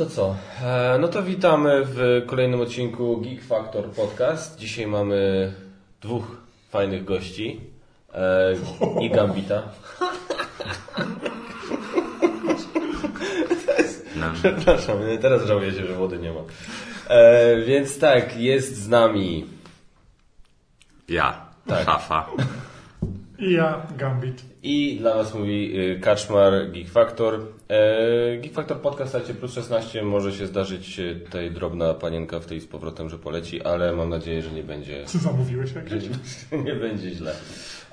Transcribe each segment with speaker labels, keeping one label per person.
Speaker 1: to co? E, no to witamy w kolejnym odcinku Geek Factor Podcast. Dzisiaj mamy dwóch fajnych gości e, i Gambita.
Speaker 2: No.
Speaker 1: Przepraszam, teraz żałuję się, że wody nie ma. E, więc tak, jest z nami
Speaker 2: Ja,
Speaker 1: Tak.
Speaker 2: szafa.
Speaker 3: I ja, Gambit.
Speaker 1: I dla Was mówi y, Kaczmar Geek Factor. E, Geek Factor Podcast słuchajcie, plus 16 może się zdarzyć y, tutaj drobna panienka w tej z powrotem, że poleci, ale mam nadzieję, że nie będzie
Speaker 3: Co zamówiłeś jakieś?
Speaker 1: nie będzie źle.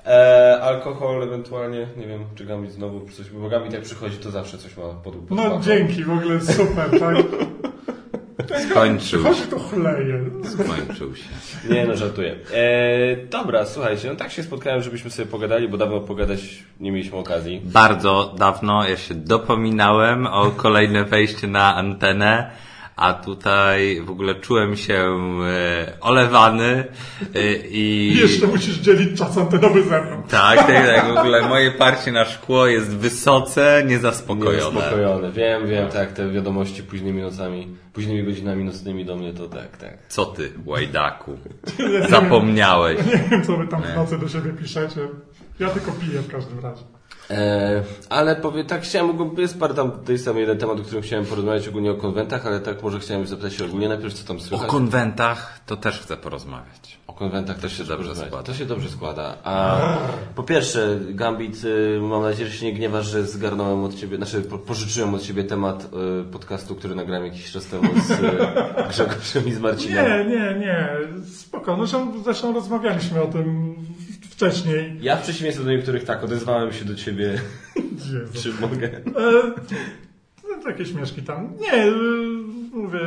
Speaker 1: E, alkohol ewentualnie, nie wiem, czy Gambit znowu coś, bo Gambit jak przychodzi, to zawsze coś ma pod pod
Speaker 3: No
Speaker 1: pachą.
Speaker 3: dzięki, w ogóle super, tak?
Speaker 2: Skończył
Speaker 3: Chodzi
Speaker 2: się.
Speaker 3: to chleje.
Speaker 2: Skończył się.
Speaker 1: Nie no, żartuję. E, dobra, słuchajcie, no tak się spotkałem, żebyśmy sobie pogadali, bo dawno pogadać nie mieliśmy okazji.
Speaker 2: Bardzo dawno ja się dopominałem o kolejne wejście na antenę, a tutaj w ogóle czułem się e, olewany e, i...
Speaker 3: Jeszcze musisz dzielić czas antenowy ze mną.
Speaker 2: Tak, tak, tak. W ogóle moje parcie na szkło jest wysoce niezaspokojone.
Speaker 1: Spokojone. Wiem, wiem, tak, te wiadomości późnymi nocami, późnymi godzinami nocnymi do mnie, to tak, tak.
Speaker 2: Co ty, łajdaku? Zapomniałeś.
Speaker 3: Nie wiem, co wy tam w nocy do siebie piszecie. Ja tylko piję w każdym razie.
Speaker 1: E, ale powie, tak chciałem, jest parę tam, to jest tam jeden temat, o którym chciałem porozmawiać ogólnie o konwentach, ale tak może chciałem zapytać się ogólnie najpierw, co tam
Speaker 2: O
Speaker 1: słychać.
Speaker 2: konwentach to też chcę porozmawiać.
Speaker 1: O konwentach też się
Speaker 2: dobrze
Speaker 1: składa. To się dobrze składa. A po pierwsze, Gambit, y, mam nadzieję, że się nie gniewasz, że zgarnąłem od ciebie, znaczy po- pożyczyłem od ciebie temat y, podcastu, który nagrałem jakiś czas temu z y, Grzegorzem i z Marcinem.
Speaker 3: Nie, nie, nie. Spoko. No, zresztą, zresztą rozmawialiśmy o tym wcześniej.
Speaker 1: Ja w przeciwieństwie do niektórych tak, odezwałem się do ciebie,
Speaker 3: Jezu.
Speaker 1: czy mogę.
Speaker 3: E, no, takie śmieszki tam. Nie, e, mówię,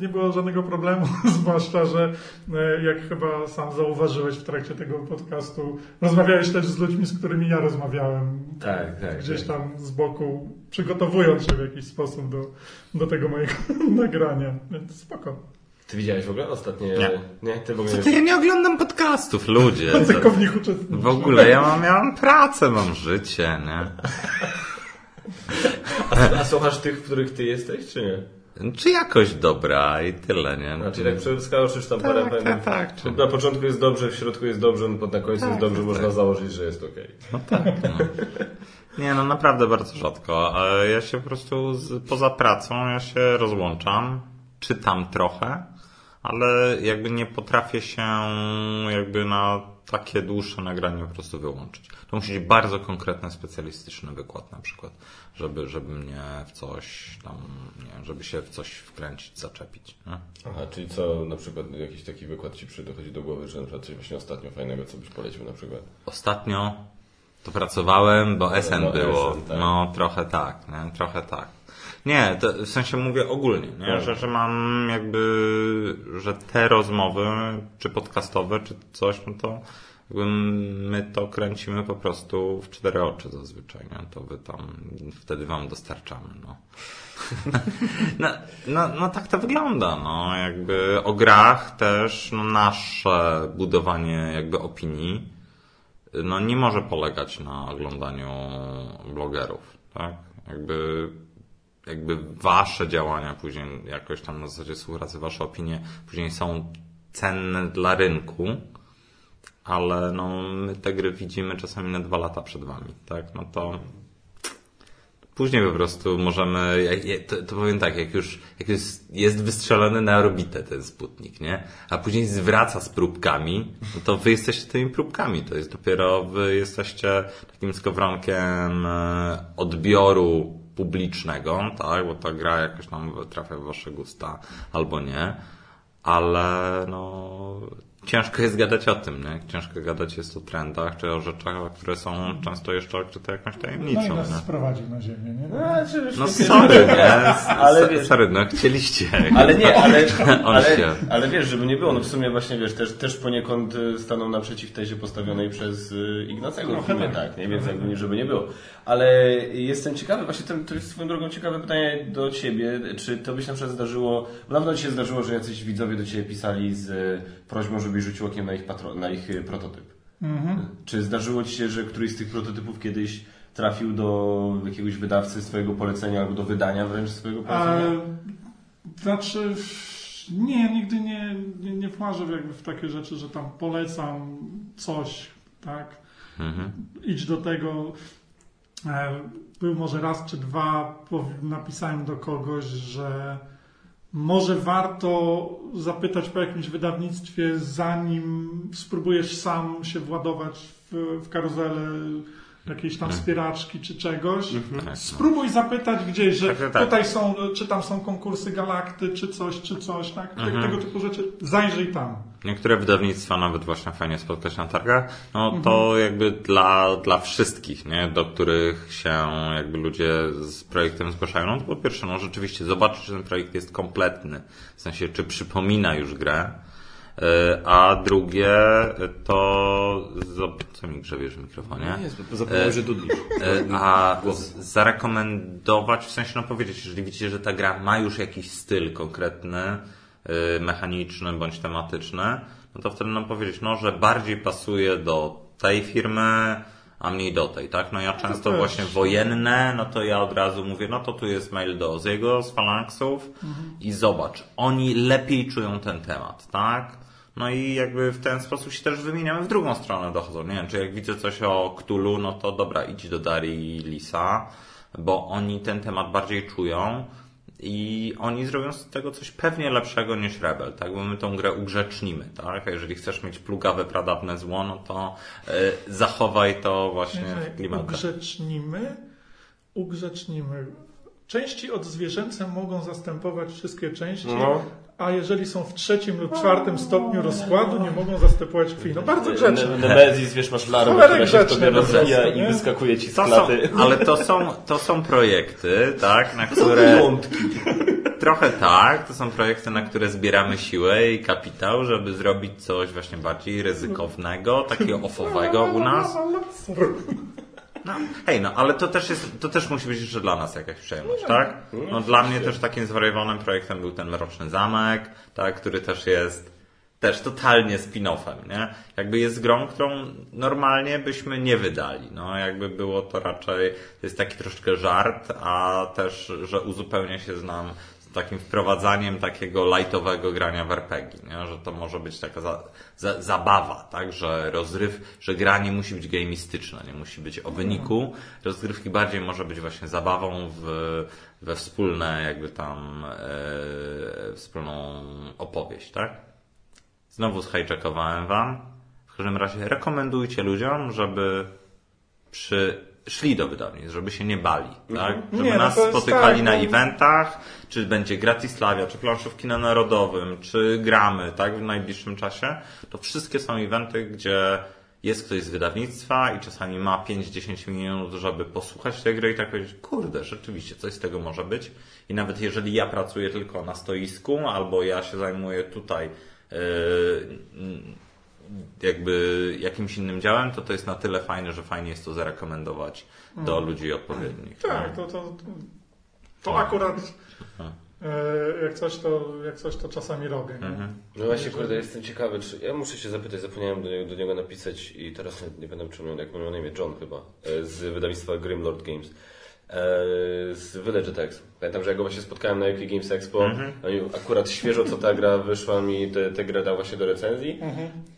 Speaker 3: nie było żadnego problemu, zwłaszcza, że e, jak chyba sam zauważyłeś w trakcie tego podcastu, rozmawiałeś też z ludźmi, z którymi ja rozmawiałem
Speaker 1: Tak, tak.
Speaker 3: gdzieś
Speaker 1: tak.
Speaker 3: tam z boku, przygotowując się w jakiś sposób do, do tego mojego nagrania, więc spoko.
Speaker 1: Ty widziałeś w ogóle ostatnie...
Speaker 2: Nie.
Speaker 1: Nie, ty w ogóle
Speaker 2: Co ty, ja nie oglądam podcastów, ludzie.
Speaker 3: Tylko w nich uczestniczę.
Speaker 2: W ogóle ja mam, ja mam pracę, mam życie, nie?
Speaker 1: A słuchasz tych, w których ty jesteś, czy nie?
Speaker 2: Czy jakoś dobra i tyle, nie?
Speaker 1: Znaczy tak przeskaczysz tam parę
Speaker 2: Tak,
Speaker 1: błędów.
Speaker 2: tak, tak. Czy...
Speaker 1: Na początku jest dobrze, w środku jest dobrze, no, na końcu jest dobrze, można założyć, że jest okej.
Speaker 2: No tak, no. Nie, no naprawdę bardzo rzadko. A Ja się po prostu z, poza pracą, ja się rozłączam, czytam trochę, ale jakby nie potrafię się jakby na takie dłuższe nagranie po prostu wyłączyć. To musi być bardzo konkretny, specjalistyczny wykład na przykład, żeby, żeby mnie w coś tam, nie wiem, żeby się w coś wkręcić, zaczepić. Nie?
Speaker 1: Aha, czyli co na przykład jakiś taki wykład ci przychodzi do głowy, że na przykład coś właśnie ostatnio fajnego, co byś polecił na przykład?
Speaker 2: Ostatnio to pracowałem, bo SN
Speaker 1: no,
Speaker 2: było.
Speaker 1: SN, tak.
Speaker 2: No, trochę tak, nie? trochę tak. Nie, to w sensie mówię ogólnie, nie?
Speaker 1: Tak.
Speaker 2: Że, że mam jakby, że te rozmowy, czy podcastowe, czy coś, no to jakby my to kręcimy po prostu w cztery oczy zazwyczaj, nie? To wy tam, wtedy wam dostarczamy, no. No, no, no tak to wygląda, no jakby o grach też, no nasze budowanie jakby opinii, no nie może polegać na oglądaniu blogerów, tak? Jakby, jakby wasze działania później jakoś tam na zasadzie współpracy, wasze opinie później są cenne dla rynku, ale no my te gry widzimy czasami na dwa lata przed wami, tak? No to później po prostu możemy, to, to powiem tak, jak już jak jest, jest wystrzelony na orbitę ten Sputnik, nie? A później zwraca z próbkami, no to wy jesteście tymi próbkami, to jest dopiero wy jesteście takim skowronkiem e, odbioru publicznego, tak? Bo ta gra jakoś tam trafia w wasze gusta albo nie, ale no ciężko jest gadać o tym, nie? Ciężko gadać jest o trendach, czy o rzeczach, które są często jeszcze okryte jakąś
Speaker 3: No i
Speaker 2: tajemnicą,
Speaker 3: nas
Speaker 2: nie?
Speaker 3: sprowadził na ziemię, nie?
Speaker 2: No sorry, nie?
Speaker 1: Ale wiesz-
Speaker 2: sorry, no chcieliście.
Speaker 1: Ale nie, ale, ale, ale wiesz, żeby nie było, no w sumie właśnie wiesz, też, też poniekąd y, stanął naprzeciw tezie postawionej przez y, Ignacego w filmie,
Speaker 3: tak.
Speaker 1: tak, nie? Więc jakby nie, żeby nie było. Ale jestem ciekawy, właśnie to, to jest swoją drogą ciekawe pytanie do Ciebie, czy to by się na przykład zdarzyło, bo na pewno Ci się zdarzyło, że jacyś widzowie do Ciebie pisali z prośbą, żebyś rzucił okiem na ich, patro, na ich y, prototyp.
Speaker 3: Mhm.
Speaker 1: Czy zdarzyło Ci się, że któryś z tych prototypów kiedyś trafił do jakiegoś wydawcy swojego polecenia albo do wydania wręcz swojego polecenia?
Speaker 3: znaczy, nie, nigdy nie, nie, nie włażę jakby w takie rzeczy, że tam polecam coś, tak?
Speaker 2: Mhm.
Speaker 3: Idź do tego. E, Był może raz czy dwa, napisałem do kogoś, że może warto zapytać po jakimś wydawnictwie, zanim spróbujesz sam się władować w, w karuzelę jakiejś tam wspieraczki czy czegoś.
Speaker 2: Tak, no.
Speaker 3: Spróbuj zapytać gdzieś, że
Speaker 2: Tak, tak, tak.
Speaker 3: tutaj są, czy tam są konkursy galakty, czy coś, czy coś, tak?
Speaker 2: Mhm.
Speaker 3: Tego typu rzeczy. Zajrzyj tam.
Speaker 2: Niektóre wydawnictwa nawet właśnie fajnie spotkać na targach. No to jakby dla, dla wszystkich, nie? do których się jakby ludzie z projektem zgłaszają. No to po pierwsze, no rzeczywiście zobaczyć, czy ten projekt jest kompletny. W sensie, czy przypomina już grę. E, A drugie to... Co mi grzebiesz w mikrofonie?
Speaker 1: Nie, zapomniałem, że dudnisz.
Speaker 2: E, A z- zarekomendować, w sensie no powiedzieć, jeżeli widzicie, że ta gra ma już jakiś styl konkretny, mechaniczny bądź tematyczny, no to wtedy nam powiedzieć, no, że bardziej pasuje do tej firmy, a mniej do tej, tak? No ja często właśnie wojenne, no to ja od razu mówię, no to tu jest mail do Oziego z Phalanxów i zobacz, oni lepiej czują ten temat, tak? No i jakby w ten sposób się też wymieniamy w drugą stronę dochodzą. Nie wiem, czy jak widzę coś o Cthulhu, no to dobra, idź do Darii i Lisa, bo oni ten temat bardziej czują i oni zrobią z tego coś pewnie lepszego niż Rebel, tak? Bo my tą grę ugrzecznimy, tak? A jeżeli chcesz mieć plugawe, pradawne zło, no to y, zachowaj to właśnie w klimatach.
Speaker 3: Ugrzecznimy, ugrzecznimy. Części odzwierzęce mogą zastępować wszystkie części,
Speaker 1: No.
Speaker 3: a jeżeli są w trzecim lub czwartym stopniu rozkładu, nie mogą zastępować krwi. No bardzo grzeczne.
Speaker 1: Ne- Nemezis, wiesz, masz larwę, która się w tobie
Speaker 3: prostu,
Speaker 1: rozwija i wyskakuje ci z
Speaker 2: To są,
Speaker 1: klaty.
Speaker 2: ale to są, to są projekty, tak, na które... Trochę tak, to są projekty, na które zbieramy siłę i kapitał, żeby zrobić coś właśnie bardziej ryzykownego, takiego ofowego u nas. No, hej, no, ale to też jest, to też musi być jeszcze dla nas jakaś przyjemność, tak? No, dla mnie też takim zwariowanym projektem był ten Mroczny Zamek, tak, który też jest też totalnie spin-offem, nie? Jakby jest grą, którą normalnie byśmy nie wydali, no, jakby było to raczej, to jest taki troszeczkę żart, a też, że uzupełnia się z nam z takim wprowadzaniem takiego lightowego grania w RPG, nie? że to może być taka za, za, zabawa, tak? że rozryw, że gra nie musi być gamistyczna, nie musi być o wyniku, rozgrywki bardziej może być właśnie zabawą w, we wspólne jakby tam e, wspólną opowieść, tak? Znowu zhijczekowałem wam. W każdym razie rekomendujcie ludziom, żeby przy, szli do wydawnictw, żeby się nie bali, tak? Żeby
Speaker 3: Nie, no
Speaker 2: nas spotykali
Speaker 3: tak,
Speaker 2: na
Speaker 3: no.
Speaker 2: eventach, czy będzie Gratislavia, czy planszów kina narodowym, czy gramy, tak? W najbliższym czasie. To wszystkie są eventy, gdzie jest ktoś z wydawnictwa i czasami ma 5-10 minut, żeby posłuchać tej gry i tak powiedzieć, kurde, rzeczywiście coś z tego może być. I nawet jeżeli ja pracuję tylko na stoisku, albo ja się zajmuję tutaj yy, jakby jakimś innym działem, to to jest na tyle fajne, że fajnie jest to zarekomendować do ludzi odpowiednich.
Speaker 3: Tak, to, to, to, to akurat e, jak coś to, jak coś to czasami robię.
Speaker 2: Mhm.
Speaker 1: No właśnie, kurde, jestem ciekawy, czy... Ja muszę się zapytać, zapomniałem do niego, do niego napisać i teraz nie, nie będę uczynił, jak miał na imię, John chyba, e, z wydawnictwa Grimlord Games. E, Z Village Attacks. Pamiętam, że ja go właśnie spotkałem na UK Games Expo. Oni akurat świeżo co ta gra wyszła mi, tę grę dał właśnie do recenzji.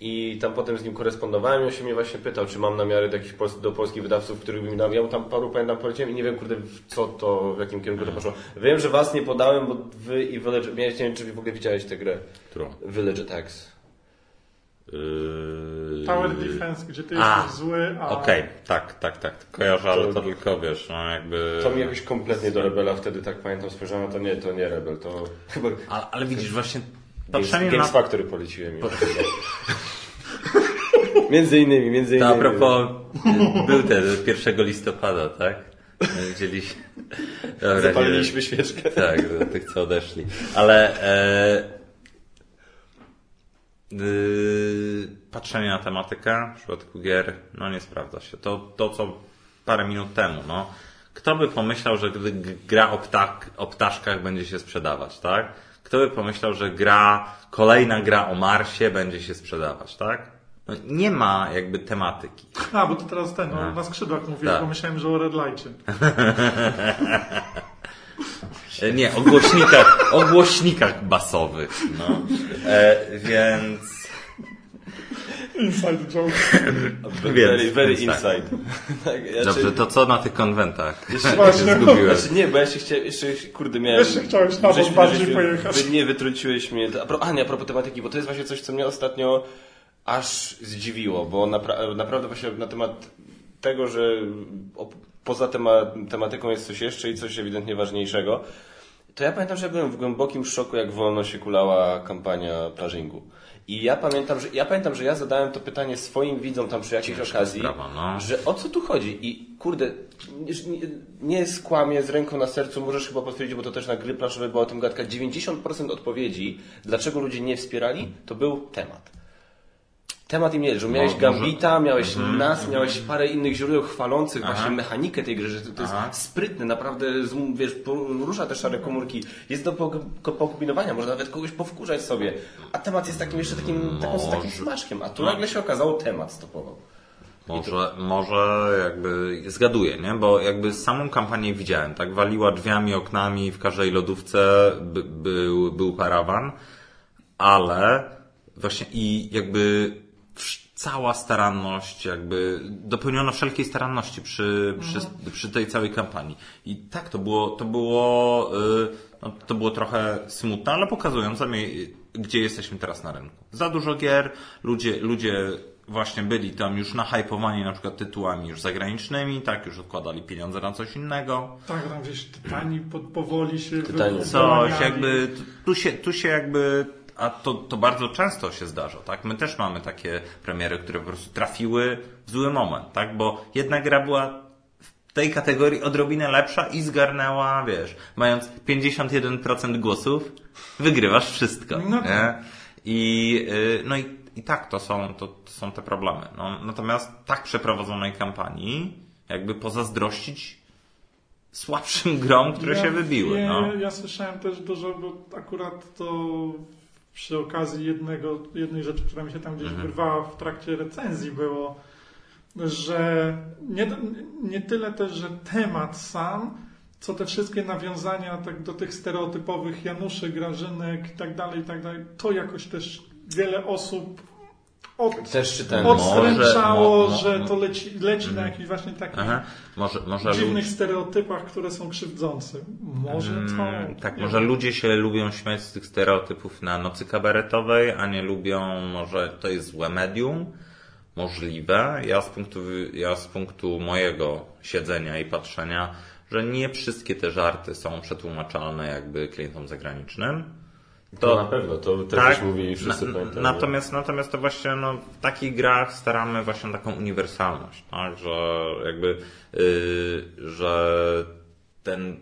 Speaker 1: I tam potem z nim korespondowałem i on się mnie właśnie pytał, czy mam namiary do pols- do polskich wydawców, których bym dał. Ja mu tam paru pamiętam poleciłem i nie wiem, kurde, w co to, w jakim kierunku to poszło. Wiem, że was nie podałem, bo wy i Village, miałeś, nie wiem, czy w ogóle widziałeś tę grę.
Speaker 2: Którą?
Speaker 1: Village Attacks.
Speaker 2: Yy...
Speaker 3: Tower Defense, gdzie ty
Speaker 2: A,
Speaker 3: jesteś zły, a...
Speaker 2: Okej, tak, tak, tak. Kojarzę, ale to
Speaker 1: To-
Speaker 2: tylko wiesz, no jakby...
Speaker 1: To mi jakoś kompletnie do Rebela wtedy tak pamiętam, spojrzałem, to nie, to nie Rebel, to chyba
Speaker 2: Ale, ale widzisz, właśnie
Speaker 1: Games,
Speaker 2: patrzenie
Speaker 1: Games
Speaker 2: na...
Speaker 1: Factory poleciłem im. między innymi, między
Speaker 2: To
Speaker 1: innymi.
Speaker 2: a propos, był ten 1 listopada, tak? Widzieliśmy.
Speaker 1: Zapaliliśmy świeczkę.
Speaker 2: Tak, do tych co odeszli. Ale e, patrzenie na tematykę w przypadku gier, no nie sprawdza się. To, to co parę minut temu, no. Kto by pomyślał, że gdy gra o, ptak, o ptaszkach będzie się sprzedawać, tak? Kto by pomyślał, że gra, kolejna gra o Marsie będzie się sprzedawać, tak? no, nie ma jakby tematyki.
Speaker 3: A, bo to teraz ten, no, na skrzydłach mówię,
Speaker 2: Tak.
Speaker 3: bo myślałem, że o Red Lightie.
Speaker 2: E, Nie, o głośnikach, o głośnikach basowych. No. E, więc.
Speaker 3: Inside joke.
Speaker 1: Very, very
Speaker 2: więc tak.
Speaker 1: inside. tak, ja
Speaker 2: Dobrze,
Speaker 1: czy-
Speaker 2: to co na tych konwentach?
Speaker 3: Właśnie.
Speaker 2: się zgubiłem.
Speaker 1: Znaczy nie, bo ja się chciałem, jeszcze, kurde, miałem...
Speaker 3: Jeszcze chciałeś na bok bardziej
Speaker 1: żeś-
Speaker 3: pojechać.
Speaker 1: Wy, nie, wytrąciłeś mnie... A, pro, a nie, a propos tematyki, bo to jest właśnie coś, co mnie ostatnio aż zdziwiło, bo napra naprawdę właśnie na temat tego, że poza tema tematyką jest coś jeszcze i coś ewidentnie ważniejszego, to ja pamiętam, że byłem w głębokim szoku, jak wolno się kulała kampania plażingu. I ja pamiętam, że ja pamiętam, że ja zadałem to pytanie swoim widzom tam przy jakiejś
Speaker 2: Ciężka
Speaker 1: okazji,
Speaker 2: sprawa, no.
Speaker 1: że o co tu chodzi? I kurde, nie, nie, skłamię z ręką na sercu, możesz chyba potwierdzić, bo to też na gry plażowe była o tym gadka. 90% odpowiedzi, dlaczego ludzie nie wspierali, to był temat. Temat im nie leży. Miałeś
Speaker 2: No, może-
Speaker 1: Gambita, miałeś nas, miałeś parę innych źródeł chwalących
Speaker 2: Aha.
Speaker 1: właśnie mechanikę tej gry, że to, to jest sprytne, naprawdę wiesz, porusza te szare komórki. Jest do pok- ko- pokombinowania, można nawet kogoś powkurzać sobie. A temat jest takim jeszcze takim, taką,
Speaker 2: Może.
Speaker 1: takim smaczkiem. A tu nagle się okazało temat stopował.
Speaker 2: Może, może jakby zgaduję, nie? Bo jakby samą kampanię widziałem, tak? Waliła drzwiami, oknami, w każdej lodówce by, był, był parawan, ale właśnie i jakby cała staranność, jakby dopełniono wszelkiej staranności przy, przy, przy tej całej kampanii. I tak to było, to było, y, no, to było trochę smutne, ale pokazujące mi, gdzie jesteśmy teraz na rynku. Za dużo gier, ludzie, ludzie właśnie byli tam już nahypowani na przykład tytułami już zagranicznymi, tak, już odkładali pieniądze na coś innego.
Speaker 3: Tak, tam gdzieś Tytani po, powoli się
Speaker 1: Tytani.
Speaker 2: Coś jakby, tu się, tu się jakby, a to, to bardzo często się zdarza, tak? My też mamy takie premiery, które po prostu trafiły w zły moment, tak? Bo jedna gra była w tej kategorii odrobinę lepsza i zgarnęła, wiesz, mając 51% głosów, wygrywasz wszystko,
Speaker 3: No
Speaker 2: nie? I, y, no i, i tak to są, to, to są te problemy. No, natomiast tak przeprowadzonej kampanii, jakby pozazdrościć słabszym grom, które
Speaker 3: ja,
Speaker 2: się wybiły. No.
Speaker 3: ja słyszałem też dużo, bo akurat to przy okazji jednego, jednej rzeczy, która mi się tam gdzieś
Speaker 2: Mhm.
Speaker 3: wyrwała w trakcie recenzji było, że nie, nie tyle też, że temat sam, co te wszystkie nawiązania tak do tych stereotypowych Januszy, Grażynek i tak dalej, i tak dalej, to jakoś też wiele osób od,
Speaker 1: Też czytałem.
Speaker 3: odstręczało,
Speaker 2: Może- mo-
Speaker 3: że to leci, leci na jakichś właśnie takich
Speaker 2: Aha. Może, może
Speaker 3: dziwnych stereotypach, które są krzywdzące. Może to...
Speaker 2: mm, tak,
Speaker 3: nie
Speaker 2: może ludzie się lubią śmiać z tych stereotypów na nocy kabaretowej, a nie lubią, może to jest złe medium. Możliwe. Ja z punktu, ja z punktu mojego siedzenia i patrzenia, że nie wszystkie te żarty są przetłumaczalne jakby klientom zagranicznym.
Speaker 1: To na pewno, to też
Speaker 2: Tak.
Speaker 1: już mówili wszyscy
Speaker 2: Na-
Speaker 1: pamiętam.
Speaker 2: Natomiast, natomiast to właśnie no, w takich grach staramy właśnie taką uniwersalność, tak? że jakby, yy, że ten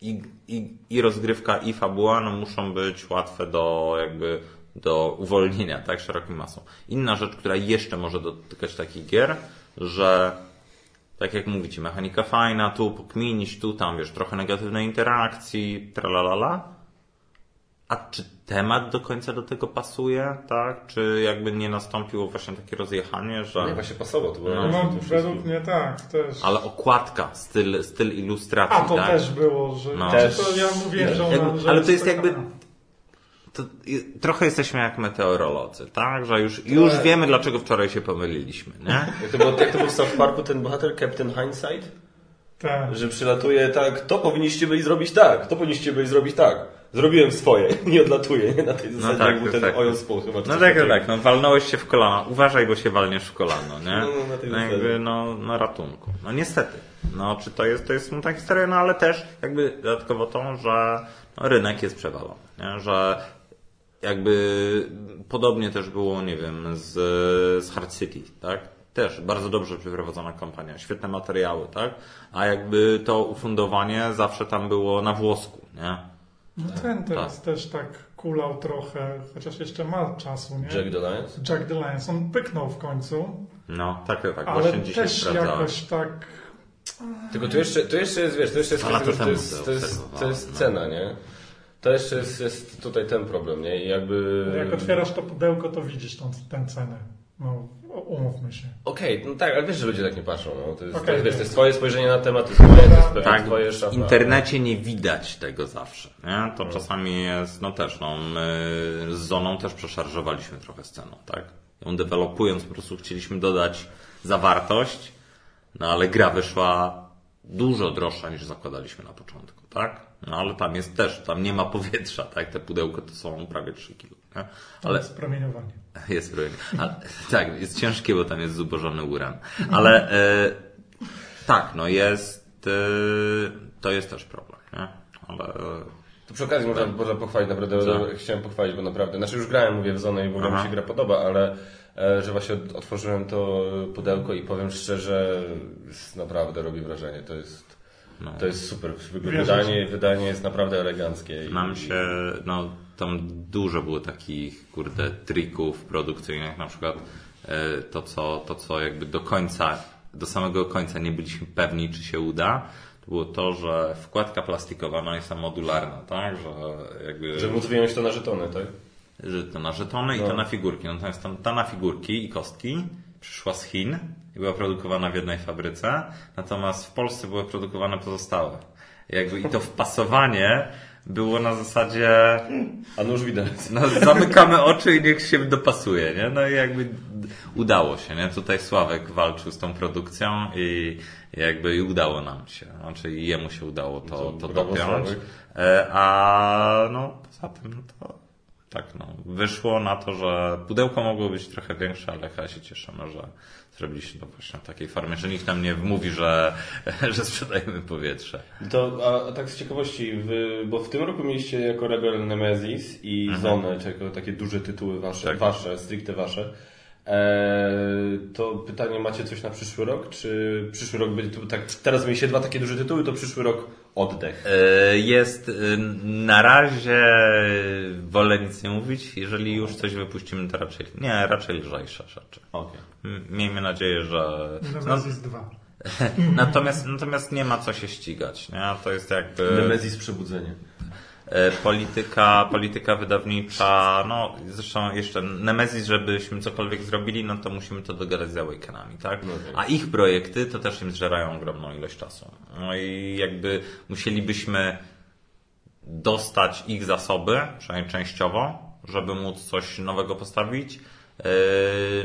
Speaker 2: i, i, i rozgrywka i fabuła no, muszą być łatwe do jakby do uwolnienia, tak, szerokim masą. Inna rzecz, która jeszcze może dotykać takich gier, że tak jak mówicie, mechanika fajna, tu pokminić, tu tam, wiesz, trochę negatywnej interakcji, tralalala, a czy temat do końca do tego pasuje, tak? Czy jakby nie nastąpiło właśnie takie rozjechanie, że...
Speaker 1: Nie, właśnie pasował, to było
Speaker 2: No.
Speaker 3: No, według mnie tak, też.
Speaker 2: Ale okładka, styl, styl ilustracji,
Speaker 3: A to
Speaker 2: tak?
Speaker 3: też było, że
Speaker 2: No.
Speaker 3: też, to ja mówiłem, że ona,
Speaker 2: Jakby-
Speaker 3: że
Speaker 2: ale to jest
Speaker 3: taka-
Speaker 2: jakby- To, trochę jesteśmy jak meteorolodzy, tak? Że już, już wiemy, dlaczego wczoraj się pomyliliśmy, nie?
Speaker 1: Jak to, było, jak to był w South Parku ten bohater, Captain Hindsight?
Speaker 3: Tak.
Speaker 1: Że przylatuje tak, to powinniście byli zrobić tak, to powinniście byli zrobić tak. Zrobiłem swoje, nie odlatuję, nie? Na tej zasadzie
Speaker 2: tak,
Speaker 1: jak był ten
Speaker 2: tak.
Speaker 1: Ojon Spół chyba.
Speaker 2: No tak,
Speaker 1: takiego.
Speaker 2: tak, no walnąłeś się w kolano. Uważaj, bo się walniesz w kolano, nie?
Speaker 1: No, no, na tej
Speaker 2: no
Speaker 1: zasadzie.
Speaker 2: jakby, no, no ratunku. No niestety. No, czy to jest, to jest smutna historia, no ale też jakby dodatkowo to, że no, rynek jest przewalony, nie? Że jakby podobnie też było, nie wiem, z, z Hard City, tak? Też bardzo dobrze przeprowadzona kampania, świetne materiały, tak? A jakby to ufundowanie zawsze tam było na włosku, nie?
Speaker 3: No ten teraz też tak kulał trochę, chociaż jeszcze ma czasu, nie?
Speaker 1: Jack the Lions?
Speaker 3: Jack the Lions. On pyknął w końcu,
Speaker 2: No, tak, tak,
Speaker 3: ale
Speaker 2: właśnie dzisiaj
Speaker 3: też
Speaker 2: sprawdzałem.
Speaker 3: jakoś tak...
Speaker 1: Tylko tu jeszcze, tu jeszcze jest, wiesz, to jeszcze jest, to
Speaker 2: temu
Speaker 1: jest,
Speaker 2: to
Speaker 1: to jest, to jest
Speaker 2: obserwowałem,
Speaker 1: cena, nie? To jeszcze jest, jest tutaj ten problem, nie? I jakby...
Speaker 3: Jak otwierasz to pudełko, to widzisz tą, tę cenę. No, o- umówmy się.
Speaker 1: Okej, no tak, ale wiesz, że ludzie tak nie patrzą. No. To, jest,
Speaker 3: Okej,
Speaker 1: to, wiesz, to jest twoje spojrzenie na temat, to jest moje, to jest pewnie
Speaker 2: Tak,
Speaker 1: twoje
Speaker 2: w
Speaker 1: szafa.
Speaker 2: internecie nie widać tego zawsze. Nie? To czasami jest, no też, no, my z Zoną też przeszarżowaliśmy trochę sceną, tak? Ją dewelopując po prostu chcieliśmy dodać zawartość, no ale gra wyszła dużo droższa niż zakładaliśmy na początku, tak? No ale tam jest też, tam nie ma powietrza, tak? Te pudełko to są prawie 3 kg, nie?
Speaker 3: Ale
Speaker 2: Ale
Speaker 3: jest promieniowanie.
Speaker 2: jest ruin. Ale, tak, jest ciężkie, bo tam jest zubożony uran. Ale e, tak, no jest, e, to jest też problem, nie? Ale e,
Speaker 1: To przy okazji można, można pochwalić, naprawdę
Speaker 2: Co?
Speaker 1: chciałem pochwalić, bo naprawdę, znaczy już grałem, mówię w zonę i w ogóle
Speaker 2: Aha.
Speaker 1: mi się gra podoba, ale e, że właśnie otworzyłem to pudełko i powiem szczerze, naprawdę robi wrażenie, to jest,
Speaker 2: No.
Speaker 1: to jest super, wydanie, wydanie jest naprawdę eleganckie.
Speaker 2: nam się, no tam dużo było takich, kurde, trików produkcyjnych, na przykład e, to co, to, co jakby do końca, do samego końca nie byliśmy pewni, czy się uda, to było to, że wkładka plastikowa, ona jest modularna, tak? Że jakby...
Speaker 1: Żeby móc wyjąć to na żetony, tak?
Speaker 2: że to na żetony i
Speaker 1: No.
Speaker 2: to na figurki. Natomiast tam, ta na figurki i kostki przyszła z Chin i była produkowana w jednej fabryce, natomiast w Polsce były produkowane pozostałe. Jakby i to wpasowanie było na zasadzie
Speaker 1: A nóż widać.
Speaker 2: no, zamykamy oczy i niech się dopasuje, nie? No i jakby udało się, nie? Tutaj Sławek walczył z tą produkcją i jakby i udało nam się. Znaczy i jemu się udało to,
Speaker 1: To
Speaker 2: to
Speaker 1: brawo,
Speaker 2: dopiąć.
Speaker 1: Sławek.
Speaker 2: E, A no poza tym no to tak no, wyszło na to, że pudełko mogło być trochę większe, ale chyba się cieszymy, że zrobiliśmy to właśnie w takiej formie, że nikt nam nie wmówi, że, że sprzedajemy powietrze.
Speaker 1: To, a, a tak z ciekawości, wy, bo w tym roku mieliście jako Rebel Nemesis i Zonę, czy jako takie duże tytuły wasze,
Speaker 2: Tak.
Speaker 1: wasze stricte wasze. Eee, to pytanie, macie coś na przyszły rok? Czy przyszły rok będzie, tu- tak, teraz mieliście dwa takie duże tytuły, to przyszły rok oddech.
Speaker 2: E, Jest e, na razie wolę nic nie mówić. Jeżeli już coś wypuścimy, to raczej nie, raczej lżejsze rzeczy. M- Miejmy nadzieję, że. No,
Speaker 3: Nemesis 2.
Speaker 2: natomiast, natomiast nie ma co się ścigać. Nie? To jest jakby.
Speaker 1: Nemesis Przebudzenie.
Speaker 2: E, polityka, polityka wydawnicza, no zresztą jeszcze Nemesis, żebyśmy cokolwiek zrobili, no to musimy to dogadać z Awakenami, tak?
Speaker 1: No tak.
Speaker 2: A ich projekty to też im zżerają ogromną ilość czasu. No i jakby musielibyśmy dostać ich zasoby, przynajmniej częściowo, żeby móc coś nowego postawić.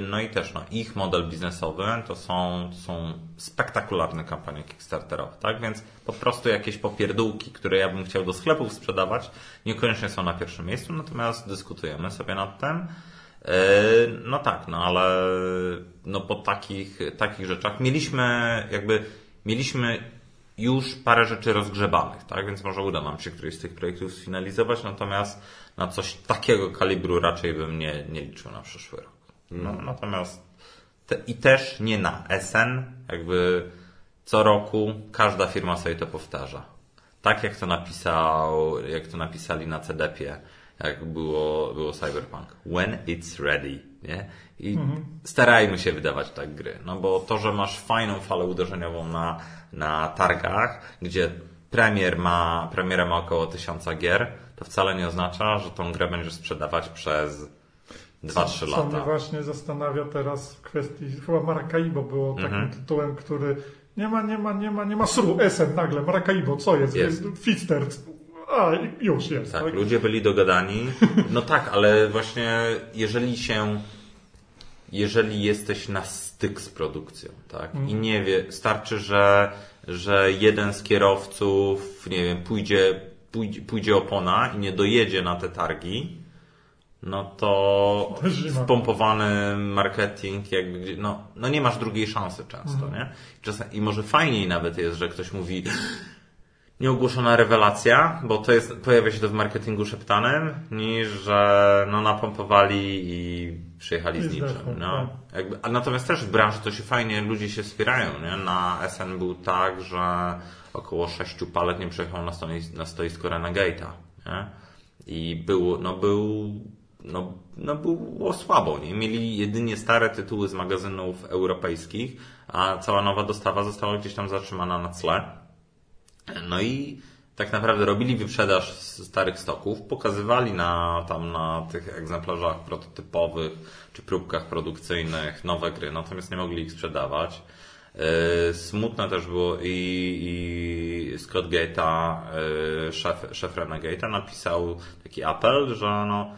Speaker 2: No i też no, ich model biznesowy to są, są spektakularne kampanie Kickstarterowe, tak? Więc po prostu jakieś popierdółki, które ja bym chciał do sklepów sprzedawać, niekoniecznie są na pierwszym miejscu, natomiast dyskutujemy sobie nad tym. Yy, No tak, no ale no po takich, takich rzeczach mieliśmy jakby mieliśmy już parę rzeczy rozgrzebanych, tak? Więc może uda nam się któryś z tych projektów sfinalizować, natomiast na coś takiego kalibru raczej bym nie, nie liczył na przyszły rok. No, natomiast te, i też nie na SN, jakby co roku każda firma sobie to powtarza. Tak jak to napisał, jak to napisali na CDP-ie, jak było, było Cyberpunk. When it's ready, nie? I starajmy się wydawać tak gry, no bo to, że masz fajną falę uderzeniową na, na targach, gdzie premier ma, premiera ma około tysiąca gier, to wcale nie oznacza, że tą grę będziesz sprzedawać przez 2-3
Speaker 3: Co mnie
Speaker 2: lata.
Speaker 3: właśnie zastanawia teraz w kwestii, chyba Maracaibo było takim
Speaker 2: Mhm.
Speaker 3: tytułem, który nie ma, nie ma, nie ma, nie ma sru, Esen nagle, Maracaibo, co jest?
Speaker 2: Jest.
Speaker 3: Fister, a już jest.
Speaker 2: Tak, ludzie byli dogadani. No tak, ale właśnie jeżeli się, jeżeli jesteś na styk z produkcją, tak, i nie wie, starczy, że, że jeden z kierowców, nie wiem, pójdzie, pójdzie, pójdzie opona i nie dojedzie na te targi, no to wpompowany marketing, jakby, no, no nie masz drugiej szansy często, nie? Czasem, I może fajniej nawet jest, że ktoś mówi, nieogłoszona rewelacja, bo to jest, pojawia się to w marketingu szeptanym, niż że no napompowali i przyjechali z niczym. No. Jakby, a natomiast też w branży to się fajnie, ludzie się wspierają. Nie? Na SN był tak, że około sześciu palet nie przyjechał na, stois, na stoisko Renegate'a. Nie? I było, no był, no, no było słabo. Nie? Mieli jedynie stare tytuły z magazynów europejskich, a cała nowa dostawa została gdzieś tam zatrzymana na tle. No i tak naprawdę robili wyprzedaż starych stoków, pokazywali na, tam na tych egzemplarzach prototypowych czy próbkach produkcyjnych nowe gry, natomiast nie mogli ich sprzedawać. Yy, Smutne też było i, i Scott Gate'a, yy, szef, szef Renegade'a napisał taki apel, że no,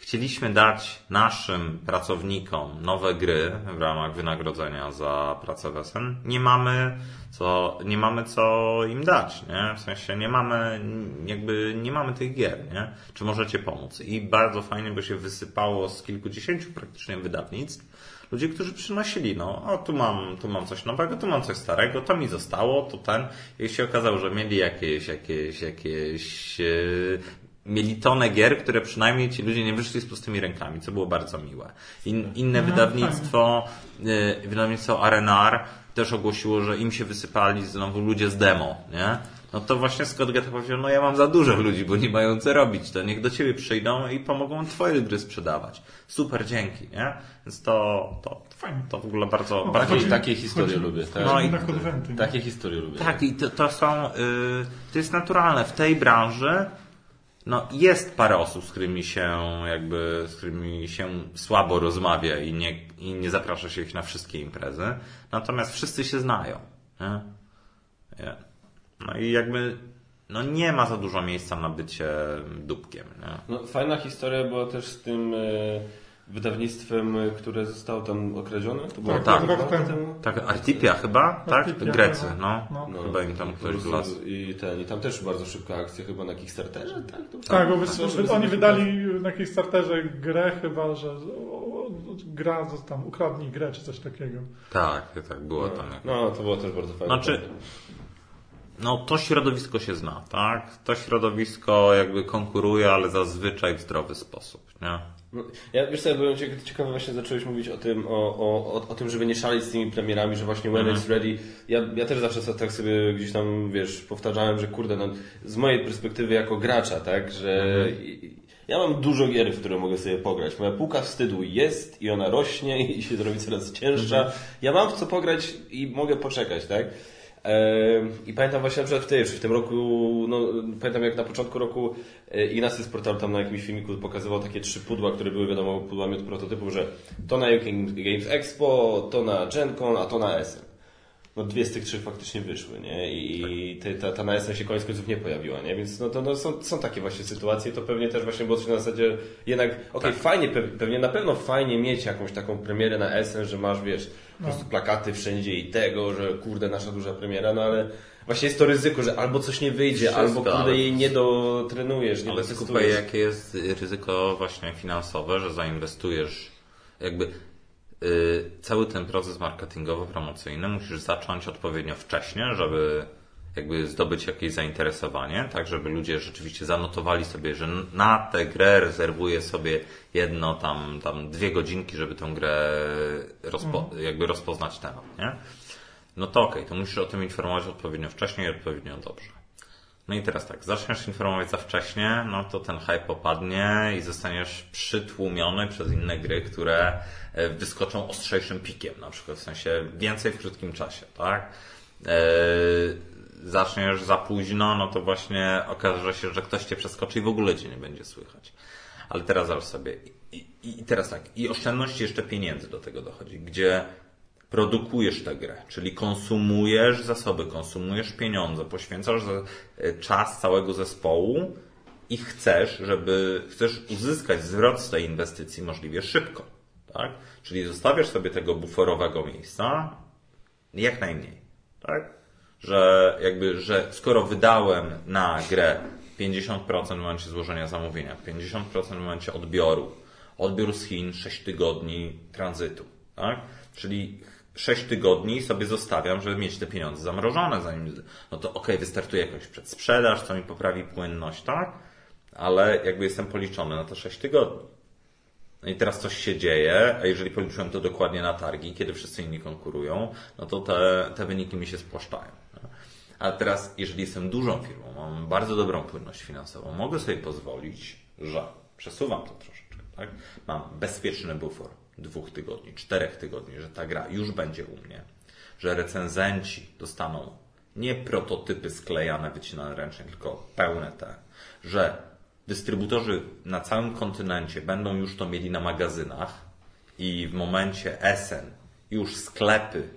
Speaker 2: chcieliśmy dać naszym pracownikom nowe gry w ramach wynagrodzenia za pracę w SN. Nie mamy co, nie mamy co im dać, nie? W sensie nie mamy, jakby nie mamy tych gier, nie? Czy możecie pomóc? I bardzo fajnie by się wysypało z kilkudziesięciu praktycznie wydawnictw ludzie, którzy przynosili, no, o tu mam, tu mam coś nowego, tu mam coś starego, to mi zostało, to ten. I się okazało, że mieli jakieś, jakieś, jakieś yy, mieli tonę gier, które przynajmniej ci ludzie nie wyszli z pustymi rękami, co było bardzo miłe. In, inne
Speaker 3: No,
Speaker 2: wydawnictwo, yy, wydawnictwo R&R też ogłosiło, że im się wysypali znowu ludzie z demo, nie? No to właśnie Scott Getta powiedział, no ja mam za dużo ludzi, bo nie mają co robić, to niech do ciebie przyjdą i pomogą twoje gry sprzedawać. Super, dzięki, nie? Więc to, to,
Speaker 3: Fajnie.
Speaker 2: to w ogóle bardzo,
Speaker 3: No,
Speaker 2: bardzo
Speaker 1: Takie,
Speaker 3: Chodzi-
Speaker 1: takie historie
Speaker 3: chodzi-
Speaker 1: lubię. Tak?
Speaker 2: No i-
Speaker 3: na konwenty.
Speaker 1: Takie historie lubię.
Speaker 2: Tak, i to, to są, y, to jest naturalne. W tej branży, no, jest parę osób, z którymi się, jakby, z którymi się słabo rozmawia i nie, i nie zaprasza się ich na wszystkie imprezy. Natomiast wszyscy się znają, nie? Nie. No i jakby, no nie ma za dużo miejsca na bycie dupkiem, nie?
Speaker 1: No, fajna historia była też z tym e, wydawnictwem, które zostało tam okradzione. To było
Speaker 3: Tak,
Speaker 2: tak.
Speaker 3: rok temu.
Speaker 2: Tak, Artipia chyba, tak?
Speaker 3: Artipia,
Speaker 2: Grecy,
Speaker 3: tak.
Speaker 2: no.
Speaker 3: No.
Speaker 1: No,
Speaker 2: Chyba im tam ktoś wlazł.
Speaker 1: I, ten, I tam też bardzo szybka akcja, chyba na Kickstarterze, tak? To,
Speaker 3: Tak, bo
Speaker 1: żeby
Speaker 3: oni wydali na Kickstarterze grę chyba, że gra, tam ukradnij grę czy coś takiego.
Speaker 2: Tak, tak, było tam. jak-
Speaker 1: No, to było też bardzo fajne.
Speaker 2: Znaczy, no to środowisko się zna, tak? To środowisko jakby konkuruje, ale zazwyczaj w zdrowy sposób, nie?
Speaker 1: No, Ja wiesz co, ja byłem ciekawy, właśnie zacząłeś mówić o tym, o, o, o, tym, żeby nie szaleć z tymi premierami, że właśnie when it's ready. Ja, ja też zawsze tak sobie gdzieś tam, wiesz, powtarzałem, że kurde, no, z mojej perspektywy jako gracza, tak, że i- ja mam dużo gier, w które mogę sobie pograć. Moja półka wstydu jest i ona rośnie i się zrobi coraz cięższa. Ja mam w co pograć i mogę poczekać, tak? I pamiętam właśnie na przykład w tym, w tym roku, no, pamiętam jak na początku roku e, Ignacy z portalu tam na jakimś filmiku pokazywał takie trzy pudła, które były wiadomo pudłami od prototypów, że to na UK Games Expo, to na GenCon, a to na Essen. No dwie z tych trzech faktycznie wyszły, nie? I te, ta, ta na się koniec końców nie pojawiła, nie? Więc no to no, są, są takie właśnie sytuacje, to pewnie też właśnie było coś na zasadzie jednak, okej, fajnie, pe- pewnie na pewno fajnie mieć jakąś taką premierę na Essen, że masz, wiesz, po prostu plakaty wszędzie i tego, że kurde, nasza duża premiera, no ale właśnie jest to ryzyko, że albo coś nie wyjdzie,
Speaker 2: Wszystko,
Speaker 1: albo kurde
Speaker 2: ale-
Speaker 1: jej nie dotrenujesz, nie
Speaker 2: Ale
Speaker 1: dotestujesz.
Speaker 2: jakie jest ryzyko właśnie finansowe, że zainwestujesz jakby cały ten proces marketingowo-promocyjny musisz zacząć odpowiednio wcześnie, żeby jakby zdobyć jakieś zainteresowanie, tak żeby ludzie rzeczywiście zanotowali sobie, że na tę grę rezerwuję sobie jedno tam, tam dwie godzinki, żeby tę grę rozpo, jakby rozpoznać temat, nie? No to okej, to musisz o tym informować odpowiednio wcześnie i odpowiednio dobrze. No i teraz tak, zaczniesz informować za wcześnie, no to ten hype opadnie i zostaniesz przytłumiony przez inne gry, które e, wyskoczą ostrzejszym pikiem, na przykład w sensie więcej w krótkim czasie, tak? Eee, zaczniesz za późno, no to właśnie okaże się, że ktoś cię przeskoczy i w ogóle cię nie będzie słychać. Ale teraz zobacz sobie, i, i, i teraz tak, i oszczędności jeszcze pieniędzy do tego dochodzi, gdzie produkujesz tę grę, czyli konsumujesz zasoby, konsumujesz pieniądze, poświęcasz e, czas całego zespołu i chcesz, żeby chcesz uzyskać zwrot z tej inwestycji możliwie szybko, tak? Czyli zostawiasz sobie tego buforowego miejsca jak najmniej, tak? Że jakby, że skoro wydałem na grę 50% w momencie złożenia zamówienia, 50% w momencie odbioru, odbiór z Chin 6 tygodni tranzytu, tak? Czyli 6 tygodni sobie zostawiam, żeby mieć te pieniądze zamrożone, zanim, no to okej, wystartuje jakąś przedsprzedaż, co mi poprawi płynność, tak? Ale jakby jestem policzony na te 6 tygodni. No i teraz coś się dzieje, a jeżeli policzyłem to dokładnie na targi, kiedy wszyscy inni konkurują, no to te, te wyniki mi się spłaszczają. A teraz, jeżeli jestem dużą firmą, mam bardzo dobrą płynność finansową, mogę sobie pozwolić, że przesuwam to troszeczkę, tak? Mam bezpieczny bufor dwóch tygodni, czterech tygodni, że ta gra już będzie u mnie, że recenzenci dostaną nie prototypy sklejane, wycinane ręcznie, tylko pełne te, że dystrybutorzy na całym kontynencie będą już to mieli na magazynach i w momencie Essen już sklepy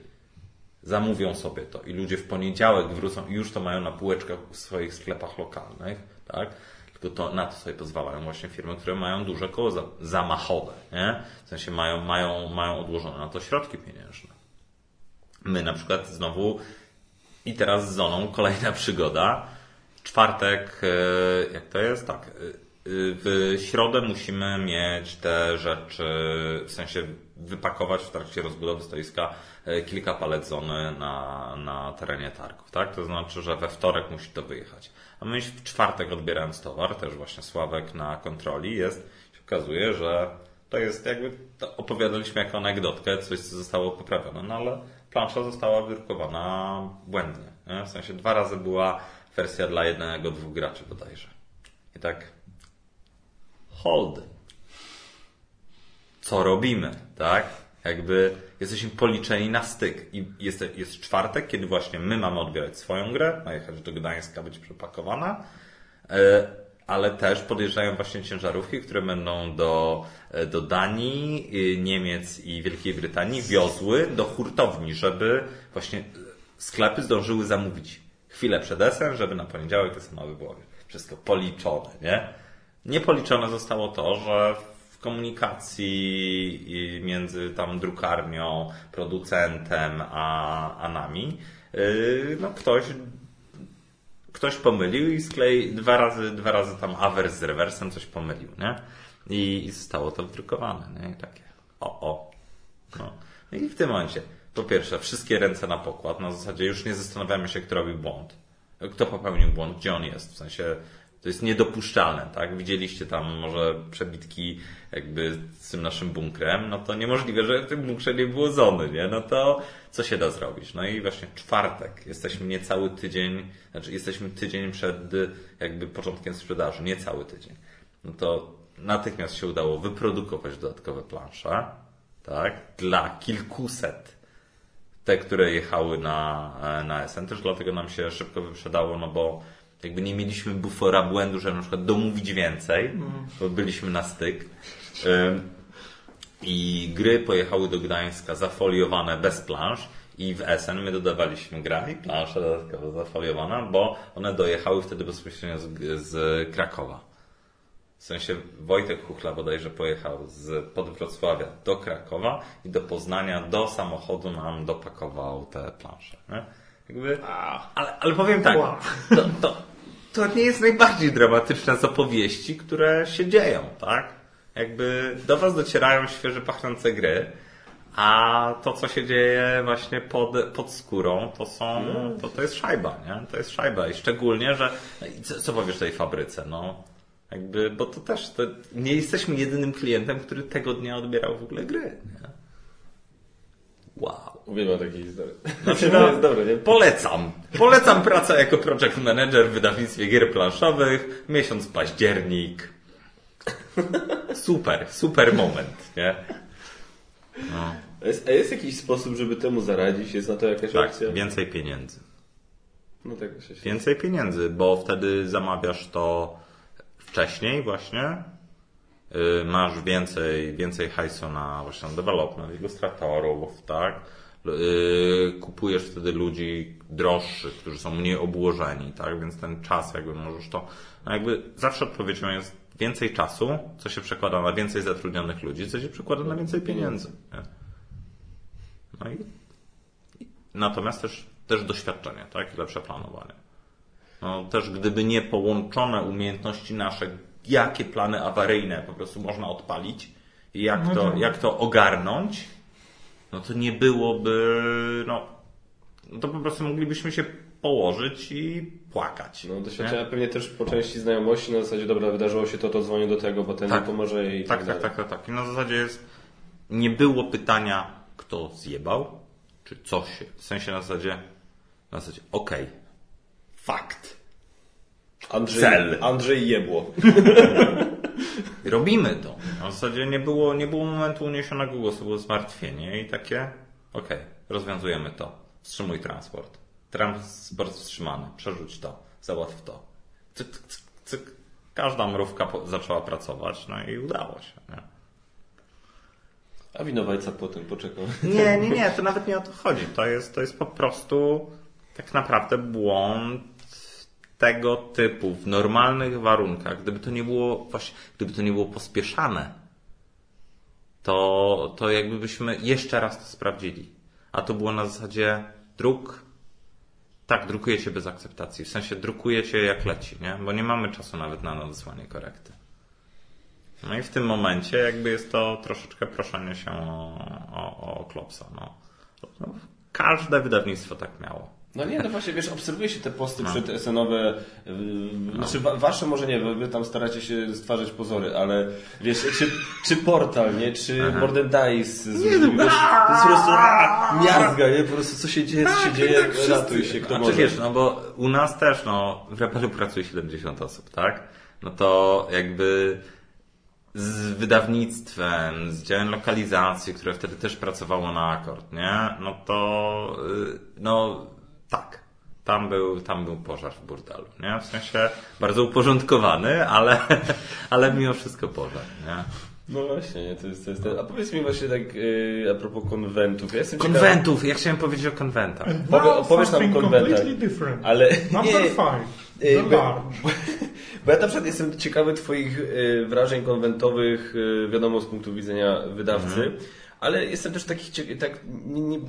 Speaker 2: zamówią sobie to i ludzie w poniedziałek wrócą i już to mają na półeczkach w swoich sklepach lokalnych, tak? To, na to sobie pozwalają właśnie firmy, które mają duże koło za, zamachowe, nie? W sensie mają, mają, mają odłożone na to środki pieniężne. My na przykład znowu i teraz z Zoną kolejna przygoda. Czwartek, e, jak to jest? Tak. e, W środę musimy mieć te rzeczy, w sensie wypakować w trakcie rozbudowy stoiska e, kilka palet zony na, na terenie targów, tak? To znaczy, że we wtorek musi to wyjechać. A my w czwartek odbierając towar, też właśnie Sławek na kontroli jest, się okazuje, że to jest jakby, to opowiadaliśmy jako anegdotkę, coś co zostało poprawione, no ale plansza została wydrukowana błędnie. Nie? W sensie dwa razy była wersja dla jednego, dwóch graczy bodajże. I tak hold. Co robimy, tak? Jakby jesteśmy policzeni na styk. I jest, jest czwartek, kiedy właśnie my mamy odbierać swoją grę, ma jechać do Gdańska, być przepakowana, e, ale też podjeżdżają właśnie ciężarówki, które będą do, e, do Danii, y, Niemiec i Wielkiej Brytanii wiozły do hurtowni, żeby właśnie sklepy zdążyły zamówić chwilę przed esem, żeby na poniedziałek te samochody było wszystko policzone, nie? Niepoliczone zostało to, że komunikacji między tam drukarnią, producentem, a, a nami, yy, no ktoś ktoś pomylił i sklei dwa razy, dwa razy tam awers z rewersem coś pomylił, nie? I, i zostało to wdrukowane, nie? I takie o, o. No. I w tym momencie, po pierwsze, wszystkie ręce na pokład, na zasadzie już nie zastanawiamy się, kto robił błąd. Kto popełnił błąd, gdzie on jest, w sensie to jest niedopuszczalne, tak? Widzieliście tam może przebitki jakby z tym naszym bunkrem, no to niemożliwe, że w tym bunkrze nie było zony, nie? No to co się da zrobić? No i właśnie czwartek, jesteśmy niecały tydzień, znaczy jesteśmy tydzień przed jakby początkiem sprzedaży, niecały tydzień. No to natychmiast się udało wyprodukować dodatkowe plansze, tak? Dla kilkuset te, które jechały na, na SN, też dlatego nam się szybko wyprzedało, no bo jakby nie mieliśmy bufora błędu, żeby na przykład domówić więcej, bo byliśmy na styk. I gry pojechały do Gdańska zafoliowane bez plansz i w SN my dodawaliśmy gra i plansze dodatkowo zafoliowana, bo one dojechały wtedy bezpośrednio z, z Krakowa. W sensie Wojtek Chuchla bodajże pojechał z Podwrocławia do Krakowa i do Poznania do samochodu nam dopakował te plansze. Nie? Jakby, ale, ale powiem tak, to, to, to nie jest najbardziej dramatyczne z opowieści, które się dzieją, tak? Jakby do Was docierają świeże pachnące gry, a to, co się dzieje właśnie pod, pod skórą, to są, to, to jest szajba, nie? To jest szajba i szczególnie, że, co, co powiesz tej fabryce, no? Jakby, bo to też, to nie jesteśmy jedynym klientem, który tego dnia odbierał w ogóle gry, nie? Wow.
Speaker 1: Uwielbiam takie historie.
Speaker 2: Znaczy, no,
Speaker 1: jest dobre, nie?
Speaker 2: Polecam. Polecam pracę jako project manager w wydawnictwie gier planszowych. Miesiąc październik. Super, super moment, nie? No,
Speaker 1: A jest, a jest jakiś sposób, żeby temu zaradzić? Jest na to jakaś
Speaker 2: tak,
Speaker 1: opcja?
Speaker 2: więcej pieniędzy.
Speaker 1: No tak się
Speaker 2: Więcej pieniędzy, bo wtedy zamawiasz to wcześniej właśnie. Yy, Masz więcej, więcej hajsu na właśnie development, ilustratorów, tak? Yy, Kupujesz wtedy ludzi droższych, którzy są mniej obłożeni, tak? Więc ten czas jakby możesz to, no jakby zawsze odpowiedzią jest więcej czasu, co się przekłada na więcej zatrudnionych ludzi, co się przekłada na więcej pieniędzy. No i natomiast też, też doświadczenie, tak? I lepsze planowanie. No, też gdyby nie połączone umiejętności nasze, jakie plany awaryjne po prostu można odpalić i jak
Speaker 3: No
Speaker 2: to,
Speaker 3: to-
Speaker 2: jak to ogarnąć, no to nie byłoby, no, no to po prostu moglibyśmy się położyć i płakać.
Speaker 1: No
Speaker 2: nie?
Speaker 1: doświadczenia pewnie też po części znajomości na zasadzie, dobra, wydarzyło się to, to dzwonię do tego, bo ten
Speaker 2: Tak.
Speaker 1: pomoże i
Speaker 2: Tak,
Speaker 1: tak,
Speaker 2: tak,
Speaker 1: dalej.
Speaker 2: tak, tak, tak. I na zasadzie jest, nie było pytania, kto zjebał, czy coś się, w sensie na zasadzie, na zasadzie, okej, fakt,
Speaker 1: Andrzej,
Speaker 2: Cel.
Speaker 1: Andrzej Jebło.
Speaker 2: robimy to. Na zasadzie nie było, nie było momentu uniesionego głosu, było zmartwienie i takie, okej, rozwiązujemy to, wstrzymuj transport. transport wstrzymany, przerzuć to, załatw to. Cyk, cyk, cyk. Każda mrówka po- zaczęła pracować, no i udało się. Nie?
Speaker 1: A winowajca potem poczekał.
Speaker 2: Nie, nie, nie, to nawet nie o to chodzi. To jest, to jest po prostu tak naprawdę błąd tego typu w normalnych warunkach. Gdyby to nie było właśnie, gdyby to nie było pospieszane, to, to jakby byśmy jeszcze raz to sprawdzili. A to było na zasadzie druk. Tak, drukujecie bez akceptacji. W sensie drukujecie jak leci, nie? Bo nie mamy czasu nawet na nadesłanie korekty. No i w tym momencie jakby jest to troszeczkę proszenie się o, o, o klopsa. No. No, każde wydawnictwo tak miało.
Speaker 1: No nie, no właśnie, wiesz, obserwuje się te posty
Speaker 2: No.
Speaker 1: przed SN-owe, yy, znaczy wa- wasze może nie, wy wy tam staracie się stwarzać pozory, ale wiesz, czy, czy portal, nie, czy
Speaker 2: Aha.
Speaker 1: Modern Dice, z, wiesz, to jest po prostu miazga, nie, po prostu co się dzieje, co się dzieje, ratuj się, kto
Speaker 2: Znaczy
Speaker 1: może.
Speaker 2: wiesz, no bo u nas też, no, w Rebelu pracuje 70 osób, tak? No to jakby z wydawnictwem, z działem lokalizacji, które wtedy też pracowało na akord, nie? No to, y, no, tak. Tam był, tam był pożar w burdelu, nie? W sensie bardzo uporządkowany, ale, ale mimo wszystko pożar, nie?
Speaker 1: No właśnie, nie, to jest, to jest, a powiedz mi właśnie tak yy, a propos konwentów, ja jestem ciekawy-
Speaker 2: Konwentów! Ja chciałem powiedzieć o konwentach.
Speaker 1: Powie- opowiesz nam o konwentach. Ale
Speaker 3: Number
Speaker 1: nie,
Speaker 3: five.
Speaker 1: Yy,
Speaker 3: The
Speaker 1: bo-. Bo ja na przykład jestem ciekawy Twoich y, wrażeń konwentowych, y, wiadomo, z punktu widzenia wydawcy, ale jestem też taki, tak, nie, nie,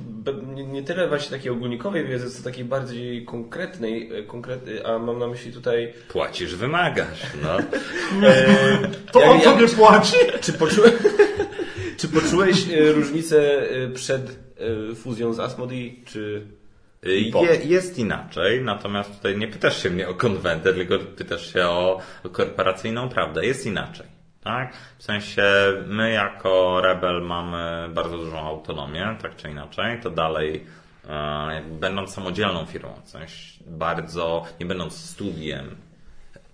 Speaker 1: nie, nie tyle właśnie takiej ogólnikowej wiedzy, co takiej bardziej konkretnej, y, konkrety, a mam na myśli tutaj...
Speaker 2: Płacisz, wymagasz, no.
Speaker 1: E,
Speaker 3: To on
Speaker 1: jak-
Speaker 3: tobie płaci?
Speaker 1: Czy poczułeś, czy poczułeś y, różnicę przed fuzją z Asmodee, czy...
Speaker 2: Je, jest inaczej, natomiast tutaj nie pytasz się mnie o konwentę, tylko pytasz się o, o korporacyjną prawdę. Jest inaczej. Tak? W sensie my jako Rebel mamy bardzo dużą autonomię, tak czy inaczej. To dalej, e, będąc samodzielną firmą, w sensie bardzo, nie będąc studiem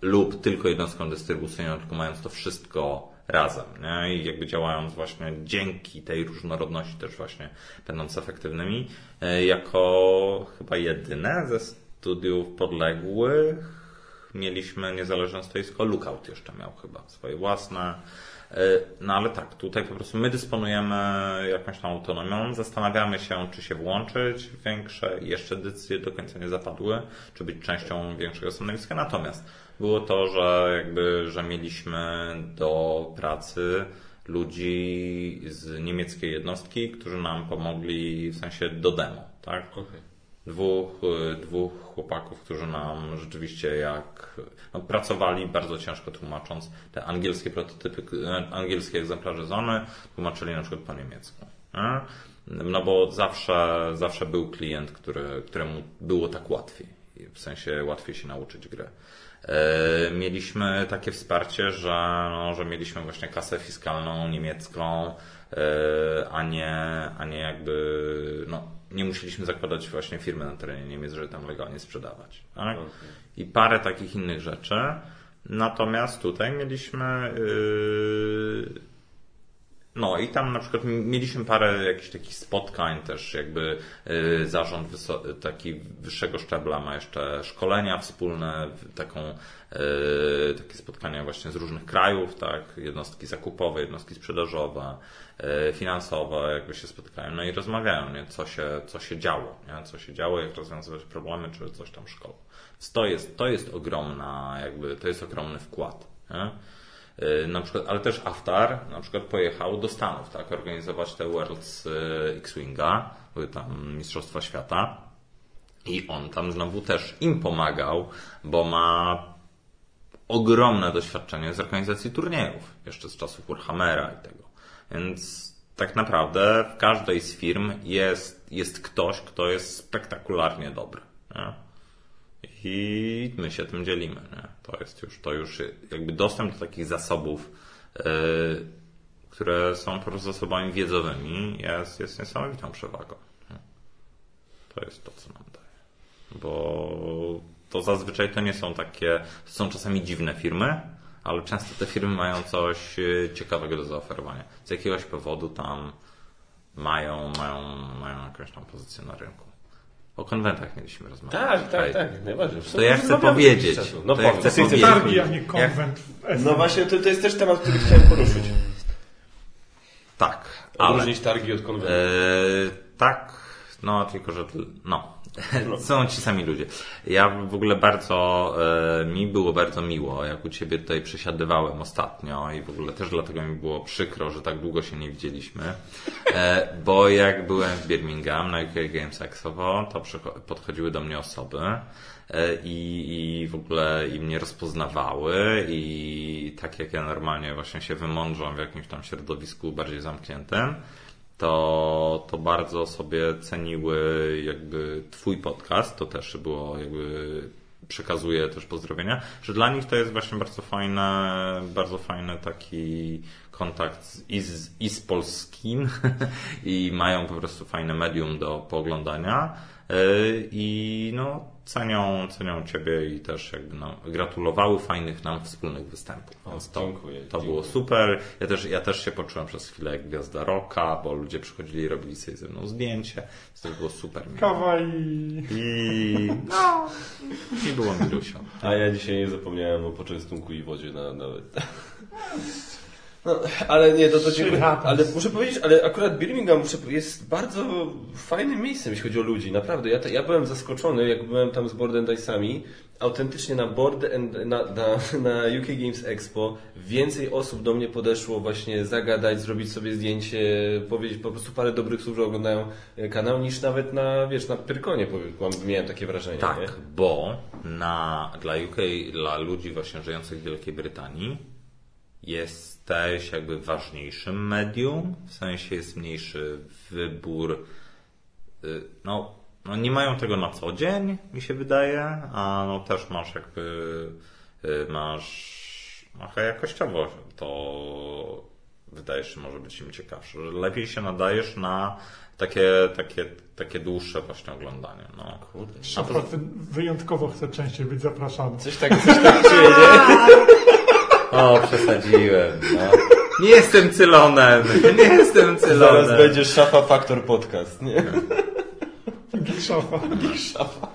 Speaker 2: lub tylko jednostką dystrybucyjną, tylko mając to wszystko razem. Nie? I jakby działając właśnie dzięki tej różnorodności też właśnie będąc efektywnymi, e, jako chyba jedyne ze studiów podległych mieliśmy niezależne stoisko. Lookout jeszcze miał chyba swoje własne. E, No ale tak, tutaj po prostu my dysponujemy jakąś tam autonomią, zastanawiamy się, czy się włączyć w większe, jeszcze decyzje do końca nie zapadły, czy być częścią większego stanowiska. Natomiast było to, że jakby, że mieliśmy do pracy ludzi z niemieckiej jednostki, którzy nam pomogli w sensie do demo, tak? Dwóch, y, dwóch chłopaków, którzy nam rzeczywiście jak no, pracowali bardzo ciężko tłumacząc te angielskie prototypy, e, angielskie egzemplarze Zony, tłumaczyli na przykład po niemiecku. nie? No bo zawsze, zawsze był klient, który, któremu było tak łatwiej. W sensie łatwiej się nauczyć gry. E, Mieliśmy takie wsparcie, że, no, że mieliśmy właśnie kasę fiskalną niemiecką, e, a nie, a nie jakby, no, nie musieliśmy zakładać właśnie firmy na terenie Niemiec, żeby tam legalnie sprzedawać. Tak? I parę takich innych rzeczy. Natomiast tutaj mieliśmy yy, no i tam na przykład mieliśmy parę jakichś takich spotkań też jakby y, zarząd taki wyższego szczebla ma jeszcze szkolenia wspólne, taką y, takie spotkania właśnie z różnych krajów, tak, jednostki zakupowe, jednostki sprzedażowe, y, finansowe jakby się spotkają, no i rozmawiają, nie, co się, co się działo, nie, co się działo, jak rozwiązywać problemy, czy coś tam szkoły. To jest, to jest ogromna jakby, to jest ogromny wkład, nie? Y, Na przykład, ale też Aftar na przykład pojechał do Stanów, tak, organizować te Worlds y, X-Winga, były tam Mistrzostwa Świata. I on tam znowu też im pomagał, bo ma ogromne doświadczenie z organizacji turniejów, jeszcze z czasów Warhammera i tego. Więc tak naprawdę w każdej z firm jest, jest ktoś, kto jest spektakularnie dobry. Nie? I my się tym dzielimy. Nie? To jest już, to już jakby dostęp do takich zasobów, yy, które są po prostu zasobami wiedzowymi, jest, jest niesamowitą przewagą. Nie? To jest to, co nam daje. Bo to zazwyczaj to nie są takie, to są czasami dziwne firmy, ale często te firmy mają coś yy, ciekawego do zaoferowania. Z jakiegoś powodu tam mają, mają, mają jakąś tam pozycję na rynku. O konwentach mieliśmy rozmawiać.
Speaker 1: Tak, tak, tak, najbardziej.
Speaker 2: To ja chcę powiedzieć.
Speaker 1: No
Speaker 2: To ja chcę powiedzieć.
Speaker 3: Targi, a nie konwent.
Speaker 1: No właśnie, to, to jest też temat, który chciałem poruszyć.
Speaker 2: Tak, ale...
Speaker 1: Odróżnić targi od konwentu.
Speaker 2: Eee, tak, no tylko, że no. Są ci sami ludzie. Ja w ogóle bardzo, e, mi było bardzo miło, jak u Ciebie tutaj przesiadywałem ostatnio i w ogóle też dlatego mi było przykro, że tak długo się nie widzieliśmy, e, bo jak byłem w Birmingham na UK Games Expo, to podchodziły do mnie osoby e, i, i w ogóle i mnie rozpoznawały i tak jak ja normalnie właśnie się wymądrzam w jakimś tam środowisku bardziej zamkniętym, to, to bardzo sobie ceniły jakby Twój podcast, to też było jakby przekazuję też pozdrowienia, że dla nich to jest właśnie bardzo fajne, bardzo fajny taki kontakt i, z, i z polskim i mają po prostu fajne medium do pooglądania i no cenią, cenią Ciebie i też jakby nam gratulowały fajnych nam wspólnych występów.
Speaker 1: O,
Speaker 2: Więc to,
Speaker 1: dziękuję,
Speaker 2: to
Speaker 1: dziękuję.
Speaker 2: było super. Ja też, ja też się poczułem przez chwilę jak gwiazda rocka, bo ludzie przychodzili i robili sobie ze mną zdjęcie. Więc to było super miło.
Speaker 3: Kawa i...
Speaker 2: I no, i było milusio.
Speaker 1: A ja dzisiaj nie zapomniałem o poczęstunku i wodzie na, nawet. No, ale nie, to, to dziękuję. Ale muszę powiedzieć, ale akurat Birmingham muszę, jest bardzo fajnym miejscem, jeśli chodzi o ludzi. Naprawdę. Ja, to, ja byłem zaskoczony, jak byłem tam z Board and Dice'ami. Autentycznie na Board and, na, na, na UK Games Expo więcej osób do mnie podeszło właśnie zagadać, zrobić sobie zdjęcie, powiedzieć po prostu parę dobrych słów, że oglądają e, kanał, niż nawet na, wiesz, na Pyrkonie miałem takie wrażenie.
Speaker 2: Tak,
Speaker 1: Nie?
Speaker 2: bo na, dla UK, dla ludzi właśnie żyjących w Wielkiej Brytanii jesteś jakby ważniejszym medium, w sensie jest mniejszy wybór. y, No, no nie mają tego na co dzień, mi się wydaje, a no też masz jakby y, masz trochę jakościowo to wydaje się może być im ciekawsze, że lepiej się nadajesz na takie, takie, takie dłuższe właśnie oglądanie. No.
Speaker 1: Kurde.
Speaker 3: Szafa wyjątkowo chce częściej być zapraszany.
Speaker 1: Coś tak, coś tak czuję, nie?
Speaker 2: O, przesadziłem. No. Nie jestem cylonem. Nie jestem cylonem.
Speaker 1: Zaraz będzie Szafa Factor Podcast, nie?
Speaker 3: Szafa.
Speaker 1: Szafa.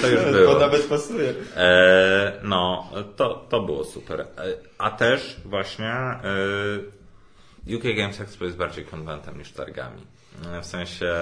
Speaker 2: To już
Speaker 1: To
Speaker 2: było.
Speaker 1: nawet pasuje.
Speaker 2: E, no, to, to było super. E, a też właśnie e, UK Games Expo jest bardziej konwentem niż targami. E, W sensie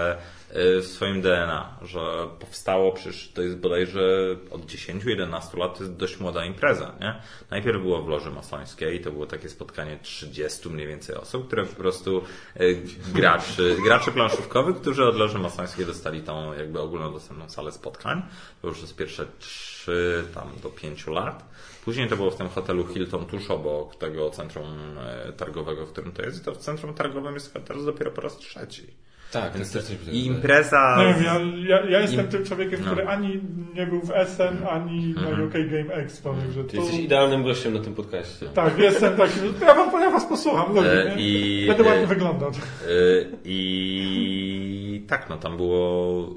Speaker 2: w swoim DNA, że powstało przecież to jest bodajże od 10-11 lat to jest dość młoda impreza, nie? Najpierw było w Loży Masońskiej, to było takie spotkanie 30 mniej więcej osób, które po prostu e, graczy, graczy planszówkowych, którzy od Loży Masońskiej dostali tą jakby ogólnodostępną salę spotkań. To już jest pierwsze 3 tam do 5 lat. Później to było w tym hotelu Hilton tuż obok tego centrum e, targowego, w którym to jest. I to w centrum targowym jest teraz dopiero po raz trzeci.
Speaker 1: Tak, to jest też coś
Speaker 2: I impreza.
Speaker 3: Nie wiem, ja, ja, ja jestem
Speaker 2: Im-
Speaker 3: tym człowiekiem,
Speaker 2: no.
Speaker 3: który ani nie był w Essen, ani na UK Game Expo, także to...
Speaker 1: jesteś idealnym gościem na tym podcaście.
Speaker 3: Tak, jestem taki, ja, wam, ja was posłucham, lubię,
Speaker 2: E,
Speaker 3: nie?
Speaker 2: i-
Speaker 3: Będę
Speaker 2: e,
Speaker 3: ładnie wyglądać.
Speaker 2: Y, I tak, no tam było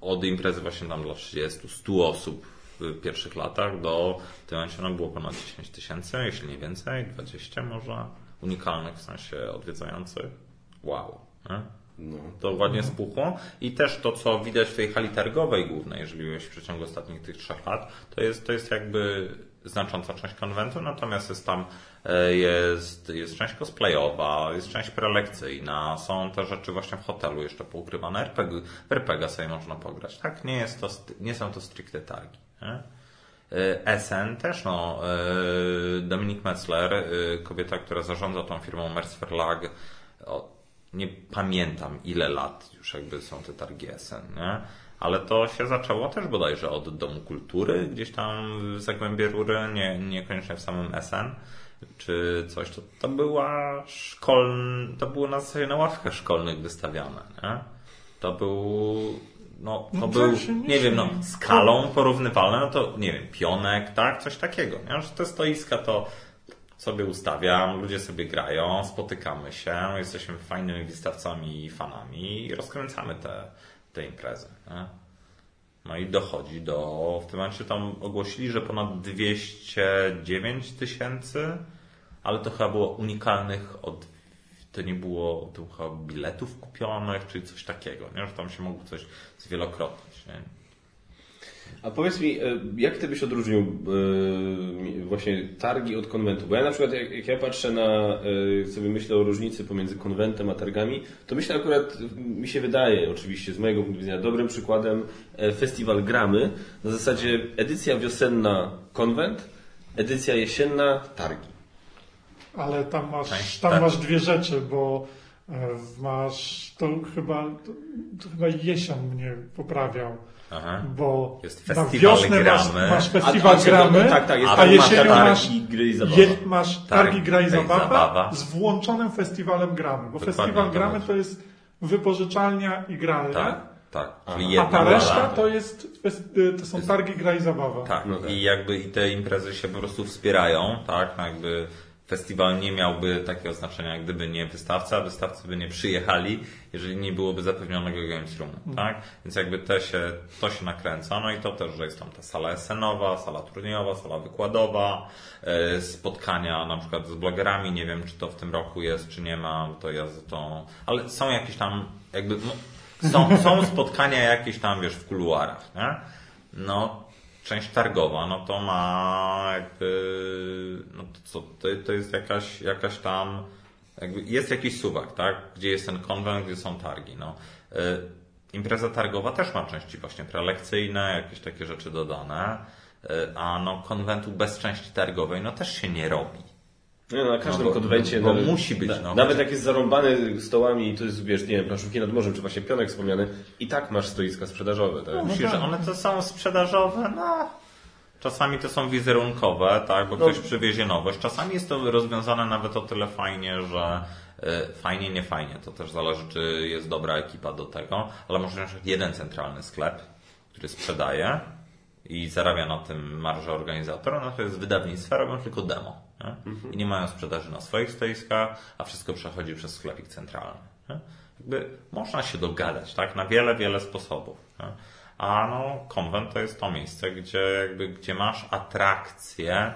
Speaker 2: od imprezy właśnie tam dla 30, 100 osób w pierwszych latach do w tym momencie no było ponad 10 tysięcy, jeśli nie więcej, 20 może unikalnych w sensie odwiedzających. Wow. Nie?
Speaker 1: No.
Speaker 2: To ładnie spuchło i też to, co widać w tej hali targowej głównej, jeżeli byłeś w przeciągu ostatnich tych trzech lat, to jest, to jest jakby znacząca część konwentu, natomiast jest tam e, jest, jest część cosplayowa, jest część prelekcyjna, są te rzeczy właśnie w hotelu jeszcze poukrywane, RPG, RPG sobie można pograć, tak? Nie, jest to, nie są to stricte targi. Nie? E, SN też, no, e, Dominik Metzler, kobieta, która zarządza tą firmą Mercer Lag, o, nie pamiętam ile lat już jakby są te targi SN, nie? Ale to się zaczęło też bodajże od Domu Kultury, gdzieś tam w Zagłębie Rury, nie, niekoniecznie w samym SN, czy coś. To, to była szkoln... to było na zasadzie na ławkach szkolnych wystawiane, nie? To był no, to
Speaker 3: No
Speaker 2: był,
Speaker 3: nie
Speaker 2: nie wiem, no, skalą porównywalne, no to nie wiem, pionek, tak, coś takiego, nie? Że te stoiska to sobie ustawiam, ludzie sobie grają, spotykamy się, jesteśmy fajnymi wystawcami i fanami i rozkręcamy te, te imprezy. Nie? No i dochodzi do, w tym momencie tam ogłosili, że ponad 209 tysięcy, ale to chyba było unikalnych od to nie było to chyba biletów kupionych, czy coś takiego, nie? że tam się mogło coś zwielokrotnić. Nie?
Speaker 1: A powiedz mi, e, jak ty byś odróżnił e, właśnie targi od konwentu? Bo ja na przykład, jak, ja patrzę na, e, sobie myślę o różnicy pomiędzy konwentem a targami, to myślę akurat, mi się wydaje oczywiście z mojego punktu widzenia, dobrym przykładem festiwal Gramy. Na zasadzie edycja wiosenna konwent, edycja jesienna targi.
Speaker 3: Ale tam masz, tam masz dwie rzeczy, bo masz, to chyba, to, to chyba Jesion mnie poprawiał Aha. Bo
Speaker 2: jest na wiosnę
Speaker 3: masz, masz festiwal a, a, gramy, tak, tak, jest a jesienią masz, gry i zabawa. Je, masz targi gra i zabawa, zabawa, z włączonym festiwalem gramy. Bo Dokładnie festiwal gramy to jest wypożyczalnia i gralnia.
Speaker 2: Tak. Tak,
Speaker 3: czyli a ta reszta to, jest, to są targi, gra i zabawa.
Speaker 2: Tak, no tak, i jakby i te imprezy się po prostu wspierają, tak, no jakby festiwal nie miałby takiego znaczenia, gdyby nie wystawca, wystawcy by nie przyjechali, jeżeli nie byłoby zapewnionego games roomu, mm. tak? Więc jakby to się, to się nakręca, no i to też, że jest tam ta sala esenowa, sala turniejowa, sala wykładowa, e, spotkania na przykład z blogerami, nie wiem, czy to w tym roku jest, czy nie ma, to ja za to, ale są jakieś tam, jakby, no, są, są spotkania jakieś tam, wiesz, w kuluarach, nie? No, część targowa, no to ma jakby, no to co, to, to jest jakaś, jakaś tam, jest jakiś suwak, tak? Gdzie jest ten konwent, gdzie są targi, no. Y, impreza targowa też ma części właśnie prelekcyjne, jakieś takie rzeczy dodane, y, a no konwentu bez części targowej, no też się nie robi.
Speaker 1: No, na każdym no, konwencie.
Speaker 2: Bo, bo nawet, musi być.
Speaker 1: No, nawet jak jest zarąbany stołami, to jest, wiesz, nie wiem, planszówki nad morzem, czy właśnie pionek wspomniany, i tak masz stoiska sprzedażowe. Tak? No,
Speaker 2: tak. one to są sprzedażowe, no. Czasami to są wizerunkowe, tak, bo no. ktoś przywiezie nowość. Czasami jest to rozwiązane nawet o tyle fajnie, że y, fajnie, nie fajnie. To też zależy, czy jest dobra ekipa do tego, ale może na przykład jeden centralny sklep, który sprzedaje i zarabia na tym marżę organizatora, no to jest wydawnictwo, robią tylko demo. Nie? I nie mają sprzedaży na swoich stoiskach, a wszystko przechodzi przez sklepik centralny. Nie? Jakby można się dogadać, tak? Na wiele, wiele sposobów. Nie? A no, konwent to jest to miejsce, gdzie jakby, gdzie masz atrakcje,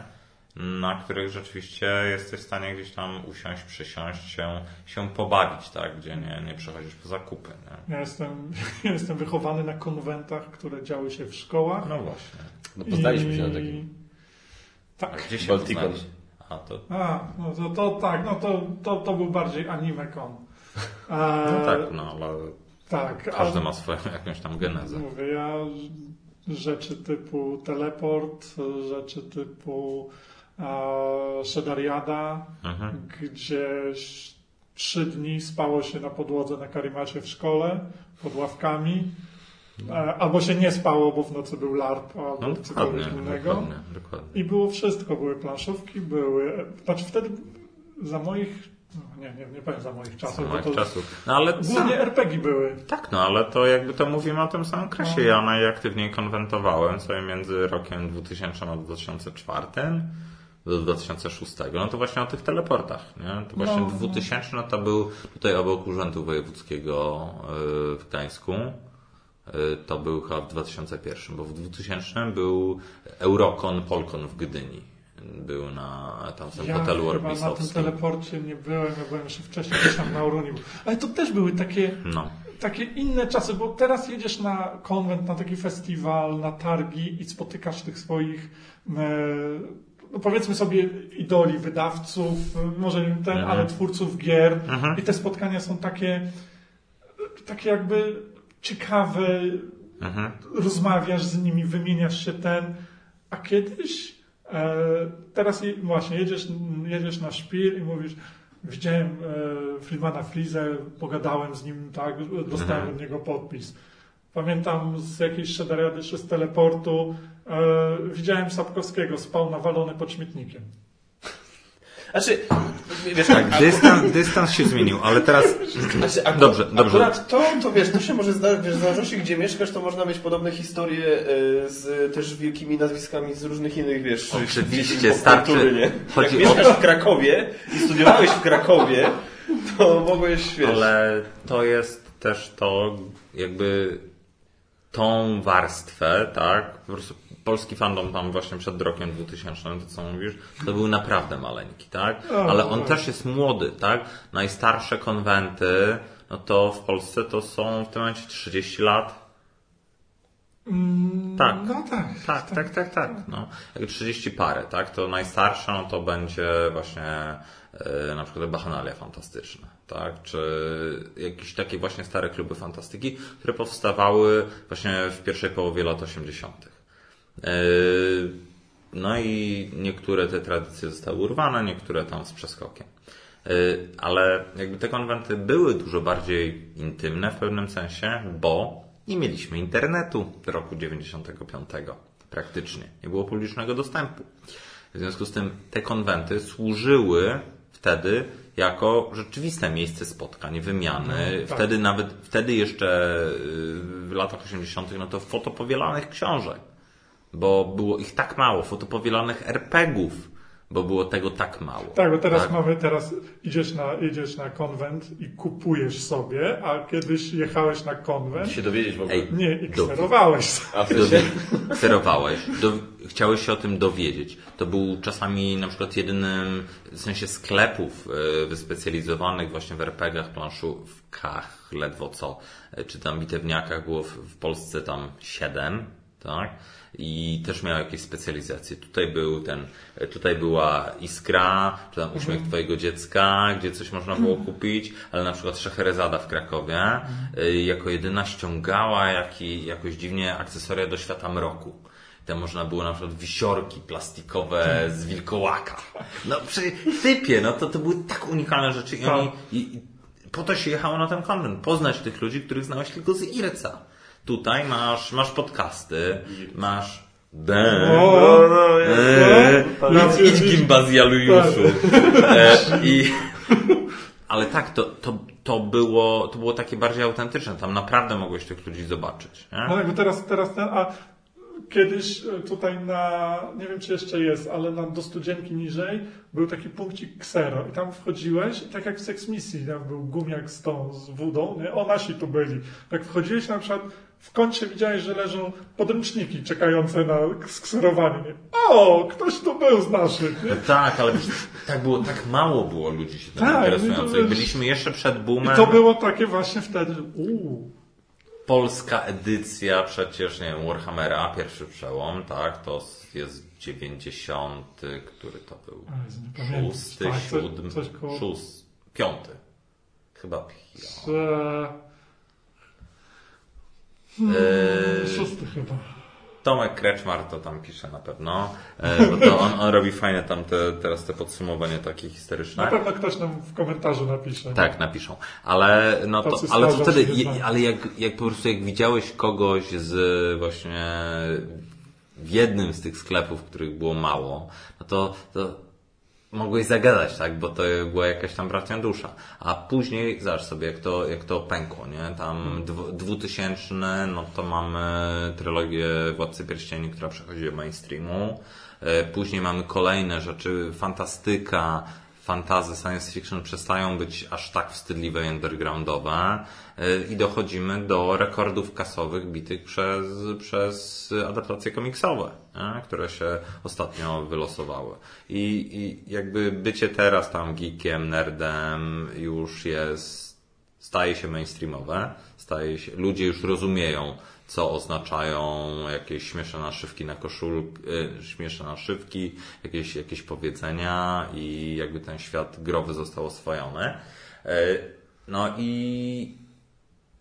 Speaker 2: na których rzeczywiście jesteś w stanie gdzieś tam usiąść, przysiąść, się, się pobawić, tak? Gdzie nie, nie przechodzisz po zakupy. Nie?
Speaker 3: Ja, jestem, ja jestem wychowany na konwentach, które działy się w szkołach.
Speaker 2: No właśnie.
Speaker 1: No poznaliśmy I... się na takim.
Speaker 3: Tak.
Speaker 2: A gdzie się Baltikon.
Speaker 3: A, to... A, no to, to tak, no to, to, to był bardziej anime-kon.
Speaker 2: No tak, no ale tak, każdy ma swoją jakąś tam genezę.
Speaker 3: Mówię, ja rzeczy typu teleport, rzeczy typu e, Shedariada, mhm. gdzieś trzy dni spało się na podłodze na karimacie w szkole, pod ławkami. No. Albo się nie spało, bo w nocy był LARP albo no, cokolwiek innego. Dokładnie, dokładnie. I było wszystko. Były planszówki, były... Znaczy wtedy za moich no, nie, nie, nie powiem za moich czasów. Za moich to
Speaker 2: czasów. No, ale
Speaker 3: głównie RPG były.
Speaker 2: Tak, no ale to jakby to mówimy o tym samym kresie. No. Ja najaktywniej konwentowałem sobie między rokiem 2000 a 2004 do 2006. No to właśnie o tych teleportach. Nie? To właśnie no, 2000 no to był tutaj obok Urzędu Wojewódzkiego y, w Gdańsku. Y, to był chyba w 2001, bo w 2000 był Eurocon Polkon w Gdyni był na tam w
Speaker 3: ja
Speaker 2: hotelu
Speaker 3: Orbisowskim. na tym teleporcie nie byłem, ja byłem jeszcze wcześniej gdzieś tam na Uruniu. Ale to też były takie, no. takie inne czasy, bo teraz jedziesz na konwent, na taki festiwal, na targi i spotykasz tych swoich e, no powiedzmy sobie idoli wydawców, może nie ten, mhm. ale twórców gier mhm. i te spotkania są takie takie jakby ciekawe, mhm. rozmawiasz z nimi, wymieniasz się ten, a kiedyś E, teraz właśnie jedziesz, jedziesz na szpil i mówisz, widziałem e, Friedmana Frizę, pogadałem z nim, tak, dostałem mhm. od niego podpis. Pamiętam z jakiejś szedariady czy z teleportu, e, widziałem Sapkowskiego, spał nawalony pod śmietnikiem.
Speaker 1: Znaczy,
Speaker 2: wiesz tak, dystans, dystans się zmienił, ale teraz... Znaczy, ak dobrze, dobrze.
Speaker 1: Akurat to, to wiesz, to się może zdarzyć, wiesz, w zależności gdzie mieszkasz, to można mieć podobne historie e, z też wielkimi nazwiskami z różnych innych, wiesz,
Speaker 2: Oczywiście, starczy.
Speaker 1: Nie? Chodzi Jak mieszkasz w Krakowie i studiowałeś w Krakowie, to mogłeś, wiesz...
Speaker 2: Ale to jest też to, jakby tą warstwę, tak, po prostu polski fandom tam właśnie przed rokiem 2000, to co mówisz, to był naprawdę maleńki, tak? Ale on też jest młody, tak? Najstarsze konwenty, no to w Polsce to są w tym momencie 30 lat. Tak.
Speaker 3: No tak.
Speaker 2: Tak, tak, tak, tak. No, jak 30 parę, tak? To najstarsza no to będzie właśnie e, na przykład Bachanalia Fantastyczne, tak? Czy jakieś takie właśnie stare kluby fantastyki, które powstawały właśnie w pierwszej połowie lat 80. E, no i niektóre te tradycje zostały urwane, niektóre tam z przeskokiem. E, Ale jakby te konwenty były dużo bardziej intymne w pewnym sensie, bo nie mieliśmy internetu w roku 95 praktycznie. Nie było publicznego dostępu. W związku z tym te konwenty służyły wtedy jako rzeczywiste miejsce spotkań, wymiany.
Speaker 3: tak.
Speaker 2: Wtedy nawet, wtedy jeszcze y, w latach 80. no to fotopowielanych książek, bo było ich tak mało, fotopowielanych RPGów, bo było tego tak mało.
Speaker 3: Tak, bo teraz
Speaker 2: Tak.
Speaker 3: mamy, teraz idziesz na, idziesz na konwent i kupujesz sobie, a kiedyś jechałeś na konwent,
Speaker 1: się dowiedzieć w ogóle.
Speaker 2: Ej,
Speaker 3: nie, i
Speaker 2: do-
Speaker 3: kserowałeś.
Speaker 2: Dowi-
Speaker 1: sensie?
Speaker 2: Kserowałeś, do, chciałeś się o tym dowiedzieć. To był czasami na przykład jedynym, w sensie sklepów e, wyspecjalizowanych właśnie w RPGach, planszówkach, ledwo co, e, czy tam bitewniakach było w, w Polsce tam siedem, tak? I też miał jakieś specjalizacje. Tutaj był ten, tutaj była Iskra, czy tam Uśmiech Twojego Dziecka, gdzie coś można było kupić, ale na przykład Szeherezada w Krakowie e, jako jedyna ściągała jaki, jakoś dziwnie akcesoria do świata mroku. Tam można było na przykład wisiorki plastikowe z wilkołaka. No przy typie, no to, to były tak unikalne rzeczy i, oni, i, i po to się jechało na ten konwent. Poznać tych ludzi, których znałeś tylko z Irca. Tutaj masz, masz podcasty, masz...
Speaker 3: O,
Speaker 2: Eee,
Speaker 3: no,
Speaker 2: idź, idź gimbazjalusiu. E, I... Ale tak, to, to, to, było, to było takie bardziej autentyczne. Tam naprawdę mogłeś tych ludzi zobaczyć. Nie?
Speaker 3: No tak, bo teraz, teraz ten, a kiedyś e, tutaj na, nie wiem czy jeszcze jest, ale na, do studzienki niżej był taki punkcik ksero i tam wchodziłeś i tak jak w Sex Misji, tam był gumiak z tą, z wodą, nie? O, nasi tu byli. Tak wchodziłeś na przykład w kącie widziałeś, że leżą podręczniki czekające na skserowanie. Nie? O, ktoś tu był z naszych?
Speaker 2: No tak, ale tak było, tak mało było ludzi się tym
Speaker 3: Tak,
Speaker 2: interesujących.
Speaker 3: no to-
Speaker 2: Byliśmy jeszcze przed
Speaker 3: I
Speaker 2: boomem.
Speaker 3: to było takie właśnie wtedy, uuu.
Speaker 2: Polska edycja przecież, nie wiem, Warhammera, pierwszy przełom, tak, to jest 90, który to był? Szósty,
Speaker 3: Tak,
Speaker 2: siódmy, szósty, piąty. Chyba piąty. Eee,
Speaker 3: Szósty chyba.
Speaker 2: Tomek Kreczmar to tam pisze na pewno, e, bo to on, on robi fajne tam te, teraz te podsumowanie takie historyczne.
Speaker 3: Na pewno ktoś nam w komentarzu napisze.
Speaker 2: Tak, napiszą. Ale, no to, ale to wtedy, ale jak, jak po prostu jak widziałeś kogoś z właśnie w jednym z tych sklepów, których było mało, no to, to mogłeś zagadać, tak, bo to była jakaś tam bracia dusza. A później, zobacz sobie, jak to, jak to pękło, nie? Tam dwu, dwutysięczne, no to mamy trylogię Władcy Pierścieni, która przechodzi do mainstreamu. E, Później mamy kolejne rzeczy, fantastyka, fantazy, science fiction przestają być aż tak wstydliwe i undergroundowe e, i dochodzimy do rekordów kasowych bitych przez, przez adaptacje komiksowe, nie? które się ostatnio wylosowały. I, I jakby bycie teraz tam geekiem, nerdem już jest, staje się mainstreamowe, staje się, ludzie już rozumieją, co oznaczają jakieś śmieszne naszywki na koszulk, y, śmieszne naszywki, jakieś, jakieś powiedzenia i jakby ten świat growy został oswojony. Y, No i,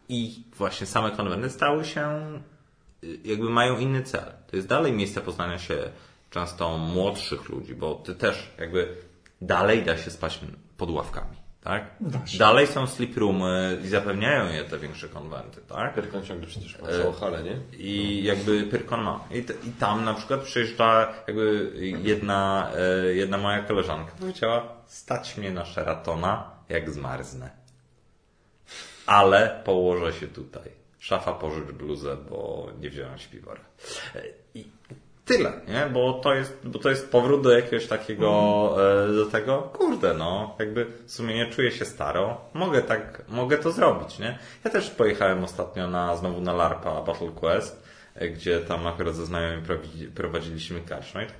Speaker 2: i właśnie same konwenty stały się, y, jakby mają inny cel. To jest dalej miejsce poznania się często młodszych ludzi, bo ty też jakby dalej da się spać pod ławkami. Tak?
Speaker 3: Da się.
Speaker 2: Dalej są sleep roomy i zapewniają je te większe konwenty, tak?
Speaker 1: Pyrkon ciągle przecież patrzał o hale, nie?
Speaker 2: I jakby Pyrkon ma. I, I tam na przykład przyjeżdża jakby jedna, e, jedna moja koleżanka powiedziała, stać mnie na Sheratona, jak zmarznę. Ale położę się tutaj. Szafa pożycz bluzę, bo nie wziąłem śpiwora. E, I tyle, nie? Bo to jest, bo to jest powrót do jakiegoś takiego, e, do tego, kurde, no, jakby w sumie nie czuję się staro, mogę tak, mogę to zrobić, nie? Ja też pojechałem ostatnio na, znowu na LARPa Battle Quest e, gdzie tam akurat ze znajomymi prowadzi- prowadziliśmy karczmę i tak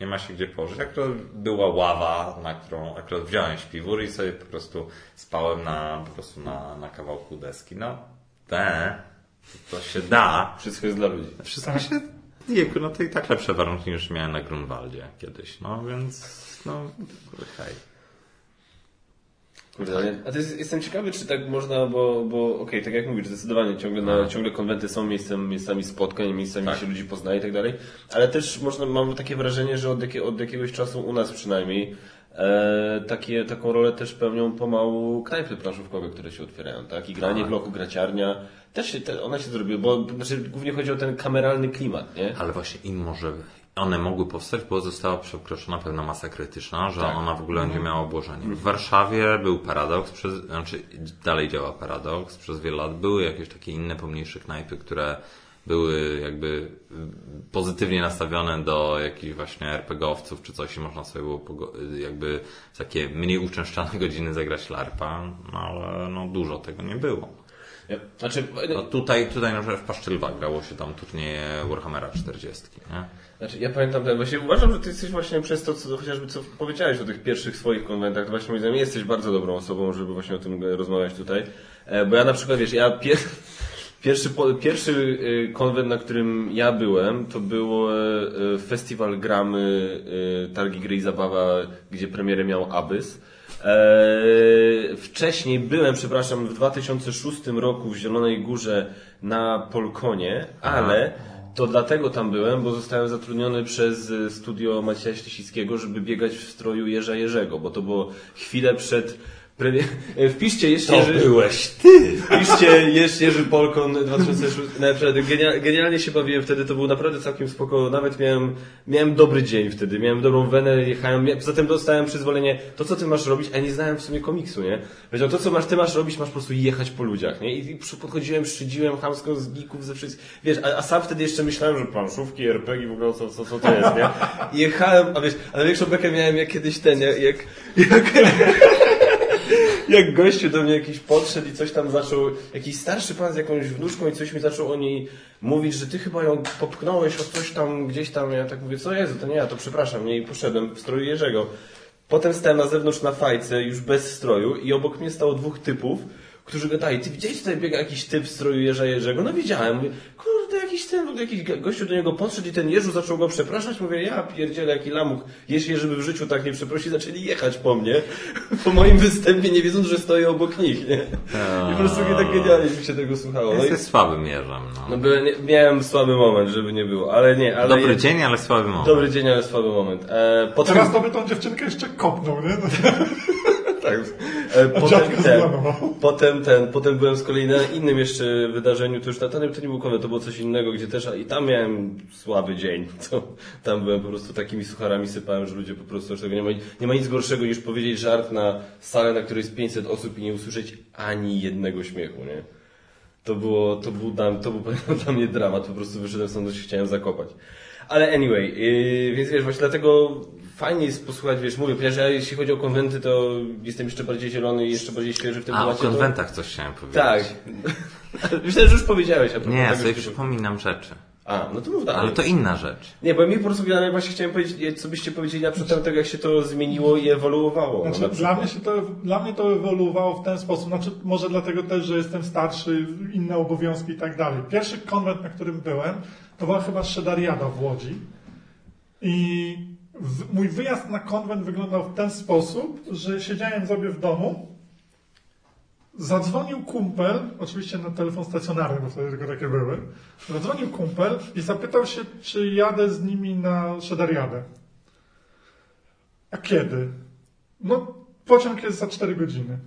Speaker 2: nie ma się gdzie położyć. Akurat była ława, na którą akurat wziąłem śpiwór i sobie po prostu spałem na, po prostu na, na kawałku deski. No, te, to się da.
Speaker 1: Wszystko jest dla ludzi.
Speaker 2: Wszystko się, jejku, no to i tak lepsze warunki niż miałem na Grunwaldzie kiedyś, no więc, no, hej.
Speaker 1: Kurde, a to jest, jestem ciekawy, czy tak można, bo, bo okej, tak jak mówisz, zdecydowanie ciągle, na, ciągle konwenty są miejscem, miejscami spotkań, miejscami,
Speaker 2: Tak.
Speaker 1: gdzie się ludzi poznaje i tak dalej, ale też można, mam takie wrażenie, że od, jakie, od jakiegoś czasu u nas przynajmniej e, takie, taką rolę też pełnią pomału knajpy planszówkowe, które się otwierają, tak? I granie w lochu, graciarnia, też się, te, one się zrobiły, bo znaczy, głównie chodzi o ten kameralny klimat, nie?
Speaker 2: Ale właśnie im może one mogły powstać, bo została przekroczona pewna masa krytyczna, że ona w ogóle nie miała obłożenia. W Warszawie był paradoks, przez, znaczy dalej działa paradoks, przez wiele lat były jakieś takie inne pomniejsze knajpy, które były jakby pozytywnie nastawione do jakichś właśnie RPGowców czy coś i można sobie było jakby w takie mniej uczęszczane godziny zagrać larpa, no ale no dużo tego nie było.
Speaker 1: Znaczy,
Speaker 2: No tutaj, tutaj na przykład w Paszczylwach grało się tam turnieje Warhammera 40, nie?
Speaker 1: Znaczy, ja pamiętam ten, właśnie uważam, że ty jesteś właśnie przez to, co, chociażby co powiedziałeś o tych pierwszych swoich konwentach, to właśnie moim zdaniem jesteś bardzo dobrą osobą, żeby właśnie o tym rozmawiać tutaj. E, Bo ja na przykład, wiesz, ja pier... pierwszy, pierwszy e, konwent, na którym ja byłem, to był e, e, festiwal gramy, e, targi gry i zabawa, gdzie premierę miał Abyss. Eee, wcześniej byłem, przepraszam, w 2006 roku w Zielonej Górze na Polkonie, ale to dlatego tam byłem, bo zostałem zatrudniony przez e, studio Macieja Ślisickiego, żeby biegać w stroju Jerza Jerzego, bo to było chwilę przed premier... e, Wpiszcie jeszcze Jerzy...
Speaker 2: byłeś ty!
Speaker 1: Wpiszcie Jerz Jerzy Polkon 2006. Naprawdę, genia- genialnie się bawiłem wtedy, to był naprawdę całkiem spoko. Nawet miałem, miałem dobry dzień wtedy, miałem dobrą wenę, jechałem, tym dostałem przyzwolenie, to co ty masz robić, a nie znałem w sumie komiksu, nie? Powiedział, to co masz, ty masz robić, masz po prostu jechać po ludziach, nie? I, i podchodziłem, szydziłem chamsko z geeków, ze wszystkich, wiesz, a, a sam wtedy jeszcze myślałem, że planszówki, RPG w ogóle, co, co, co to jest, nie? I jechałem, a wiesz, a największą bekę miałem jak kiedyś ten, jak, jak, jak gościu do mnie jakiś podszedł i coś tam zaczął, jakiś starszy pan z jakąś wnuczką i coś mi zaczął o niej mówić, że ty chyba ją popchnąłeś o coś tam gdzieś tam. Ja tak mówię, co jest? To nie ja, to przepraszam. Nie, i poszedłem w stroju Jerzego. Potem stałem na zewnątrz na fajce, już bez stroju i obok mnie stało dwóch typów, którzy gadali, ty widziałeś tutaj biega jakiś typ w stroju Jerza Jerzego? No widziałem. Mówię, kurde, jakiś ten, w ogóle jakiś gościu do niego podszedł i ten Jerzu zaczął go przepraszać. Mówię, ja pierdzielę, jaki lamuch. Jeśli żeby w życiu tak nie przeprosi, zaczęli jechać po mnie, po moim występie, nie wiedząc, że stoję obok nich, nie? I po prostu mnie tak genialnie mi się tego słuchało. No, i,
Speaker 2: Jesteś słabym mierzem, no.
Speaker 1: no byłem, nie, miałem słaby moment, żeby nie było, ale nie, ale...
Speaker 2: Dobry dzień, ale słaby moment.
Speaker 1: Dobry dzień, ale słaby moment. E, potem,
Speaker 3: Teraz to by tą dziewczynkę jeszcze kopnął, nie?
Speaker 1: tak, e, potem, ten, potem ten, potem byłem z kolei na innym jeszcze wydarzeniu, to już na nie, to nie był konwent, to było coś innego, gdzie też, i tam miałem słaby dzień, to tam byłem po prostu takimi sucharami sypałem, że ludzie po prostu już tego nie ma, nie ma nic gorszego niż powiedzieć żart na salę, na której jest 500 osób i nie usłyszeć ani jednego śmiechu, nie? To było, to był, to był dla mnie dramat, po prostu wyszedłem stąd, się chciałem zakopać. Ale anyway, yy, więc wiesz, właśnie dlatego fajnie jest posłuchać, wiesz, mówię, ponieważ ja, jeśli chodzi o konwenty, to jestem jeszcze bardziej zielony i jeszcze bardziej świeży w tym
Speaker 2: A, o
Speaker 1: temacie.
Speaker 2: konwentach coś chciałem
Speaker 1: To...
Speaker 2: powiedzieć.
Speaker 1: Tak. Myślę, że już powiedziałeś. A
Speaker 2: Nie, ja
Speaker 1: tego,
Speaker 2: sobie przypominam rzeczy.
Speaker 1: A, no to mów dalej.
Speaker 2: Ale to inna rzecz.
Speaker 1: Nie, bo mi po prostu ja właśnie chciałem powiedzieć, co byście powiedzieli na przykład tego, jak się to zmieniło i ewoluowało.
Speaker 3: Znaczy,
Speaker 1: na
Speaker 3: dla, mnie się to, dla mnie to ewoluowało w ten sposób. Znaczy, może dlatego też, że jestem starszy, inne obowiązki i tak dalej. Pierwszy konwent, na którym byłem, to była chyba Szedariada w Łodzi. I mój wyjazd na konwent wyglądał w ten sposób, że siedziałem sobie w domu, zadzwonił kumpel, oczywiście na telefon stacjonarny, bo wtedy tylko takie były. Zadzwonił kumpel i zapytał się, czy jadę z nimi na Szedariadę. A kiedy? No, pociąg jest za 4 godziny.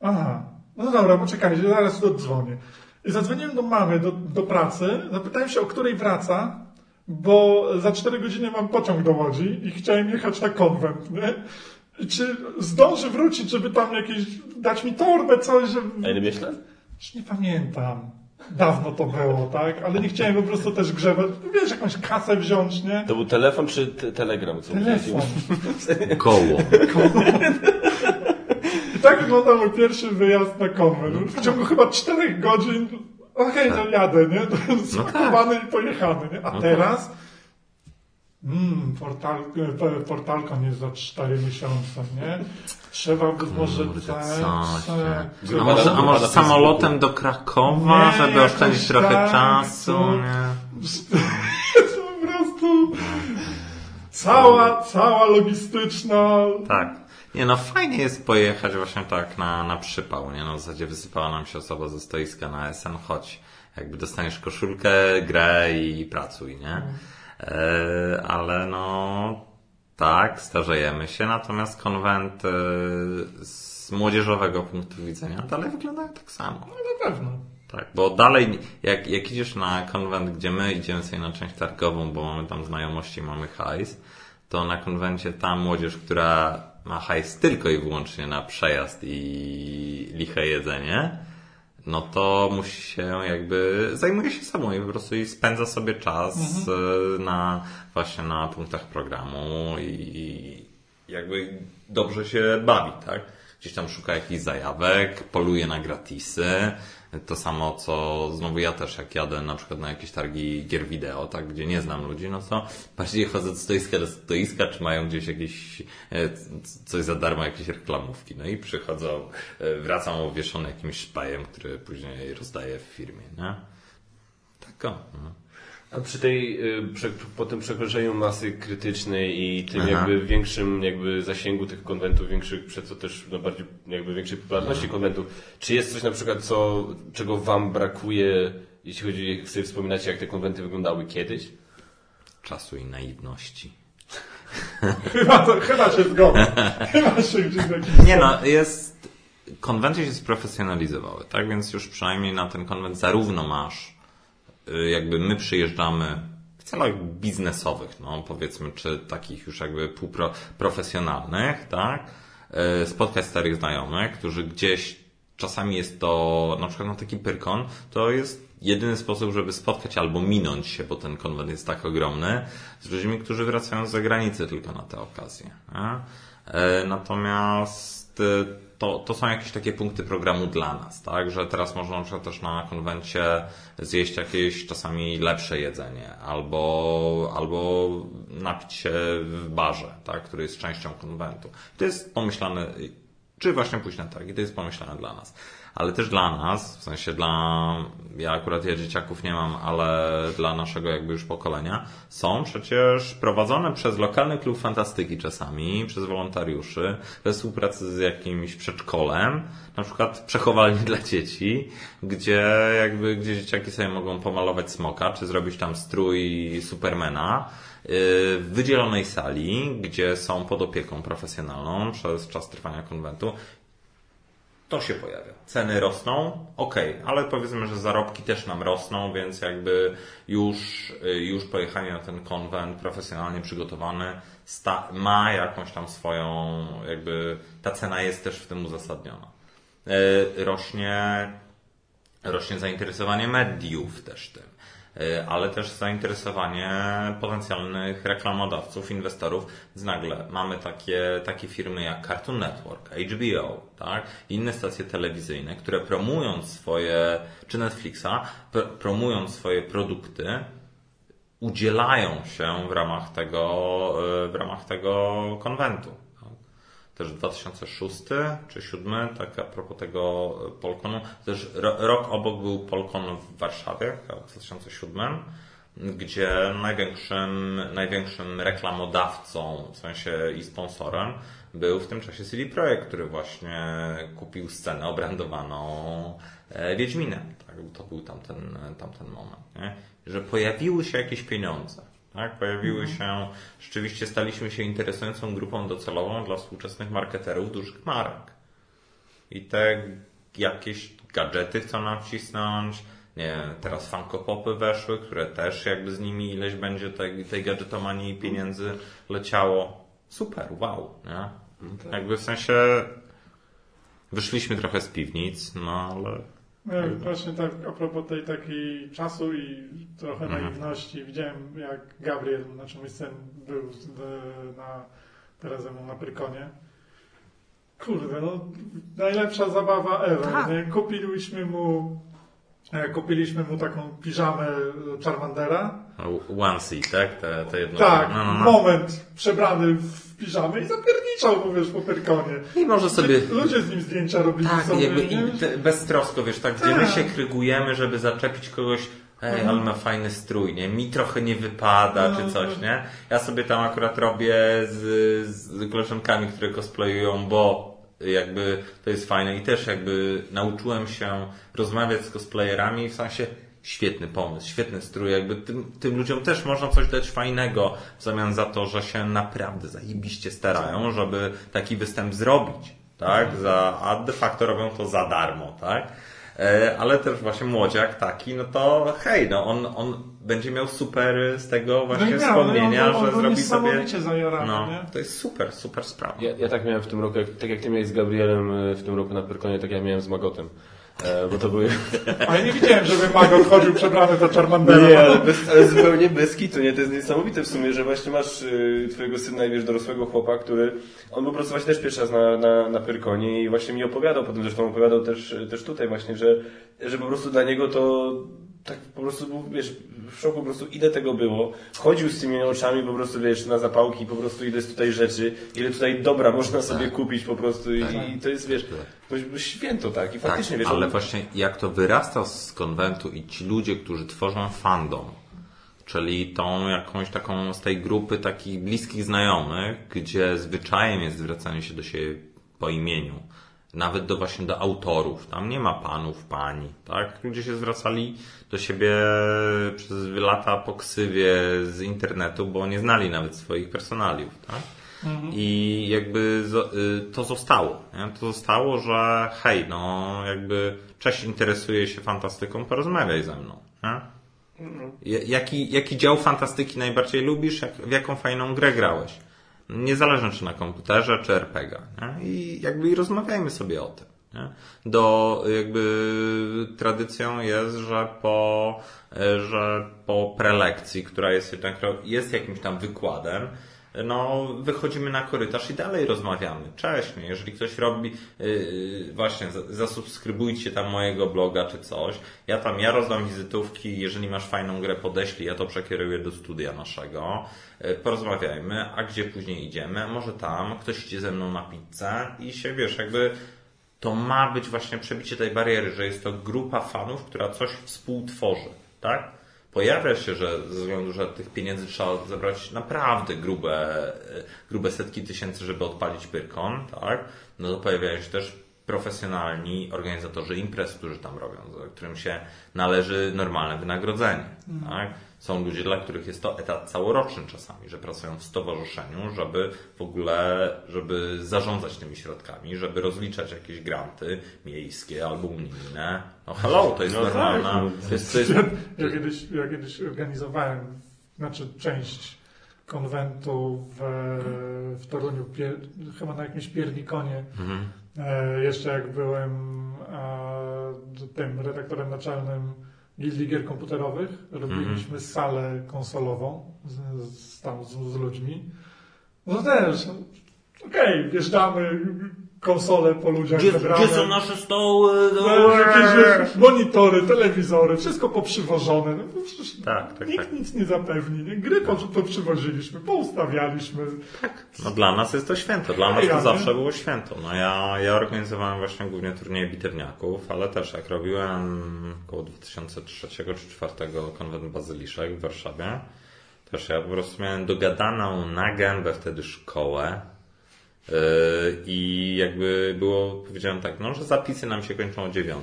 Speaker 3: Aha. No dobra, poczekajcie, zaraz oddzwonię. I zadzwoniłem do mamy, do, do pracy, zapytałem się, o której wraca, bo za 4 godziny mam pociąg do Łodzi i chciałem jechać na konwent, nie? I czy zdąży wrócić, żeby tam jakieś, dać mi torbę, coś, żeby...
Speaker 1: A ile lat?
Speaker 3: Już nie pamiętam. Dawno to było, tak? Ale nie chciałem po prostu też grzewać. Wiesz, jakąś kasę wziąć, nie?
Speaker 1: To był telefon czy te telegram? Co
Speaker 3: Telefon.
Speaker 2: Koło.
Speaker 3: I tak wyglądał mój pierwszy wyjazd na konwent. W ciągu chyba czterech godzin okej, to jadę, nie?
Speaker 2: No
Speaker 3: Spakowany i pojechany, nie? A
Speaker 2: No
Speaker 3: teraz mm, portal, e, portalkon jest za 4 miesiące, nie? Trzeba by może tak,
Speaker 2: coś,
Speaker 3: tak.
Speaker 2: nie? A może, a może samolotem do Krakowa,
Speaker 3: Nie,
Speaker 2: żeby oszczędzić trochę
Speaker 3: tak,
Speaker 2: czasu, nie?
Speaker 3: po prostu cała, cała logistyczna.
Speaker 2: Tak. Nie no, fajnie jest pojechać właśnie tak na, na przypał, nie no, w zasadzie wysypała nam się osoba ze stoiska na SN, chodź, jakby dostaniesz koszulkę, grę i pracuj, nie? E, ale no, tak, starzejemy się, natomiast konwent e, z młodzieżowego punktu widzenia dalej wyglądają tak samo.
Speaker 3: No na pewno.
Speaker 2: Tak, bo dalej, jak, jak idziesz na konwent, gdzie my idziemy sobie na część targową, bo mamy tam znajomości, mamy hajs, to na konwencie ta młodzież, która ma hajs tylko i wyłącznie na przejazd i liche jedzenie, no to musi się jakby, zajmuje się sobą i po prostu i spędza sobie czas e, na, właśnie na punktach programu i jakby dobrze się bawi, tak? Gdzieś tam szuka jakichś zajawek, poluje na gratisy. To samo, co znowu ja też, jak jadę na przykład na jakieś targi gier wideo, tak, gdzie nie znam ludzi, no to bardziej chodzę od stoiska do stoiska, czy mają gdzieś jakieś e, coś za darmo, jakieś reklamówki. No i przychodzą, e, wracam obwieszony jakimś szpajem, który później rozdaję w firmie, nie? Tak o. No.
Speaker 1: A przy tej, y, po tym przekroczeniu masy krytycznej i tym
Speaker 2: Aha.
Speaker 1: jakby większym jakby zasięgu tych konwentów, większych, przez co też no bardziej jakby większej popularności konwentów, czy jest coś na przykład, co, czego Wam brakuje, jeśli chodzi, jak sobie wspominacie, jak te konwenty wyglądały kiedyś?
Speaker 2: Czasu i naiwności.
Speaker 3: Chyba, to, chyba się zgodzę. Chyba się gdzieś.
Speaker 2: Nie no, jest. Konwenty się sprofesjonalizowały, tak? Więc już przynajmniej na ten konwent zarówno masz, jakby my przyjeżdżamy w celach biznesowych, no powiedzmy, czy takich już jakby półprofesjonalnych, tak? Y, Spotkać starych znajomych, którzy gdzieś czasami jest to, na przykład na taki pyrkon, to jest jedyny sposób, żeby spotkać albo minąć się, bo ten konwent jest tak ogromny, z ludźmi, którzy wracają z zagranicy tylko na te okazje. Nie? E, Natomiast to, to są jakieś takie punkty programu dla nas, tak? Że teraz można na przykład też na konwencie zjeść jakieś czasami lepsze jedzenie, albo, albo napić się w barze, tak? Który jest częścią konwentu. To jest pomyślane, czy właśnie pójść na targi, to jest pomyślane dla nas. Ale też dla nas, w sensie dla, ja akurat ja dzieciaków nie mam, ale dla naszego jakby już pokolenia, są przecież prowadzone przez lokalny klub fantastyki czasami, przez wolontariuszy, we współpracy z jakimś przedszkolem, na przykład przechowalnie dla dzieci, gdzie jakby, gdzie dzieciaki sobie mogą pomalować smoka, czy zrobić tam strój Supermana, w wydzielonej sali, gdzie są pod opieką profesjonalną przez czas trwania konwentu to się pojawia. Ceny rosną, okej, ale powiedzmy, że zarobki też nam rosną, więc jakby już, y, już pojechanie na ten konwent profesjonalnie przygotowany sta- ma jakąś tam swoją, jakby ta cena jest też w tym uzasadniona. Y, Rośnie, rośnie zainteresowanie mediów też tym, Y, ale też zainteresowanie potencjalnych reklamodawców, inwestorów. Więc nagle mamy takie, takie firmy jak Cartoon Network, HBO, tak? inne stacje telewizyjne, które promując swoje, czy Netflixa, pr- promując swoje produkty, udzielają się w ramach tego, y, w ramach tego konwentu. Też 2006 czy 2007, tak a propos tego Polkonu, też ro, rok obok był Polkon w Warszawie, w 2007, gdzie największym, największym reklamodawcą, w sensie i sponsorem, był w tym czasie CD Projekt, który właśnie kupił scenę obrandowaną e, Wiedźminem. Tak? To był tamten, tamten moment. Nie? Że pojawiły się jakieś pieniądze. Tak? Pojawiły się, rzeczywiście staliśmy się interesującą grupą docelową dla współczesnych marketerów dużych marek. I te jakieś gadżety chcą nam wcisnąć. Nie teraz funkopopy weszły, które też jakby z nimi ileś będzie tej, tej gadżetomanii i pieniędzy leciało. Super, wow, nie? Jakby w sensie wyszliśmy trochę z piwnic, no ale
Speaker 3: No, właśnie tak a propos tej takiej czasu i trochę
Speaker 2: Mhm.
Speaker 3: naiwności. Widziałem jak Gabriel, znaczy mój syn był d- na, teraz ze mną na Prykonie. Kurde, no najlepsza zabawa ever.
Speaker 2: Tak.
Speaker 3: Nie? Kupiliśmy mu E, Kupiliśmy mu taką piżamę Charmandera.
Speaker 2: Onesie, tak? Te, te jedno.
Speaker 3: Tak,
Speaker 2: no, no, no.
Speaker 3: moment przebrany w piżamę i zapierniczał mu, wiesz, po Pyrkonie.
Speaker 2: I może sobie...
Speaker 3: Ludzie z nim zdjęcia robili
Speaker 2: Tak,
Speaker 3: sobie,
Speaker 2: jakby i te, beztrosko, wiesz, tak, gdzie my
Speaker 3: Tak.
Speaker 2: się krygujemy, żeby zaczepić kogoś, ej,
Speaker 3: Mhm.
Speaker 2: ale ma fajny strój, nie? Mi trochę nie wypada, czy coś, nie? Ja sobie tam akurat robię z, z koleżankami, które cosplayują, bo jakby to jest fajne i też jakby nauczyłem się rozmawiać z cosplayerami w sensie świetny pomysł, świetny strój, jakby tym, tym ludziom też można coś dać fajnego w zamian za to, że się naprawdę zajebiście starają, żeby taki występ zrobić, tak? Za, a de facto robią to za darmo, tak? E, Ale też właśnie młodziak taki, no to hej, no on, on będzie miał super z tego właśnie
Speaker 3: No i miał,
Speaker 2: wspomnienia,
Speaker 3: no, on- on
Speaker 2: że zrobi sobie... No,
Speaker 3: nie?
Speaker 2: to jest super, super sprawa.
Speaker 1: Ja, ja tak miałem w tym roku, tak jak ty miałeś z Gabrielem e, w tym roku na Pyrkonie, tak ja miałem z Magotem. E, bo to były...
Speaker 3: A ja nie widziałem, żeby Magot chodził przebrany za Charmandera.
Speaker 1: Nie, ale, bez, ale zupełnie bez kitu, nie? To jest niesamowite w sumie, że właśnie masz y, twojego syna i wiesz, dorosłego chłopa, który, on po prostu właśnie też pierwszy raz na, na, na Pyrkonie i właśnie mi opowiadał, potem zresztą opowiadał też, też tutaj właśnie, że, że po prostu dla niego to tak po prostu był, wiesz, w szoku po prostu ile tego było. Chodził z tymi oczami po prostu, wiesz, na zapałki, po prostu ile jest tutaj rzeczy, ile tutaj dobra można sobie kupić po prostu i, i to jest, wiesz, to jest święto tak i faktycznie,
Speaker 2: tak,
Speaker 1: wiesz,
Speaker 2: ale
Speaker 1: on-
Speaker 2: właśnie jak to wyrasta z konwentu i ci ludzie, którzy tworzą fandom, czyli tą jakąś taką z tej grupy takich bliskich znajomych, gdzie zwyczajem jest zwracanie się do siebie po imieniu, nawet do właśnie do autorów, tam nie ma panów, pani, tak? Ludzie się zwracali do siebie przez lata po ksywie z internetu, bo nie znali nawet swoich personaliów, tak? I jakby y, to zostało. Nie? To zostało, że hej, no jakby cześć, interesuje się fantastyką, porozmawiaj ze mną. Nie? Ja- Jaki, jaki dział fantastyki najbardziej lubisz? Jak, w jaką fajną grę grałeś? Niezależnie czy na komputerze, czy RPG. Nie? I jakby i rozmawiajmy sobie o tym. Nie? Do jakby tradycją jest, że po, że po prelekcji, która jest jednak jest jakimś tam wykładem, no, wychodzimy na korytarz i dalej rozmawiamy. Cześć, jeżeli ktoś robi, yy, właśnie, za- zasubskrybujcie tam mojego bloga czy coś. Ja tam, ja rozdam wizytówki, jeżeli masz fajną grę, podeślij, ja to przekieruję do studia naszego. Yy, porozmawiajmy, a gdzie później idziemy? Może tam, ktoś idzie ze mną na pizzę i się, wiesz, jakby to ma być właśnie przebicie tej bariery, że jest to grupa fanów, która coś współtworzy, tak? Pojawia się, że ze względu, że tych pieniędzy trzeba zebrać naprawdę grube, e, grube setki tysięcy, żeby odpalić Pyrkon, tak? No to pojawiają się też profesjonalni organizatorzy imprez, którzy tam robią, za którym się należy normalne wynagrodzenie, tak? Są ludzie, dla których jest to etat całoroczny czasami, że pracują w stowarzyszeniu, żeby w ogóle, żeby zarządzać tymi środkami, żeby rozliczać jakieś granty miejskie albo unijne. No hello, to jest
Speaker 1: No tak,
Speaker 2: normalna,
Speaker 1: no.
Speaker 2: to jest, to jest,
Speaker 3: Ja kiedyś, ja kiedyś organizowałem, znaczy część konwentu w, w Toruniu, pier, chyba na jakimś piernikonie.
Speaker 2: Mhm.
Speaker 3: E, jeszcze jak byłem e, tym redaktorem naczelnym Gildii Gier Komputerowych, robiliśmy
Speaker 2: Mhm.
Speaker 3: salę konsolową z, z, tam z, z ludźmi. No też, okej, wjeżdżamy, konsole po ludziach
Speaker 2: Gdzie,
Speaker 3: zebrane.
Speaker 2: gdzie są nasze stoły? No,
Speaker 3: No, jakieś wiesz, monitory, telewizory, wszystko poprzywożone. No,
Speaker 2: Tak, tak,
Speaker 3: nikt
Speaker 2: tak.
Speaker 3: nic nie zapewni. Nie? Gry po, poprzywoziliśmy, poustawialiśmy.
Speaker 2: No dla nas jest to święto, dla nas
Speaker 3: Ja,
Speaker 2: to
Speaker 3: nie?
Speaker 2: zawsze było święto. No ja, ja organizowałem właśnie głównie turnieje bitewniaków, ale też jak robiłem około 2003 czy 2004 konwent Bazyliszek w Warszawie, też ja po prostu miałem dogadaną na gębę wtedy szkołę i jakby było, powiedziałem tak, no że zapisy nam się kończą o 9,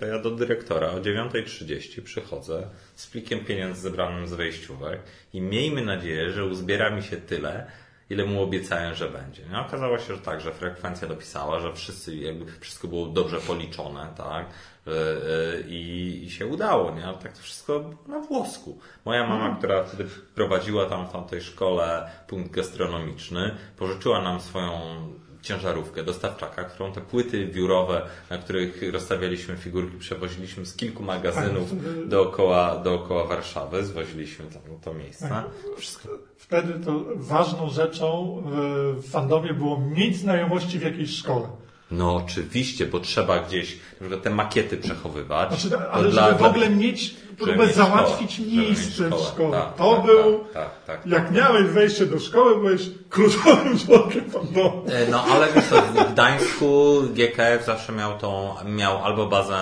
Speaker 2: to ja do dyrektora o 9.30 przychodzę z plikiem pieniędzy zebranym z wejściówek i miejmy nadzieję, że uzbiera mi się tyle, ile mu obiecałem, że będzie. No, okazało się, że tak, że frekwencja dopisała, że wszyscy, jakby wszystko było dobrze policzone, tak, Yy, yy, i, i się udało, nie? Ale tak to wszystko było na włosku. Moja mama, która wtedy prowadziła tam w tamtej szkole punkt gastronomiczny, pożyczyła nam swoją ciężarówkę, dostawczaka, którą te płyty biurowe, na których rozstawialiśmy figurki, przewoziliśmy z kilku magazynów
Speaker 3: Tak.
Speaker 2: dookoła, dookoła Warszawy, zwoziliśmy tam to miejsce.
Speaker 3: Tak.
Speaker 2: Wszystko
Speaker 3: Wtedy to ważną rzeczą w fandomie było mieć znajomości w jakiejś szkole.
Speaker 2: No oczywiście, bo trzeba gdzieś na te makiety przechowywać.
Speaker 3: Znaczy, ale
Speaker 2: dla-
Speaker 3: żeby w ogóle mieć,
Speaker 2: żeby
Speaker 3: próbę załatwić
Speaker 2: szkołę,
Speaker 3: miejsce w szkole.
Speaker 2: Tak,
Speaker 3: to
Speaker 2: tak,
Speaker 3: był,
Speaker 2: tak, tak, tak,
Speaker 3: jak
Speaker 2: tak.
Speaker 3: miałeś wejście do szkoły, byłeś kluczowym członkiem fandomu.
Speaker 2: E, No ale wiesz co, w Gdańsku GKF zawsze miał tą, miał albo bazę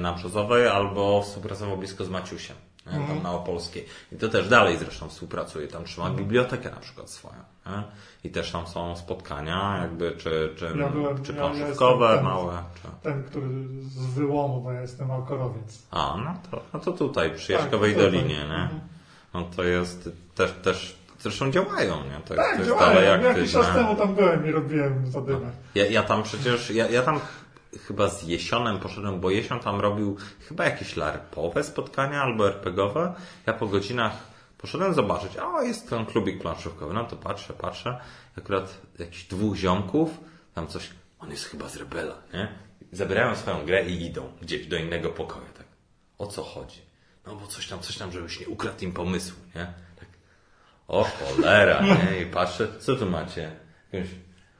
Speaker 2: na Brzozowej, albo współpracował blisko z Maciusiem?
Speaker 3: Mhm.
Speaker 2: tam na Opolskiej. I to też dalej zresztą współpracuje, tam trzyma
Speaker 3: Mhm.
Speaker 2: bibliotekę na przykład swoją. Nie? I też tam są spotkania, jakby, czy, czy,
Speaker 3: Ja byłem-
Speaker 2: czy
Speaker 3: ja- ja
Speaker 2: planszówkowe,
Speaker 3: jestem ten-
Speaker 2: małe, czy...
Speaker 3: Ten, który z wyłomu, bo ja jestem alkorowiec.
Speaker 2: A, no to, no to tutaj, przy Jaśkowej
Speaker 3: Tak, tutaj.
Speaker 2: Dolinie, nie?
Speaker 3: Mhm.
Speaker 2: No to jest też, też, zresztą działają, nie? To
Speaker 3: Tak,
Speaker 2: to jest
Speaker 3: działają.
Speaker 2: dalej
Speaker 3: Jakiś
Speaker 2: aktywne.
Speaker 3: czas temu tam byłem i robiłem zadymę.
Speaker 2: Ja, ja tam przecież, ja, ja tam chyba z Jesionem poszedłem, bo Jesion tam robił chyba jakieś larpowe spotkania albo RPGowe. Ja po godzinach poszedłem zobaczyć, o jest ten klubik planszówkowy. No to patrzę, patrzę. Akurat jakichś dwóch ziomków, tam coś, on jest chyba z Rebela, nie? Zabierają swoją grę i idą gdzieś do innego pokoju, tak. O co chodzi? No bo coś tam, coś tam, żebyś nie ukradł im pomysłu, nie? Tak. O cholera, nie? I patrzę, co tu macie? Jakąś,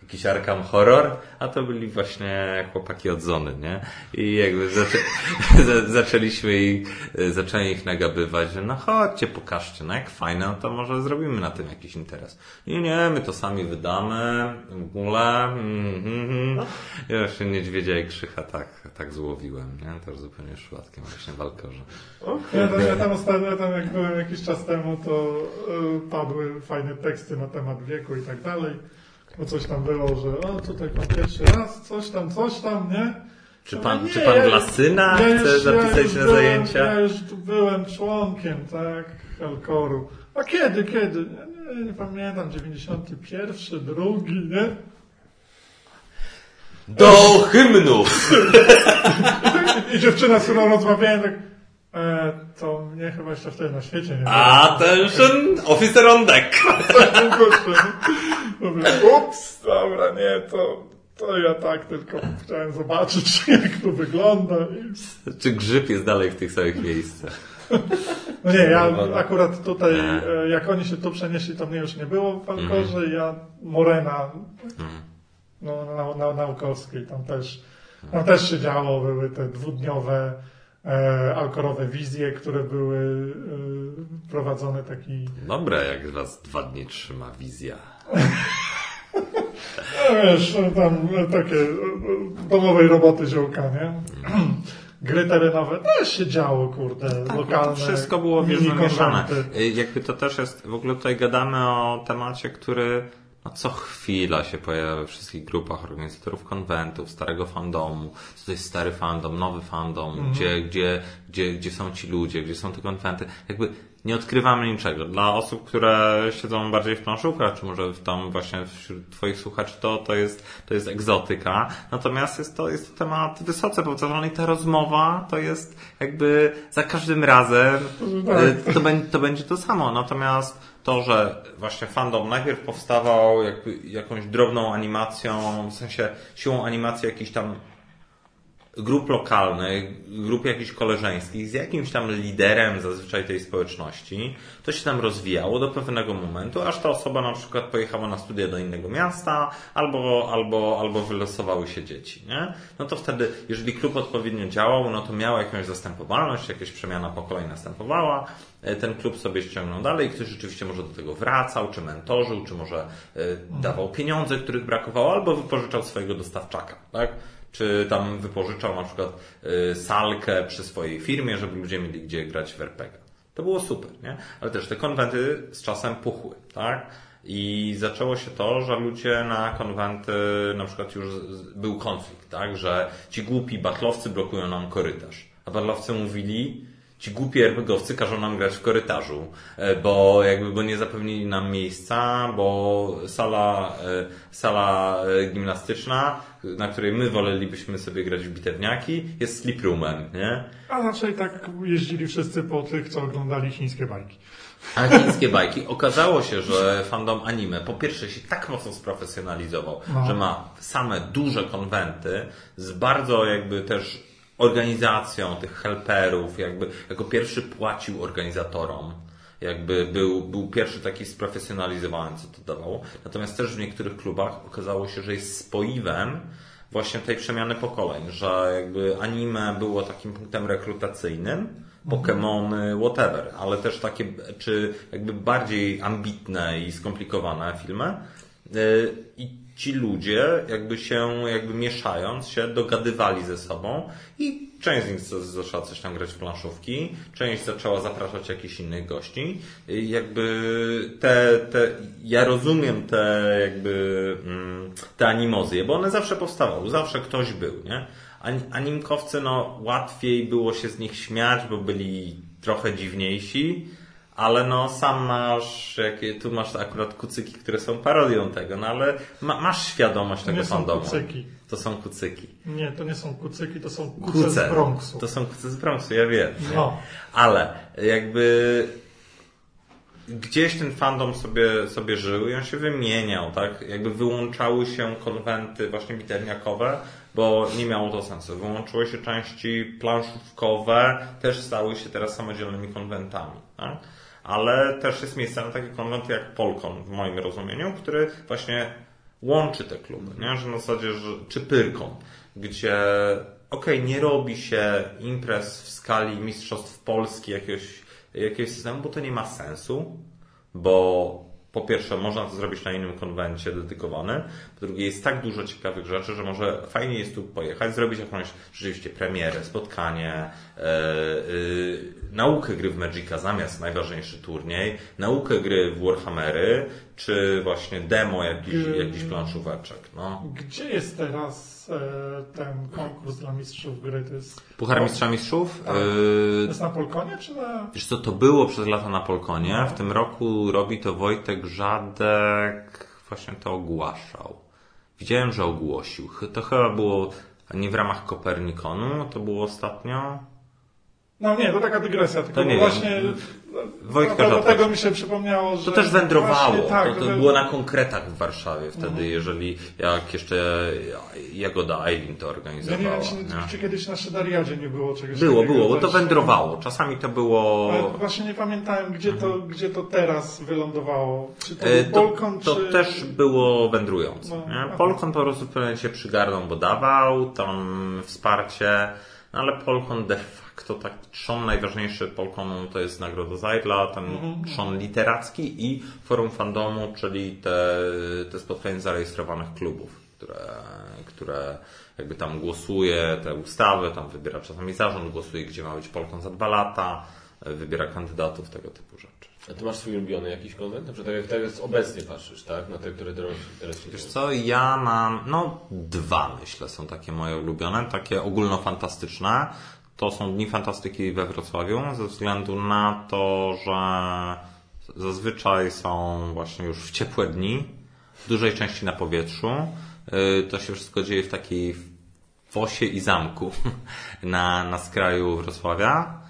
Speaker 2: jakiś Arkham Horror? A to byli właśnie chłopaki od Zony, nie? I jakby zaczę... za- zaczęliśmy ich, zaczęli ich nagabywać, że no chodźcie, pokażcie, no jak fajne, no to może zrobimy na tym jakiś interes. Nie, nie, my to sami wydamy, w ogóle, mm, mm, mm. Ja się niedźwiedzia i krzycha tak, tak złowiłem, nie? Też zupełnie przypadkiem właśnie w Alkorze.
Speaker 3: Ja tam, ja tam ostatnio, tam jak byłem jakiś czas temu, to y, padły fajne teksty na temat wieku i tak dalej. Bo coś tam było, że o tutaj pan pierwszy raz, coś tam, coś tam, nie?
Speaker 2: Czy
Speaker 3: Ja
Speaker 2: pan,
Speaker 3: mówię,
Speaker 2: czy
Speaker 3: nie,
Speaker 2: pan
Speaker 3: ja-
Speaker 2: Glasyna
Speaker 3: ja
Speaker 2: chce
Speaker 3: już- ja
Speaker 2: zapisać
Speaker 3: już
Speaker 2: na
Speaker 3: byłem-
Speaker 2: zajęcia?
Speaker 3: Ja już tu byłem członkiem, tak, Alkoru. A kiedy, kiedy? Nie, nie, nie pamiętam, 91, drugi, nie?
Speaker 2: Do hymnu!
Speaker 3: I dziewczyna, z którą rozmawiałem, tak, e, to mnie chyba jeszcze wtedy na świecie nie.
Speaker 2: Attention, officer on deck!
Speaker 3: Mówię, ups, dobra, nie, to, to ja tak tylko chciałem zobaczyć, jak to wygląda.
Speaker 2: Czy grzyb jest dalej w tych samych miejscach?
Speaker 3: No nie, ja akurat tutaj, e, jak oni się tu przenieśli, to mnie już nie było w Alkorze, ja Morena, no, na, na, naukowskiej, tam też, tam też się działo, były te dwudniowe alkorowe wizje, które były e, prowadzone taki
Speaker 2: Dobre, jak was dwa dni trzyma wizja.
Speaker 3: No wiesz, tam takie e, domowej roboty ziołka, nie? Gry terenowe też się działo, kurde, lokalne.
Speaker 2: Wszystko było wiesz. Y, Jakby to też jest, w ogóle tutaj gadamy o temacie, który no co chwila się pojawia we wszystkich grupach organizatorów konwentów, starego fandomu, co to jest stary fandom, nowy fandom,
Speaker 3: Mhm.
Speaker 2: gdzie, gdzie, gdzie, gdzie są ci ludzie, gdzie są te konwenty. Jakby nie odkrywamy niczego. Dla osób, które siedzą bardziej w planszówkach, czy może w tam właśnie wśród Twoich słuchaczy, to, to, jest, to jest egzotyka. Natomiast jest to, jest to temat wysoce powtarzalny i ta rozmowa to jest jakby za każdym razem
Speaker 3: Tak.
Speaker 2: y, to, będzie, to będzie to samo. Natomiast to, że właśnie fandom najpierw powstawał jakby jakąś drobną animacją, w sensie siłą animacji jakichś tam grup lokalnych, grup jakichś koleżeńskich, z jakimś tam liderem zazwyczaj tej społeczności, to się tam rozwijało do pewnego momentu, aż ta osoba na przykład pojechała na studia do innego miasta, albo, albo, albo wylosowały się dzieci, nie? No to wtedy, jeżeli klub odpowiednio działał, no to miał jakąś zastępowalność, jakaś przemiana pokoleń następowała, e, ten klub sobie ściągnął dalej, ktoś rzeczywiście może do tego wracał, czy mentorzył, czy może e, dawał pieniądze, których brakowało, albo wypożyczał swojego dostawczaka, tak? Czy tam wypożyczał na przykład y, salkę przy swojej firmie, żeby ludzie mieli gdzie grać w RPG. To było super, nie? Ale też te konwenty z czasem puchły, tak? I zaczęło się to, że ludzie na konwenty, na przykład już był konflikt, tak? Że ci głupi batlowcy blokują nam korytarz. A batlowcy mówili, ci głupi RPGowcy każą nam grać w korytarzu, e, bo jakby, bo nie zapewnili nam miejsca, bo sala, e, sala e, gimnastyczna, na której my wolelibyśmy sobie grać w bitewniaki, jest sleep roomem, nie?
Speaker 3: A raczej tak jeździli wszyscy po tych, co oglądali chińskie bajki.
Speaker 2: A chińskie bajki. Okazało się, że fandom anime po pierwsze się tak mocno sprofesjonalizował,
Speaker 3: No.
Speaker 2: że ma same duże konwenty z bardzo jakby też organizacją tych helperów, jakby jako pierwszy płacił organizatorom. Jakby był, był pierwszy taki sprofesjonalizowany, co to dawało. Natomiast też w niektórych klubach okazało się, że jest spoiwem właśnie tej przemiany pokoleń, że jakby anime było takim punktem rekrutacyjnym, Pokémony, whatever, ale też takie, czy jakby bardziej ambitne i skomplikowane filmy. Y, I ci ludzie jakby się, jakby mieszając się, dogadywali ze sobą i część z nich zaczęła coś tam grać w planszówki, część zaczęła zapraszać jakichś innych gości. Y, jakby te, te ja rozumiem te jakby mm, te animozje, bo one zawsze powstawały, zawsze ktoś był, nie? Animkowcy, no łatwiej było się z nich śmiać, bo byli trochę dziwniejsi, ale no sam masz, jakie, tu masz akurat kucyki, które są parodią tego, no ale ma, masz świadomość tego
Speaker 3: nie kucyki.
Speaker 2: To są kucyki.
Speaker 3: Nie, to nie są kucyki, to są kuce,
Speaker 2: kuce
Speaker 3: z Bronxu.
Speaker 2: To są kuce z Bronxu, ja wiem.
Speaker 3: No.
Speaker 2: Ale jakby gdzieś ten fandom sobie, sobie żył i on się wymieniał, tak? Jakby wyłączały się konwenty właśnie biterniakowe, bo nie miało to sensu. Wyłączyły się części planszówkowe, też stały się teraz samodzielnymi konwentami, tak? Ale też jest miejsce na takie konwenty jak Polkon w moim rozumieniu, który właśnie łączy te kluby, nie? Że na zasadzie, że, czy Pyrkon, gdzie okej, okay, nie robi się imprez w skali mistrzostw Polski jakiegoś jakiegoś systemu, bo to nie ma sensu, bo po pierwsze, można to zrobić na innym konwencie dedykowanym. Po drugie, jest tak dużo ciekawych rzeczy, że może fajnie jest tu pojechać, zrobić jakąś rzeczywiście premierę, spotkanie, yy, yy, naukę gry w Magica zamiast najważniejszy turniej, naukę gry w Warhammery, czy właśnie demo jakiś, jakiś planszóweczek. No.
Speaker 3: Gdzie jest teraz E, ten konkurs dla mistrzów gry. To jest
Speaker 2: Puchar Mistrza Mistrzów?
Speaker 3: Tak. To jest na Polkonie, czy na...
Speaker 2: Wiesz co, to było przez lata na Polkonie. No. W tym roku robi to Wojtek Żadek. Właśnie to ogłaszał. Widziałem, że ogłosił. To chyba było nie w ramach Kopernikonu, to było ostatnio.
Speaker 3: No nie, to taka dygresja, tylko
Speaker 2: to nie
Speaker 3: właśnie
Speaker 2: wiem. Wojtka
Speaker 3: do tego mi się przypomniało, że...
Speaker 2: To też wędrowało.
Speaker 3: Właśnie, tak,
Speaker 2: to, to było na konkretach w Warszawie wtedy, mhm. jeżeli jak jeszcze Jagoda Eileen to organizowała. Ja
Speaker 3: nie wiem, czy, czy kiedyś na Szydariadzie nie było czegoś
Speaker 2: Było,
Speaker 3: takiego,
Speaker 2: było, bo to wędrowało. Czasami to było...
Speaker 3: Ale właśnie nie pamiętałem, gdzie to, mhm. gdzie to teraz wylądowało. Czy to e, był Polkon,
Speaker 2: to,
Speaker 3: czy...
Speaker 2: też było wędrujące. No, Polkon po prostu się przygarnął, bo dawał tam wsparcie, no, ale Polkon de facto tak trzon najważniejszy Polkonu to jest Nagroda Zajdla, ten mhm. trzon literacki i Forum Fandomu, czyli te, te spotkanie zarejestrowanych klubów, które, które jakby tam głosuje te ustawy, tam wybiera czasami zarząd, głosuje gdzie ma być Polkon za dwa lata, wybiera kandydatów, tego typu rzeczy.
Speaker 1: A ty masz swój ulubiony jakiś konwent? Na przykład tak jak obecnie patrzysz, tak? Na te, które teraz się
Speaker 2: Wiesz co, ja mam, no dwa myślę są takie moje ulubione, takie ogólnofantastyczne to są Dni Fantastyki we Wrocławiu, ze względu na to, że zazwyczaj są właśnie już w ciepłe dni, w dużej części na powietrzu. Y, to się wszystko dzieje w takiej fosie i zamku na, na skraju Wrocławia.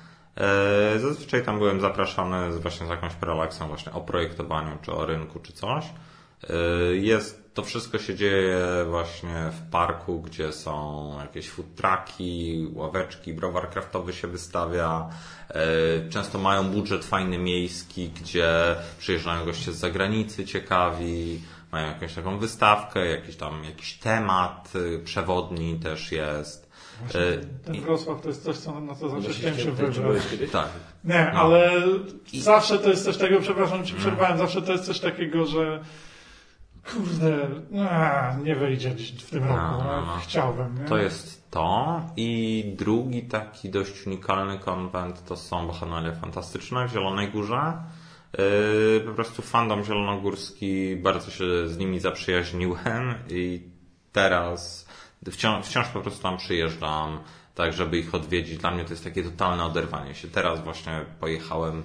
Speaker 2: Y, zazwyczaj tam byłem zapraszany właśnie z jakąś prelekcją właśnie o projektowaniu, czy o rynku, czy coś. Y, jest, to wszystko się dzieje właśnie w parku, gdzie są jakieś food trucki, ławeczki, browar kraftowy się wystawia. Y, często mają budżet fajny miejski, gdzie przyjeżdżają goście z zagranicy ciekawi, mają jakąś taką wystawkę, jakiś tam jakiś temat y, przewodni też jest.
Speaker 3: Właśnie, ten Wrocław to jest coś, co, na co zawsze chciałem się wybrać.
Speaker 2: Tak.
Speaker 3: Nie, no. ale I... zawsze to jest coś takiego, przepraszam, ci przerwałem, zawsze to jest coś takiego, że Kurde, a, nie wyjdzie w tym roku. No, no, no. Chciałbym. Nie?
Speaker 2: To jest to. I drugi taki dość unikalny konwent to są Bachanalia Fantastyczne w Zielonej Górze. Yy, po prostu fandom zielonogórski, bardzo się z nimi zaprzyjaźniłem i teraz wciąż, wciąż po prostu tam przyjeżdżam, tak żeby ich odwiedzić. Dla mnie to jest takie totalne oderwanie się. Teraz właśnie pojechałem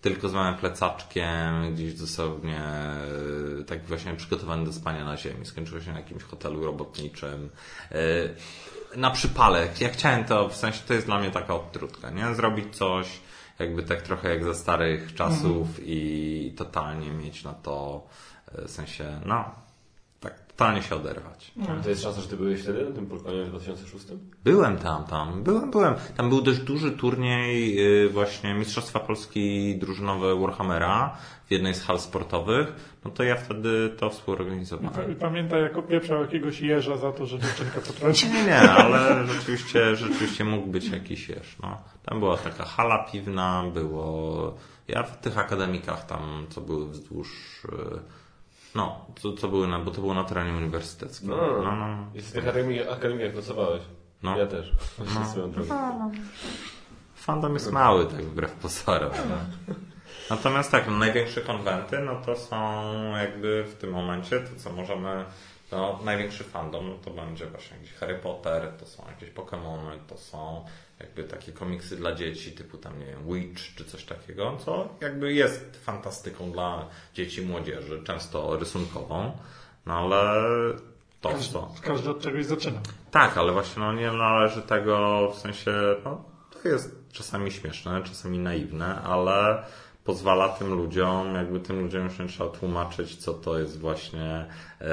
Speaker 2: tylko z małym plecaczkiem, gdzieś dosłownie e, tak właśnie przygotowany do spania na ziemi. Skończyło się na jakimś hotelu robotniczym. E, na przypale. Ja chciałem to, w sensie to jest dla mnie taka odtrutka, nie? Zrobić coś jakby tak trochę jak ze starych czasów mhm. i totalnie mieć na to e, w sensie, no, totalnie się oderwać.
Speaker 1: To jest szansa, że ty byłeś wtedy na tym Polkonie w 2006?
Speaker 2: Byłem tam, tam, byłem, byłem. Tam był dość duży turniej y, właśnie Mistrzostwa Polski drużynowe Warhammera w jednej z hal sportowych. No to ja wtedy to współorganizowałem.
Speaker 3: I pamiętaj, jako pieprzał jakiegoś jeża za to, że dziewczynkę potrącił.
Speaker 2: Nie, nie, ale rzeczywiście, rzeczywiście mógł być jakiś wiesz, no. Tam była taka hala piwna, było... Ja w tych akademikach tam, co były wzdłuż... y, No, co, co były na, bo to było na terenie uniwersyteckim.
Speaker 1: No,
Speaker 2: no, no.
Speaker 1: Jest w tych akademikach, akademikach pracowałeś.
Speaker 2: No.
Speaker 1: Ja też. No. Swoją drogą.
Speaker 2: Fandom jest mały, tak wbrew pozorom. Natomiast tak, no, największe konwenty, no to są jakby w tym momencie to, co możemy, no największy fandom no, to będzie właśnie jakiś Harry Potter, to są jakieś Pokémony, to są jakby takie komiksy dla dzieci, typu tam, nie wiem, Witch czy coś takiego, co jakby jest fantastyką dla dzieci i młodzieży, często rysunkową, no ale to co?
Speaker 3: Każdy od czegoś zaczyna.
Speaker 2: Tak, ale właśnie no, nie należy tego w sensie, no, to jest czasami śmieszne, czasami naiwne, ale pozwala tym ludziom, jakby tym ludziom już nie trzeba tłumaczyć, co to jest właśnie, e,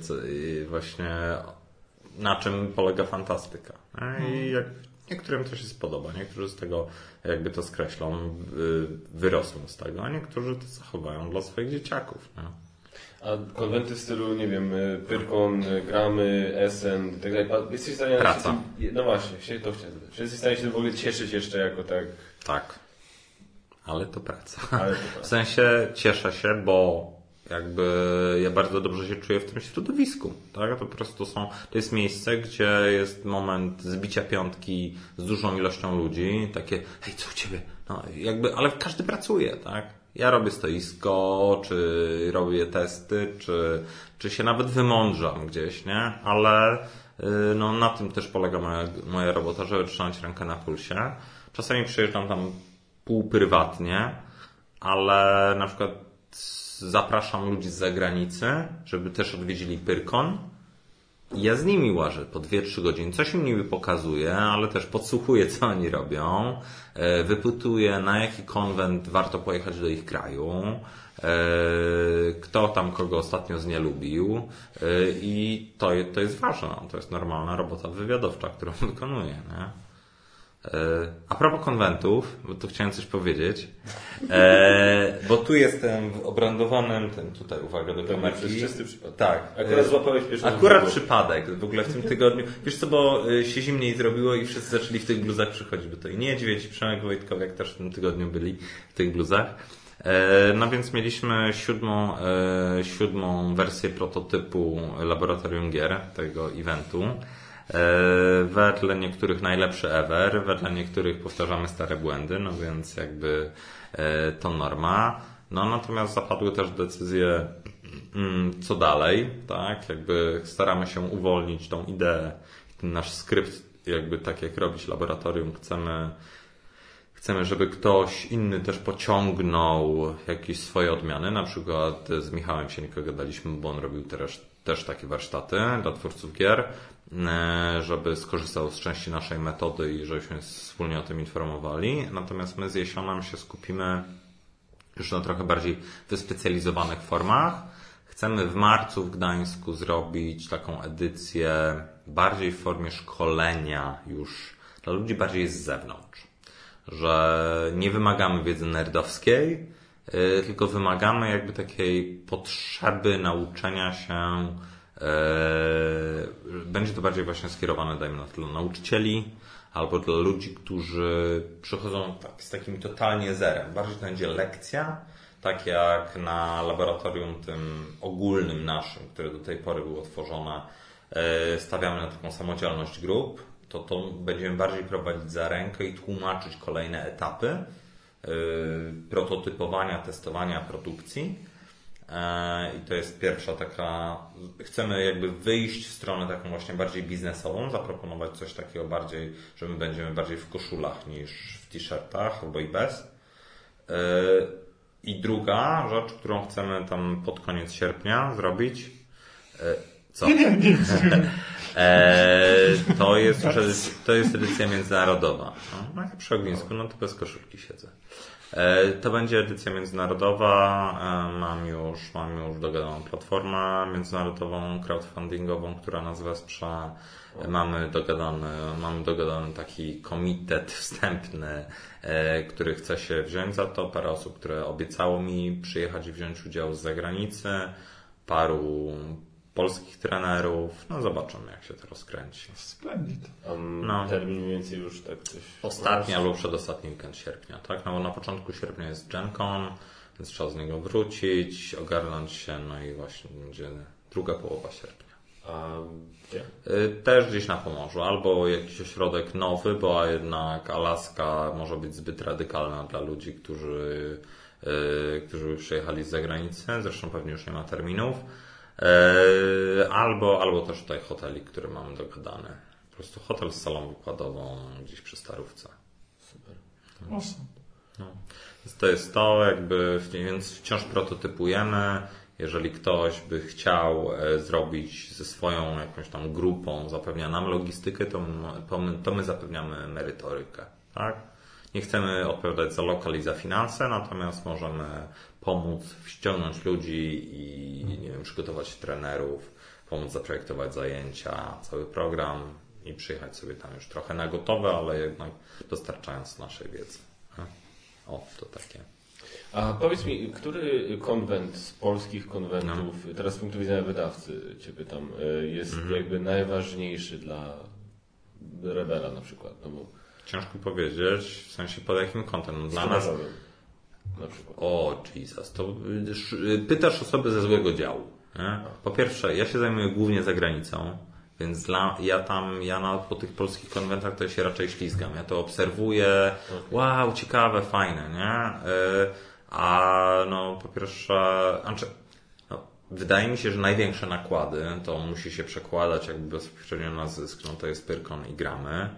Speaker 2: co, właśnie na czym polega fantastyka. I jak, niektórym to się spodoba, niektórzy z tego jakby to skreślą, y, wyrosną z tego, a niektórzy to zachowają dla swoich dzieciaków. Nie?
Speaker 1: A konwenty w stylu, nie wiem, y, Pyrkon, y, Gramy, Essen i tak dalej. A Jesteś w stanie...
Speaker 2: Praca.
Speaker 1: się tym- No właśnie, się to chciałem. Czy jesteś w stanie się w ogóle cieszyć jeszcze jako tak...
Speaker 2: Tak. Ale to praca.
Speaker 1: Ale to
Speaker 2: W
Speaker 1: praca.
Speaker 2: sensie cieszę się, bo jakby ja bardzo dobrze się czuję w tym środowisku. Tak? To po prostu są, to jest miejsce, gdzie jest moment zbicia piątki z dużą ilością ludzi. Takie, hej, co u ciebie? No, jakby, ale każdy pracuje, tak? Ja robię stoisko, czy robię testy, czy, czy się nawet wymądrzam gdzieś, nie? Ale y, no, na tym też polega moja, moja robota, żeby trzymać rękę na pulsie. Czasami przyjeżdżam tam półprywatnie, ale na przykład zapraszam ludzi z zagranicy, żeby też odwiedzili Pyrkon. Ja z nimi łażę po 2-3 godziny. Coś im niby pokazuję, ale też podsłuchuję, co oni robią. E, Wypytuję, na jaki konwent warto pojechać do ich kraju. e, Kto tam kogo ostatnio znielubił. E, I to, to jest ważne. To jest normalna robota wywiadowcza, którą wykonuję. Nie? E, A propos konwentów, bo tu chciałem coś powiedzieć, e, bo tu jestem w obrandowanym, ten tutaj, uwaga do
Speaker 1: To był
Speaker 2: kamerki.
Speaker 1: czysty przypadek.
Speaker 2: Tak.
Speaker 1: Akurat
Speaker 2: E,
Speaker 1: złapałeś pierwszą
Speaker 2: Akurat przypadek w ogóle w tym tygodniu. Wiesz co, bo y, się zimniej zrobiło i wszyscy zaczęli w tych bluzach przychodzić, bo to i Niedźwiedź, Przemek Wojtkowiak też w tym tygodniu byli w tych bluzach. E, No więc mieliśmy siódmą, e, siódmą wersję prototypu Laboratorium Gier tego eventu. E, Wedle niektórych najlepszy ever, wedle niektórych powtarzamy stare błędy, no więc jakby e, to norma. No natomiast zapadły też decyzje, mm, co dalej, tak? Jakby staramy się uwolnić tą ideę, ten nasz skrypt, jakby tak jak robić laboratorium, chcemy Chcemy, żeby ktoś inny też pociągnął jakieś swoje odmiany. Na przykład z Michałem Sieńko gadaliśmy, bo on robił też, też takie warsztaty dla twórców gier, e, żeby skorzystał z części naszej metody i żebyśmy wspólnie o tym informowali. Natomiast my z Jesionem się skupimy już na trochę bardziej wyspecjalizowanych formach. Chcemy w marcu w Gdańsku zrobić taką edycję bardziej w formie szkolenia już dla ludzi bardziej z zewnątrz. Że nie wymagamy wiedzy nerdowskiej, tylko wymagamy jakby takiej potrzeby nauczenia się. yy, Będzie to bardziej właśnie skierowane, dajmy na dla nauczycieli albo dla ludzi, którzy przychodzą tak, z takim totalnie zerem. Bardziej to będzie lekcja, tak jak na laboratorium tym ogólnym naszym, które do tej pory było tworzone, e, stawiamy na taką samodzielność grup, to to będziemy bardziej prowadzić za rękę i tłumaczyć kolejne etapy e, prototypowania, testowania, produkcji. E, I to jest pierwsza taka. Chcemy jakby wyjść w stronę taką właśnie bardziej biznesową, zaproponować coś takiego bardziej, że my będziemy bardziej w koszulach niż w t-shirtach albo i bez. E, I druga rzecz, którą chcemy tam pod koniec sierpnia zrobić, e, Co? Eee, to, jest już to jest edycja międzynarodowa. No, jak przy ognisku, no to bez koszulki siedzę. Eee, to będzie edycja międzynarodowa. Eee, mam już, mam już dogadaną platformę międzynarodową, crowdfundingową, która nas wesprze. Mamy dogadany, mamy dogadany taki komitet wstępny, e, który chce się wziąć za to. Parę osób, które obiecało mi przyjechać i wziąć udział z zagranicy. Paru polskich trenerów. No zobaczymy, jak się to rozkręci.
Speaker 3: Splendid.
Speaker 1: Um,
Speaker 2: No.
Speaker 1: Termin mniej więcej już tak coś...
Speaker 2: Ostatni albo przedostatni weekend sierpnia, tak? No bo na początku sierpnia jest GenCon, więc trzeba z niego wrócić, ogarnąć się, no i właśnie będzie druga połowa sierpnia.
Speaker 1: A gdzie?
Speaker 2: Y, Też gdzieś na Pomorzu, albo jakiś ośrodek nowy, bo jednak Alaska może być zbyt radykalna dla ludzi, którzy, y, którzy przyjechali z zagranicy, zresztą pewnie już nie ma terminów. Y, Albo, albo też tutaj hotelik, który mamy dogadany. Po prostu hotel z salą wykładową gdzieś przy Starówce.
Speaker 1: Super.
Speaker 3: Awesome.
Speaker 2: No. Więc to jest to, jakby, więc wciąż prototypujemy. Jeżeli ktoś by chciał e, zrobić ze swoją jakąś tam grupą, zapewnia nam logistykę, to my, to my, to my zapewniamy merytorykę. Tak? Nie chcemy odpowiadać za lokal i za finanse, natomiast możemy pomóc ściągnąć ludzi i nie wiem, przygotować trenerów, pomóc zaprojektować zajęcia, cały program i przyjechać sobie tam już trochę na gotowe, ale jednak dostarczając naszej wiedzy. O, to takie.
Speaker 1: A powiedz mi, który konwent z polskich konwentów, teraz z punktu widzenia wydawcy Cię pytam, y, jest jakby najważniejszy dla Rebela na przykład? No bo
Speaker 2: Ciężko powiedzieć, w sensie pod jakim kątem. No, dla nas.
Speaker 1: Na przykład.
Speaker 2: O, Jesus, to y, sz- pytasz osoby ze złego działu. Nie? Po pierwsze, ja się zajmuję głównie za granicą, więc dla, ja tam, ja nawet po tych polskich konwentach to się raczej ślizgam. Ja to obserwuję, wow, ciekawe, fajne, nie? Y, A no, po pierwsze, znaczy, no, wydaje mi się, że największe nakłady to musi się przekładać jakby bezpośrednio na zysk. No to jest Pyrkon i gramy,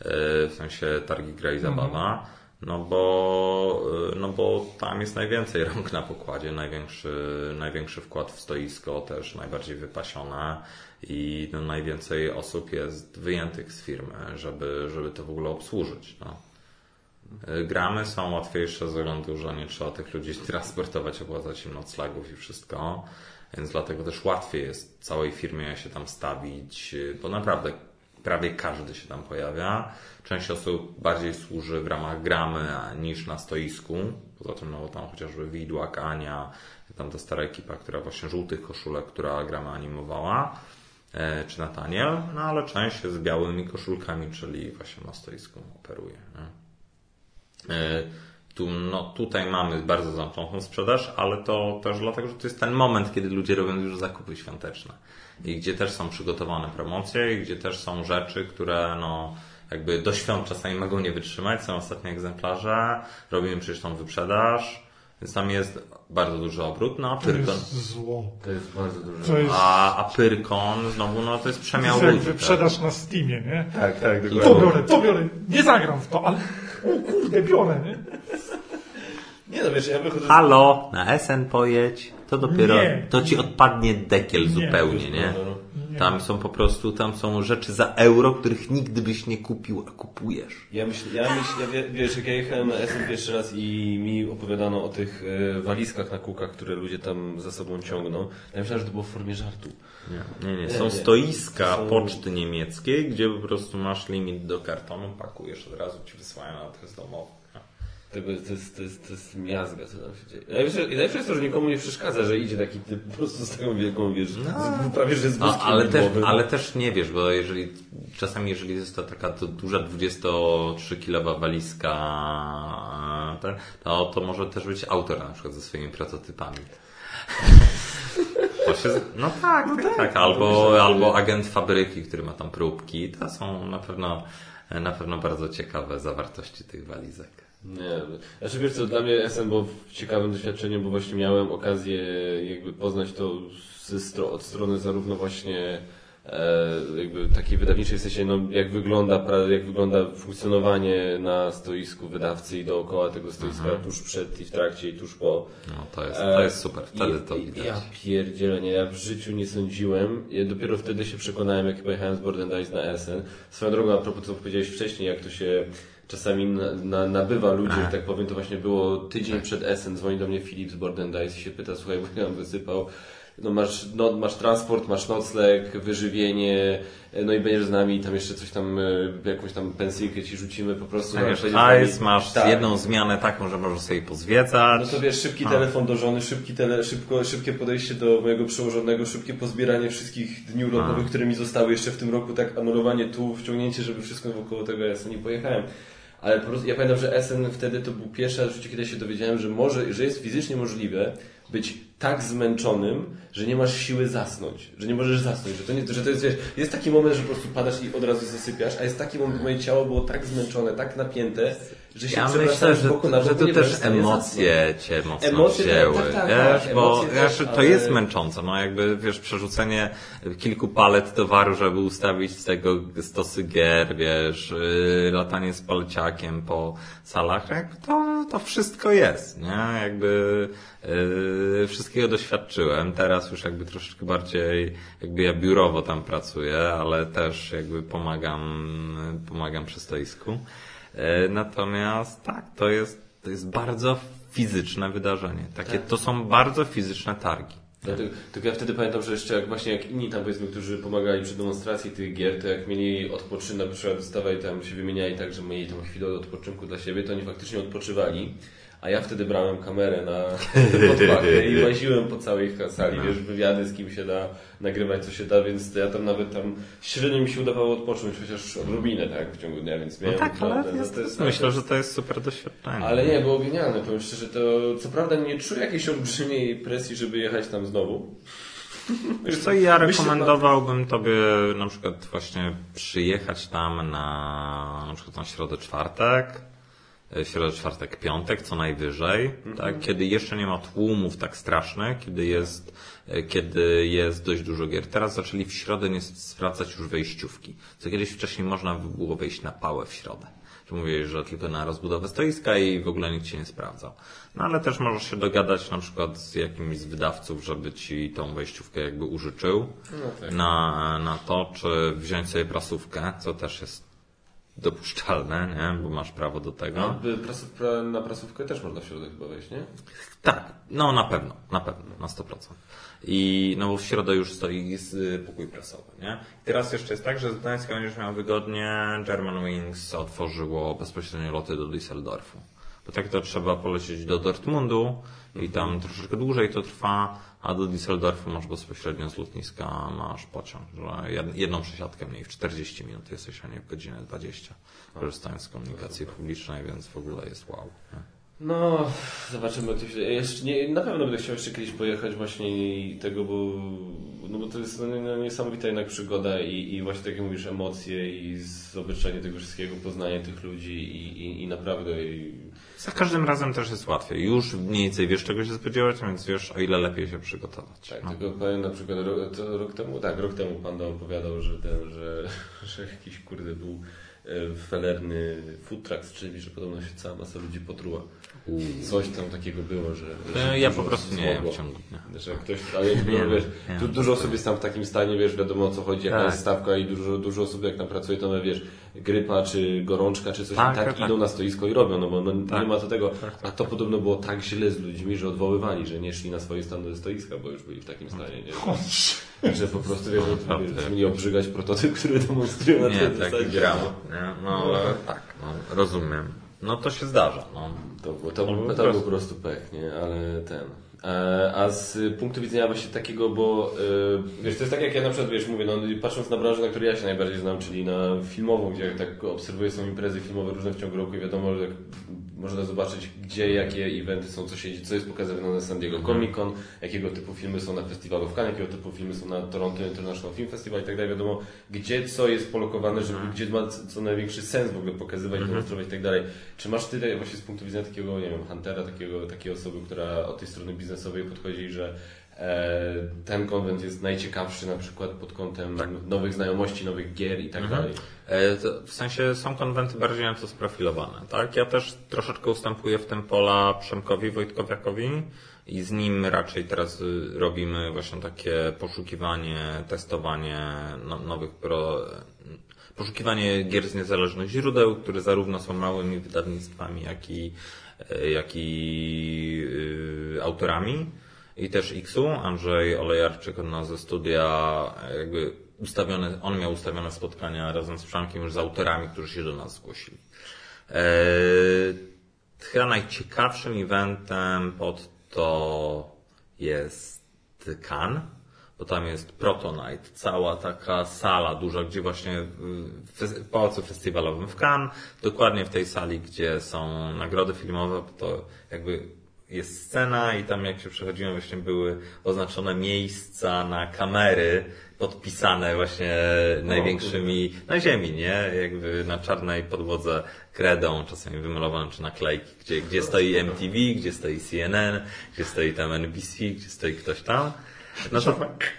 Speaker 2: y, w sensie targi gra i zabawa. No bo, y, no bo tam jest najwięcej rąk na pokładzie, największy, największy wkład w stoisko, też najbardziej wypasione i no, najwięcej osób jest wyjętych z firmy, żeby, żeby to w ogóle obsłużyć. No. Y, Gramy są łatwiejsze ze względu, że nie trzeba tych ludzi transportować, opłacać im noclegów i wszystko, więc dlatego też łatwiej jest całej firmie się tam stawić, bo naprawdę prawie każdy się tam pojawia. Część osób bardziej służy w ramach gramy niż na stoisku. Poza tym, no tam chociażby Widłak, Ania, tam ta stara ekipa, która właśnie żółtych koszulek, która gramy animowała, e, czy Nataniel, no ale część z białymi koszulkami, czyli właśnie na stoisku operuje. Nie? Tu, no, tutaj mamy bardzo zamkniętą sprzedaż, ale to też dlatego, że to jest ten moment, kiedy ludzie robią już zakupy świąteczne. I gdzie też są przygotowane promocje, i gdzie też są rzeczy, które no, jakby do świąt czasami mogą nie wytrzymać. Są ostatnie egzemplarze, robimy przecież tą wyprzedaż, więc tam jest bardzo duży obrót. No, a
Speaker 3: To
Speaker 2: Pyrkon,
Speaker 3: jest zło.
Speaker 1: To jest bardzo duże.
Speaker 3: To jest,
Speaker 2: a, a Pyrkon znowu no, to jest
Speaker 3: to
Speaker 2: przemiał
Speaker 3: jest jak
Speaker 2: ludzi. tak.
Speaker 3: wyprzedaż na Steamie, nie?
Speaker 1: Tak, tak,
Speaker 3: To biorę, to biorę. Nie zagram w to, ale o kurde, biorę, nie?
Speaker 1: Nie no wiesz, ja wychodzę.
Speaker 2: Halo, na SN pojedź, to dopiero,
Speaker 3: Nie.
Speaker 2: to ci odpadnie dekiel zupełnie, nie?
Speaker 1: No, no.
Speaker 2: Tam są po prostu, tam są rzeczy za euro, których nigdy byś nie kupił, a kupujesz.
Speaker 1: Ja myślę, ja myślę, ja wie, wiesz, jak ja jechałem na SM pierwszy raz i mi opowiadano o tych e, walizkach na kółkach, które ludzie tam za sobą ciągną, ja myślałem, że to było w formie żartu.
Speaker 2: Nie, nie, nie. Są
Speaker 1: nie.
Speaker 2: stoiska
Speaker 1: Są-
Speaker 2: poczty niemieckiej, gdzie po prostu masz limit do kartonu, pakujesz od razu, ci wysyłają na adres domowy.
Speaker 1: Tego, to, jest, to, jest, to jest miazga, co tam się dzieje. Najlepsze, i najlepsze jest to, że nikomu nie przeszkadza, że idzie taki typ po prostu z taką wielką, wiesz, z, prawie że z wózkiem
Speaker 2: ale, też, ale też nie wiesz, bo jeżeli czasami jeżeli jest to taka to duża 23-kilowa walizka, e, to, to może też być autor na przykład ze swoimi prototypami. To się, no tak, tak, tak. Albo, albo agent fabryki, który ma tam próbki. To są na pewno, na pewno bardzo ciekawe zawartości tych walizek.
Speaker 1: Nie, znaczy wiesz co, dla mnie SM było ciekawym doświadczeniem, bo właśnie miałem okazję jakby poznać to stro, od strony zarówno właśnie e, jakby takiej wydawniczej w sensie, no, jak wygląda, jak wygląda funkcjonowanie na stoisku wydawcy i dookoła tego stoiska tuż przed i w trakcie i tuż po.
Speaker 2: No to jest, to jest super, wtedy to widać.
Speaker 1: Ja pierdzielę, nie, ja w życiu nie sądziłem, ja dopiero wtedy się przekonałem, jak pojechałem z Board Dice na SN. Swoją drogą, a propos co powiedziałeś wcześniej, jak to się czasami na, na, nabywa ludzi, że tak powiem, to właśnie było tydzień przed SN, dzwoni do mnie Filip z Board Dice i się pyta, słuchaj, bo ja wysypał, no masz, no, masz transport, masz nocleg, wyżywienie, no i będziesz z nami i tam jeszcze coś tam, e, jakąś tam pensyjkę ci rzucimy po prostu.
Speaker 2: Tak, ice, masz
Speaker 1: Tak.
Speaker 2: jedną zmianę taką, że możesz sobie pozwiedzać.
Speaker 1: No to wiesz, szybki telefon do żony, szybki tele, szybko, szybkie podejście do mojego przełożonego, szybkie pozbieranie wszystkich dni urlopowych, które mi zostały jeszcze w tym roku, tak anulowanie tu, wciągnięcie, żeby wszystko wokoło tego SN i pojechałem. Ale po prostu ja pamiętam, że SN wtedy to był pierwszy raz w życiu, kiedy się dowiedziałem, że może, że jest fizycznie możliwe być tak zmęczonym, że nie masz siły zasnąć, że nie możesz zasnąć, że to, nie, że to jest, wiesz, jest taki moment, że po prostu padasz i od razu zasypiasz, a jest taki moment, moje ciało było tak zmęczone, tak napięte, że się
Speaker 2: Ja myślę,
Speaker 1: z boku
Speaker 2: że,
Speaker 1: na
Speaker 2: że
Speaker 1: boku, byłem
Speaker 2: też emocje cię mocno
Speaker 1: Emocje, tak,
Speaker 2: wzięły,
Speaker 1: tak, tak,
Speaker 2: wiesz,
Speaker 1: tak,
Speaker 2: bo
Speaker 1: też,
Speaker 2: to
Speaker 1: ale-
Speaker 2: jest męczące, no jakby, wiesz, przerzucenie kilku palet towaru, żeby ustawić z tego stosy gier, wiesz, yy, latanie z paleciakiem po salach, jakby to, to wszystko jest, nie, jakby yy, wszystkiego doświadczyłem, teraz już jakby troszeczkę bardziej, jakby ja biurowo tam pracuję, ale też jakby pomagam, pomagam przy stoisku. E, Natomiast tak, to jest, to jest bardzo fizyczne wydarzenie. Takie, to są bardzo fizyczne targi.
Speaker 1: Dlatego, tylko ja wtedy pamiętam, że jeszcze jak właśnie jak inni tam powiedzmy, którzy pomagali przy demonstracji tych gier, to jak mieli odpoczynek, na przykład dostawali tam, się wymieniali tak, że mieli tam chwilę odpoczynku dla siebie, to oni faktycznie odpoczywali. A ja wtedy brałem kamerę na podpachę i łaziłem po całej sali, wiesz, wywiady z kim się da, nagrywać co się da, więc ja tam nawet tam średnio mi się udawało odpocząć, chociaż odrobinę, tak, w ciągu dnia, więc
Speaker 2: No
Speaker 1: miałem
Speaker 2: tak, ale
Speaker 1: naprawdę,
Speaker 2: jest,
Speaker 1: no to jest
Speaker 2: myślę, że to jest super doświadczenie.
Speaker 1: ale nie, było genialne, powiem szczerze, to co prawda nie czuję jakiejś olbrzymiej presji, żeby jechać tam znowu.
Speaker 2: Wiesz co, ja rekomendowałbym tobie na przykład właśnie przyjechać tam na na przykład na środę czwartek, e, środę czwartek piątek co najwyżej, tak, kiedy jeszcze nie ma tłumów tak strasznych, kiedy jest, e, kiedy jest dość dużo gier. Teraz zaczęli w środę nie sprawdzać już wejściówki, co kiedyś wcześniej można było wejść na pałę w środę. Że mówiłeś, że tylko na rozbudowę stoiska i w ogóle nikt cię nie sprawdzał. No ale też możesz się dogadać na przykład z jakimś z wydawców, żeby ci tą wejściówkę jakby użyczył
Speaker 1: No tak.
Speaker 2: na, na to, czy wziąć sobie prasówkę, co też jest dopuszczalne, nie? bo masz prawo do tego.
Speaker 1: No, na prasówkę też można w środek chyba wejść, nie?
Speaker 2: Tak, no na pewno, na pewno, na 100%. I no bo w środę już stoi y, pokój prasowy, nie? I teraz jeszcze jest tak, że z Gdańska będziesz miał wygodnie, German Wings otworzyło bezpośrednio loty do Düsseldorfu. Bo tak to trzeba polecieć do Dortmundu i tam troszeczkę dłużej to trwa, a do Düsseldorfu masz bezpośrednio z lotniska masz pociąg, jedną przesiadkę mniej, w 40 minut jesteś, a nie w godzinę 20, korzystając z komunikacji publicznej, więc w ogóle jest wow. Nie?
Speaker 1: No, zobaczymy. jak To się, jeszcze nie, na pewno będę chciał jeszcze kiedyś pojechać właśnie i tego, bo, no bo to jest no, no, niesamowita jednak przygoda i, i właśnie tak jak mówisz, emocje i zobaczenie tego wszystkiego, poznanie tych ludzi i, i, i naprawdę i,
Speaker 2: Za każdym razem też jest łatwiej. Już mniej więcej wiesz, czego się spodziewać, więc wiesz, o ile lepiej się przygotować.
Speaker 1: Tak,
Speaker 2: No.
Speaker 1: tylko powiem na przykład rok, rok temu, tak, rok temu Panda opowiadał, że ten, że, że jakiś kurde był felerny food truck z czymś, że podobno się cała masa ludzi potruła. Coś tam takiego było, że... że
Speaker 2: E, Ja
Speaker 1: dużo
Speaker 2: po prostu
Speaker 1: osób
Speaker 2: nie
Speaker 1: zmogło.
Speaker 2: w ciągu dnia.
Speaker 1: Że ktoś, ale no,
Speaker 2: Nie,
Speaker 1: wiesz,
Speaker 2: nie.
Speaker 1: tu dużo osób jest tam w takim stanie, wiesz, wiadomo o co chodzi, jaka
Speaker 2: Tak.
Speaker 1: jest stawka i dużo, dużo osób jak tam pracuje, to no, wiesz, grypa czy gorączka czy coś
Speaker 2: Tak,
Speaker 1: tak,
Speaker 2: tak, tak.
Speaker 1: idą na stoisko i robią, no bo no,
Speaker 2: Tak.
Speaker 1: nie ma to tego.
Speaker 2: Tak, tak.
Speaker 1: A to podobno było tak źle z ludźmi, że odwoływali, że nie szli na swoje stanowe stoiska, bo już byli w takim stanie, nie? Że po prostu wiesz, mieli obrzygać prototyp, który demonstrują na tej
Speaker 2: tak
Speaker 1: zasadzie.
Speaker 2: grało. Nie? No ale tak, no, rozumiem. No to się zdarza. No.
Speaker 1: To, było- to,
Speaker 2: No,
Speaker 1: był- to był po prostu pech, nie? Ale ten. E, A z punktu widzenia właśnie takiego, bo e, wiesz, to jest tak jak ja na przykład, wiesz, mówię, no patrząc na branżę, na której ja się najbardziej znam, czyli na filmową, gdzie jak tak obserwuję są imprezy filmowe różne w ciągu roku i wiadomo, że jak można zobaczyć, gdzie, jakie eventy są, co się co jest pokazywane na San Diego Comic Con, jakiego typu filmy są na festiwalu w Cannes, jakiego typu filmy są na Toronto International Film Festival i tak dalej, wiadomo, gdzie co jest polokowane, żeby, gdzie ma co największy sens w ogóle pokazywać, demonstrować i tak dalej. Czy masz tyle właśnie z punktu widzenia takiego, nie wiem, huntera, takiego, takiej osoby, która od tej strony biznesowej podchodzi, że e, ten konwent jest najciekawszy na przykład pod kątem nowych znajomości, nowych gier i tak dalej.
Speaker 2: E, W sensie są konwenty bardziej na to sprofilowane, tak? Ja też troszeczkę ustępuję w tym pola Przemkowi Wojtkowiakowi i z nim raczej teraz y, robimy właśnie takie poszukiwanie, testowanie no- nowych pro... poszukiwanie gier z niezależnych źródeł, które zarówno są małymi wydawnictwami, jak i, jak i y, autorami. I też X-u, Andrzej Olejarczyk od nas ze studia e, jakby ustawione, on miał ustawione spotkania razem z Przemkiem już z autorami, którzy się do nas zgłosili. Eee, chyba najciekawszym eventem pod to jest Cannes, bo tam jest Protonite, cała taka sala duża, gdzie właśnie w fes- w Pałacu Festiwalowym w Cannes, dokładnie w tej sali, gdzie są nagrody filmowe, to jakby jest scena i tam jak się przechodziłem właśnie były oznaczone miejsca na kamery podpisane właśnie największymi na ziemi, nie? Jakby na czarnej podłodze kredą, czasami wymalowane czy naklejki, gdzie, gdzie stoi MTV, gdzie stoi CNN, gdzie stoi tam NBC, gdzie stoi ktoś tam. No to,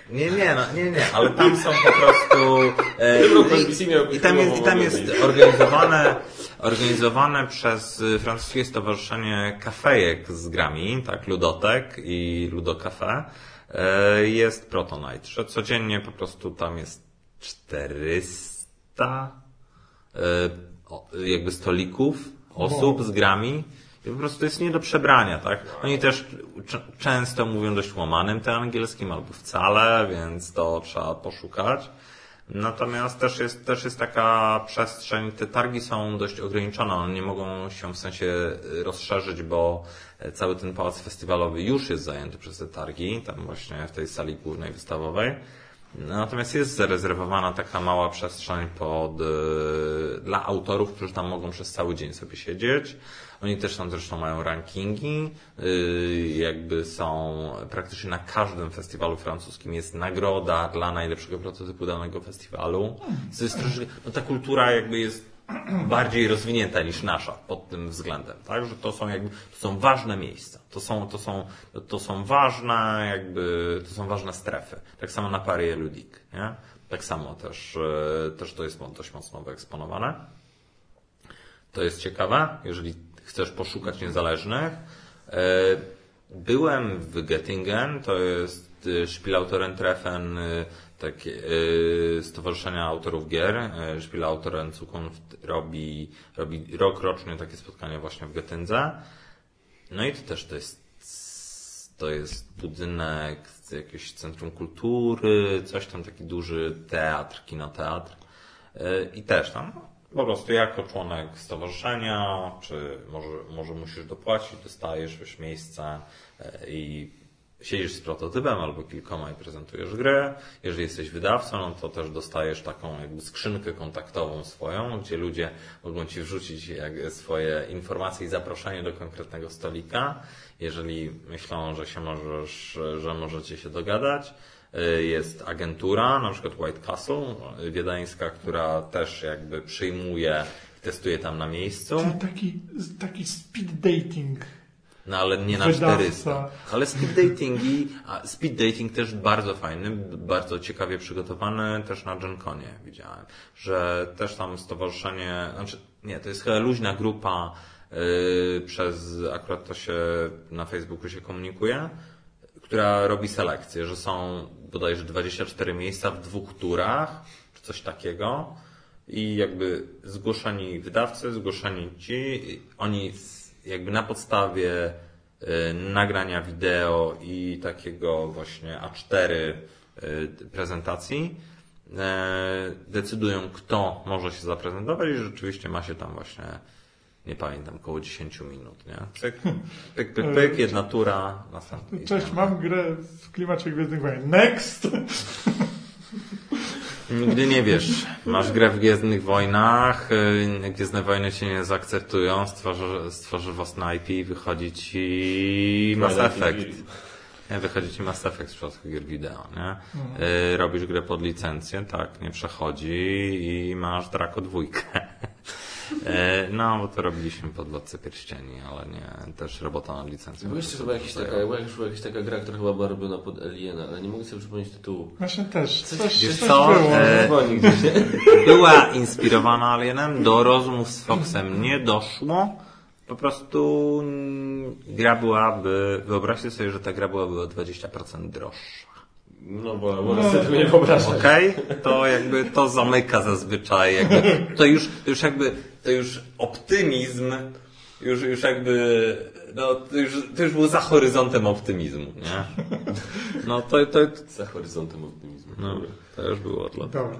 Speaker 2: nie, nie, no, nie, nie, ale tam są po prostu e, i, i tam jest, i tam jest organizowane, organizowane przez y, francuskie stowarzyszenie kafejek z grami, tak, Ludotek i Ludo Cafe, e, jest Protonite, że codziennie po prostu tam jest 400 e, jakby stolików, osób z grami po prostu jest nie do przebrania, tak? Oni też często mówią dość łamanym tym angielskim albo wcale, więc to trzeba poszukać. Natomiast też jest, też jest taka przestrzeń, te targi są dość ograniczone, one nie mogą się w sensie y, rozszerzyć, bo e, cały ten pałac festiwalowy już jest zajęty przez te targi, tam właśnie w tej sali głównej wystawowej. Natomiast jest zarezerwowana taka mała przestrzeń pod, y, dla autorów, którzy tam mogą przez cały dzień sobie siedzieć. Oni też tam zresztą mają rankingi, y, jakby są praktycznie na każdym festiwalu francuskim jest nagroda dla najlepszego prototypu danego festiwalu. To jest troszeczkę, no ta kultura jakby jest bardziej rozwinięta niż nasza pod tym względem, tak? Że to są jakby, to są ważne miejsca. To są, to są, to są ważne jakby, to są ważne strefy. Tak samo na Paris Ludik, nie? Tak samo też, e, też to jest dość mocno wyeksponowane. To jest ciekawe, jeżeli chcesz poszukać niezależnych. E, Byłem w Göttingen, to jest e, Spielautorentreffen, e, takie stowarzyszenia autorów gier. Spielautoren Zukunft robi, robi rok rocznie takie spotkania właśnie w Göttingze. No i to też to jest to jest budynek, jakieś centrum kultury, coś tam, taki duży teatr, kinoteatr. I też tam po prostu jako członek stowarzyszenia, czy może, może musisz dopłacić, dostajesz już miejsce e, i siedzisz z prototypem albo kilkoma i prezentujesz grę. Jeżeli jesteś wydawcą, no to też dostajesz taką jakby skrzynkę kontaktową swoją, gdzie ludzie mogą ci wrzucić swoje informacje i zaproszenie do konkretnego stolika. Jeżeli myślą, że się możesz, że możecie się dogadać. Y, Jest agentura, na przykład White Castle, y, wiedeńska, która też jakby przyjmuje i testuje tam na miejscu.
Speaker 3: Czyli taki, taki speed dating.
Speaker 2: No ale nie na
Speaker 3: Wydawca.
Speaker 2: 400. Ale speed datingi, a speed dating też bardzo fajny, bardzo ciekawie przygotowany, też na GenConie widziałem, że też tam stowarzyszenie, znaczy nie, to jest chyba luźna grupa, yy, przez, akurat to się na Facebooku się komunikuje, która robi selekcję, że są bodajże 24 miejsca w dwóch turach, czy coś takiego. I jakby zgłoszeni wydawcy, zgłoszeni ci, oni jakby na podstawie y, nagrania wideo i takiego właśnie A4 y, prezentacji y, decydują, kto może się zaprezentować i rzeczywiście ma się tam właśnie, nie pamiętam, około 10 minut, nie? Pyk, pyk, pyk, pyk jedna tura, następna.
Speaker 3: Cześć, mam grę w klimacie Gwiezdnych Wojen. Next!
Speaker 2: Nigdy nie wiesz. Masz grę w Gwiezdnych Wojnach, y, Gwiezdne Wojny cię nie zaakceptują, stworzysz, stworzysz własne IP i wychodzi ci Mass Effect. Wychodzi ci Mass Effect w przypadku gier wideo, nie? Y, Robisz grę pod licencję, tak, nie przechodzi i masz Draco dwójkę. E, No, bo to robiliśmy pod Władcę Pierścieni, ale nie, też robota nad licencją.
Speaker 1: Była jeszcze chyba jakaś taka, była już jakaś taka gra, która chyba była robiona pod Aliena, ale nie mogę sobie przypomnieć tytułu.
Speaker 3: Właśnie też.
Speaker 1: Coś-
Speaker 3: Coś,
Speaker 2: wiesz
Speaker 3: coś
Speaker 2: co?
Speaker 3: było.
Speaker 2: E,
Speaker 1: gdzieś?
Speaker 2: Była inspirowana Alienem, do rozmów z Foxem nie doszło. Po prostu gra byłaby, wyobraźcie sobie, że ta gra byłaby o 20% droższa.
Speaker 1: No bo, bo no, sobie nie wyobrażam.
Speaker 2: Okej? To jakby to zamyka zazwyczaj. Jakby, to już, to już jakby, to już optymizm, już, już jakby, no to już, to już był za horyzontem optymizmu, nie? No to, to,
Speaker 1: Za horyzontem optymizmu.
Speaker 2: no, to już było dla
Speaker 3: Dobra.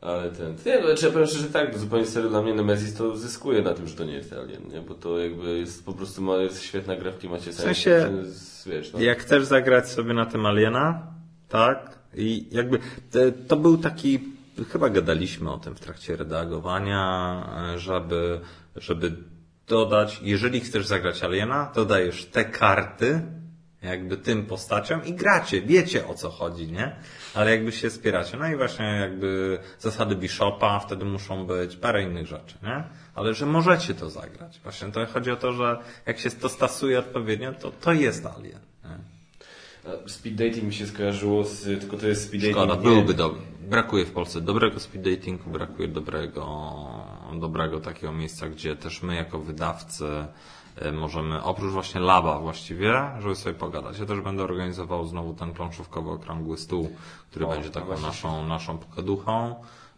Speaker 1: Ale ten. Nie, no, trzeba powiedzieć, że tak, zupełnie serio dla mnie Nemesis to zyskuje na tym, że to nie jest Alien, nie? Bo to jakby jest po prostu ma, jest świetna gra w klimacie science
Speaker 2: sensie,
Speaker 1: fiction, z- wiesz, no.
Speaker 2: Jak chcesz zagrać sobie na tym Aliena, tak? I jakby to, to był taki, chyba gadaliśmy o tym w trakcie redagowania, żeby, żeby dodać, jeżeli chcesz zagrać Aliena, to dajesz te karty, jakby tym postaciom i gracie, wiecie o co chodzi, nie? Ale jakby się spieracie. No i właśnie jakby zasady Bishopa, wtedy muszą być parę innych rzeczy, nie? Ale że możecie to zagrać. Właśnie to chodzi o to, że jak się to stosuje odpowiednio, to to jest Alien.
Speaker 1: A Speed dating mi się skojarzyło z, tylko to jest speed
Speaker 2: Szkoda,
Speaker 1: dating. nie-
Speaker 2: byłby dobry. Brakuje w Polsce dobrego speed datingu, brakuje dobrego, dobrego takiego miejsca, gdzie też my jako wydawcy e, możemy, oprócz właśnie laba właściwie, żeby sobie pogadać. Ja też będę organizował znowu ten planszówkowy okrągły stół, który
Speaker 1: O,
Speaker 2: będzie taką naszą, naszą pogaduchą.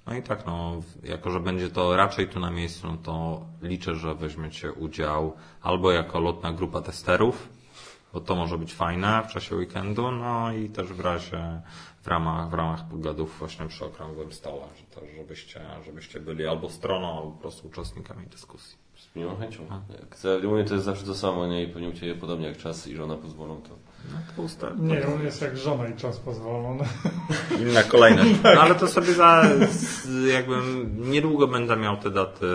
Speaker 2: No i tak, no, jako że będzie to raczej tu na miejscu, no to liczę, że weźmiecie udział albo jako lotna grupa testerów, bo to może być fajne w czasie weekendu, no i też w razie w ramach, w ramach pogadów właśnie przy okrągłym stole, że też żebyście, żebyście byli albo stroną, albo po prostu uczestnikami dyskusji.
Speaker 1: Z miłą chęcią. Jak za- u mnie to jest zawsze to samo, nie? I pewnie u Ciebie podobnie jak czas i żona pozwolą, to...
Speaker 2: No.
Speaker 3: Nie, on jest jak żona i czas pozwolony.
Speaker 2: Inna kolejność. No ale to sobie za, z- jakby niedługo będę miał te daty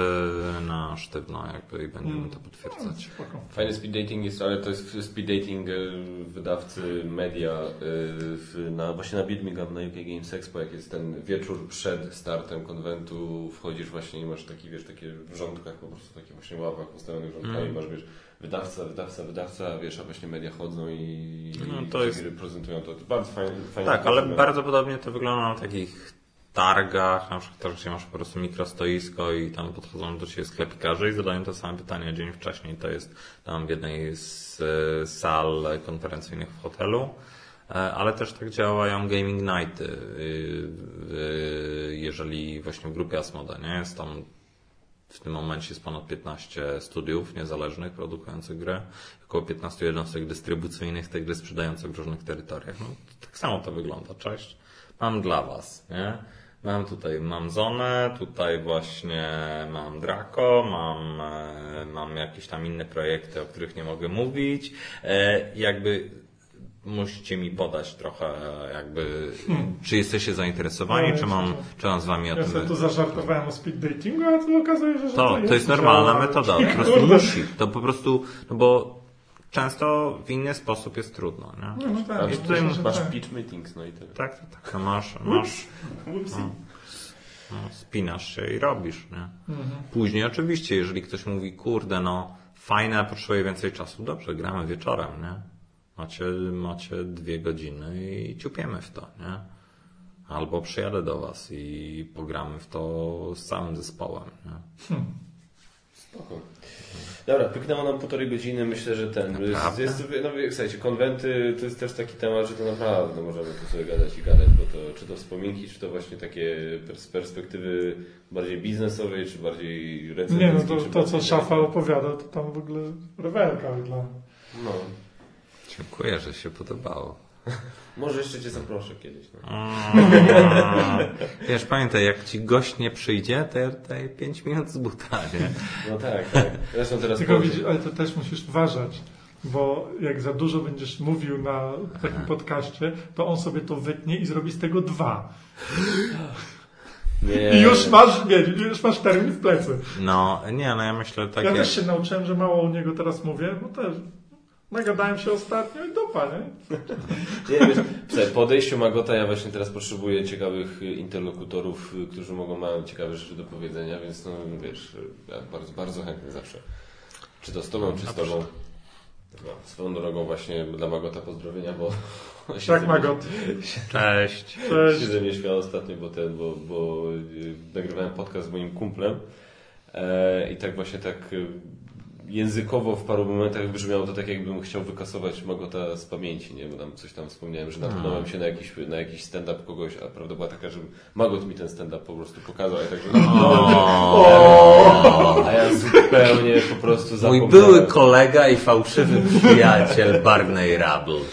Speaker 2: na sztywno jakby i będziemy to potwierdzać.
Speaker 3: Spoko.
Speaker 1: Fajny speed dating jest, ale to jest speed dating e, wydawcy media e, w, na, właśnie na Birmingham, na UK Games Expo, jak jest ten wieczór przed startem konwentu, wchodzisz właśnie i masz taki, wiesz, takie w rządkach, po prostu takie właśnie ławach postawionych rządkami,
Speaker 2: Mm.
Speaker 1: masz, wiesz, wydawca, wydawca, wydawca, wiesz, a właśnie media chodzą i,
Speaker 2: No,
Speaker 1: i
Speaker 2: to jest-
Speaker 1: prezentują to. Bardzo fajnie. fajnie
Speaker 2: Tak, ale
Speaker 1: zrobione.
Speaker 2: bardzo podobnie to wygląda na takich targach, na przykład też, gdzie masz po prostu mikrostoisko i tam podchodzą do Ciebie sklepikarze i zadają to same pytanie dzień wcześniej. To jest tam w jednej z e, sal konferencyjnych w hotelu. E, Ale też tak działają gaming nighty. y, Jeżeli właśnie w grupie Asmoda, nie? Jest tam w tym momencie jest ponad 15 studiów niezależnych produkujących grę, około 15 jednostek dystrybucyjnych te gry sprzedających w różnych terytoriach. No, tak samo to wygląda. Cześć, mam dla Was, nie? Mam tutaj, mam Zonę, tutaj właśnie mam Draco, mam, e, mam jakieś tam inne projekty, o których nie mogę mówić. E, jakby musicie mi podać trochę, jakby, czy jesteście zainteresowani,
Speaker 3: No,
Speaker 2: czy mam, czy mam z Wami o
Speaker 3: Ja
Speaker 2: tym
Speaker 3: sobie tu zażartowałem o speed datingu, a tu okazuje się, że
Speaker 2: to, to jest normalna metoda, po prostu musi. To po prostu, no bo często w inny sposób jest trudno, nie?
Speaker 3: No, no tak,
Speaker 1: tutaj
Speaker 3: że
Speaker 1: masz
Speaker 3: tak.
Speaker 1: pitch meetings, no i tyle.
Speaker 2: Tak, tak, tak. No masz, masz, no, no, spinasz się i robisz, nie?
Speaker 3: Mhm.
Speaker 2: Później oczywiście, jeżeli ktoś mówi, kurde, no fajne, potrzebuję więcej czasu, dobrze, gramy wieczorem, nie? Macie, macie dwie godziny i ciupiemy w to, nie? Albo przyjadę do was i pogramy w to z całym zespołem, nie?
Speaker 1: Spoko. Dobra, pyknęło nam półtorej godziny, myślę, że ten. Jest, no, jak słuchajcie, konwenty to jest też taki temat, że to naprawdę możemy tu sobie gadać i gadać, bo to czy to wspominki, czy to właśnie takie z perspektywy bardziej biznesowej, czy bardziej
Speaker 3: Nie, no
Speaker 1: recenzenckiej.
Speaker 3: to, to co Szafa opowiada, to tam w ogóle rewelka dla.
Speaker 1: No.
Speaker 2: Dziękuję, że się podobało.
Speaker 1: Może jeszcze Cię zaproszę kiedyś. No.
Speaker 2: Mm. Wiesz, pamiętaj, jak ci gość nie przyjdzie, to ja tutaj 5 minut z buta, nie?
Speaker 1: no tak, tak. Zresztą teraz
Speaker 3: Tylko widzisz, ale to też musisz uważać, bo jak za dużo będziesz mówił na takim podcaście, to on sobie to wytnie i zrobi z tego dwa.
Speaker 1: Nie.
Speaker 3: I już masz, nie, już masz termin w plecy.
Speaker 2: No, nie, no ja myślę tak
Speaker 3: Ja
Speaker 2: jak...
Speaker 3: też się nauczyłem, że mało u niego teraz mówię, bo też Nagadałem się ostatnio i dopa, nie?
Speaker 1: Nie, wiesz, słuchaj, po odejściu Magota ja właśnie teraz potrzebuję ciekawych y, interlokutorów, y, którzy mogą mają ciekawe rzeczy do powiedzenia, więc no wiesz, y, ja bardzo, bardzo chętny zawsze. Czy to z tobą, czy z tobą. No, swoją drogą właśnie dla Magota pozdrowienia, bo się
Speaker 3: Tak, Magot.
Speaker 2: Cześć.
Speaker 1: się
Speaker 3: Cześć.
Speaker 1: ze mnie śmiał ostatnio, bo ten, bo, bo nagrywałem podcast z moim kumplem e, i tak właśnie tak językowo w paru momentach brzmiało to tak, jakbym chciał wykasować Magota z pamięci, nie? Bo tam coś tam wspomniałem, że natknąłem się na jakiś, na jakiś stand-up kogoś, a prawda była taka, że Magot mi ten stand-up po prostu pokazał, ja tak, że a ja zupełnie po prostu
Speaker 4: Mój
Speaker 1: zapomniałem.
Speaker 4: były kolega i fałszywy przyjaciel Barney Rubble.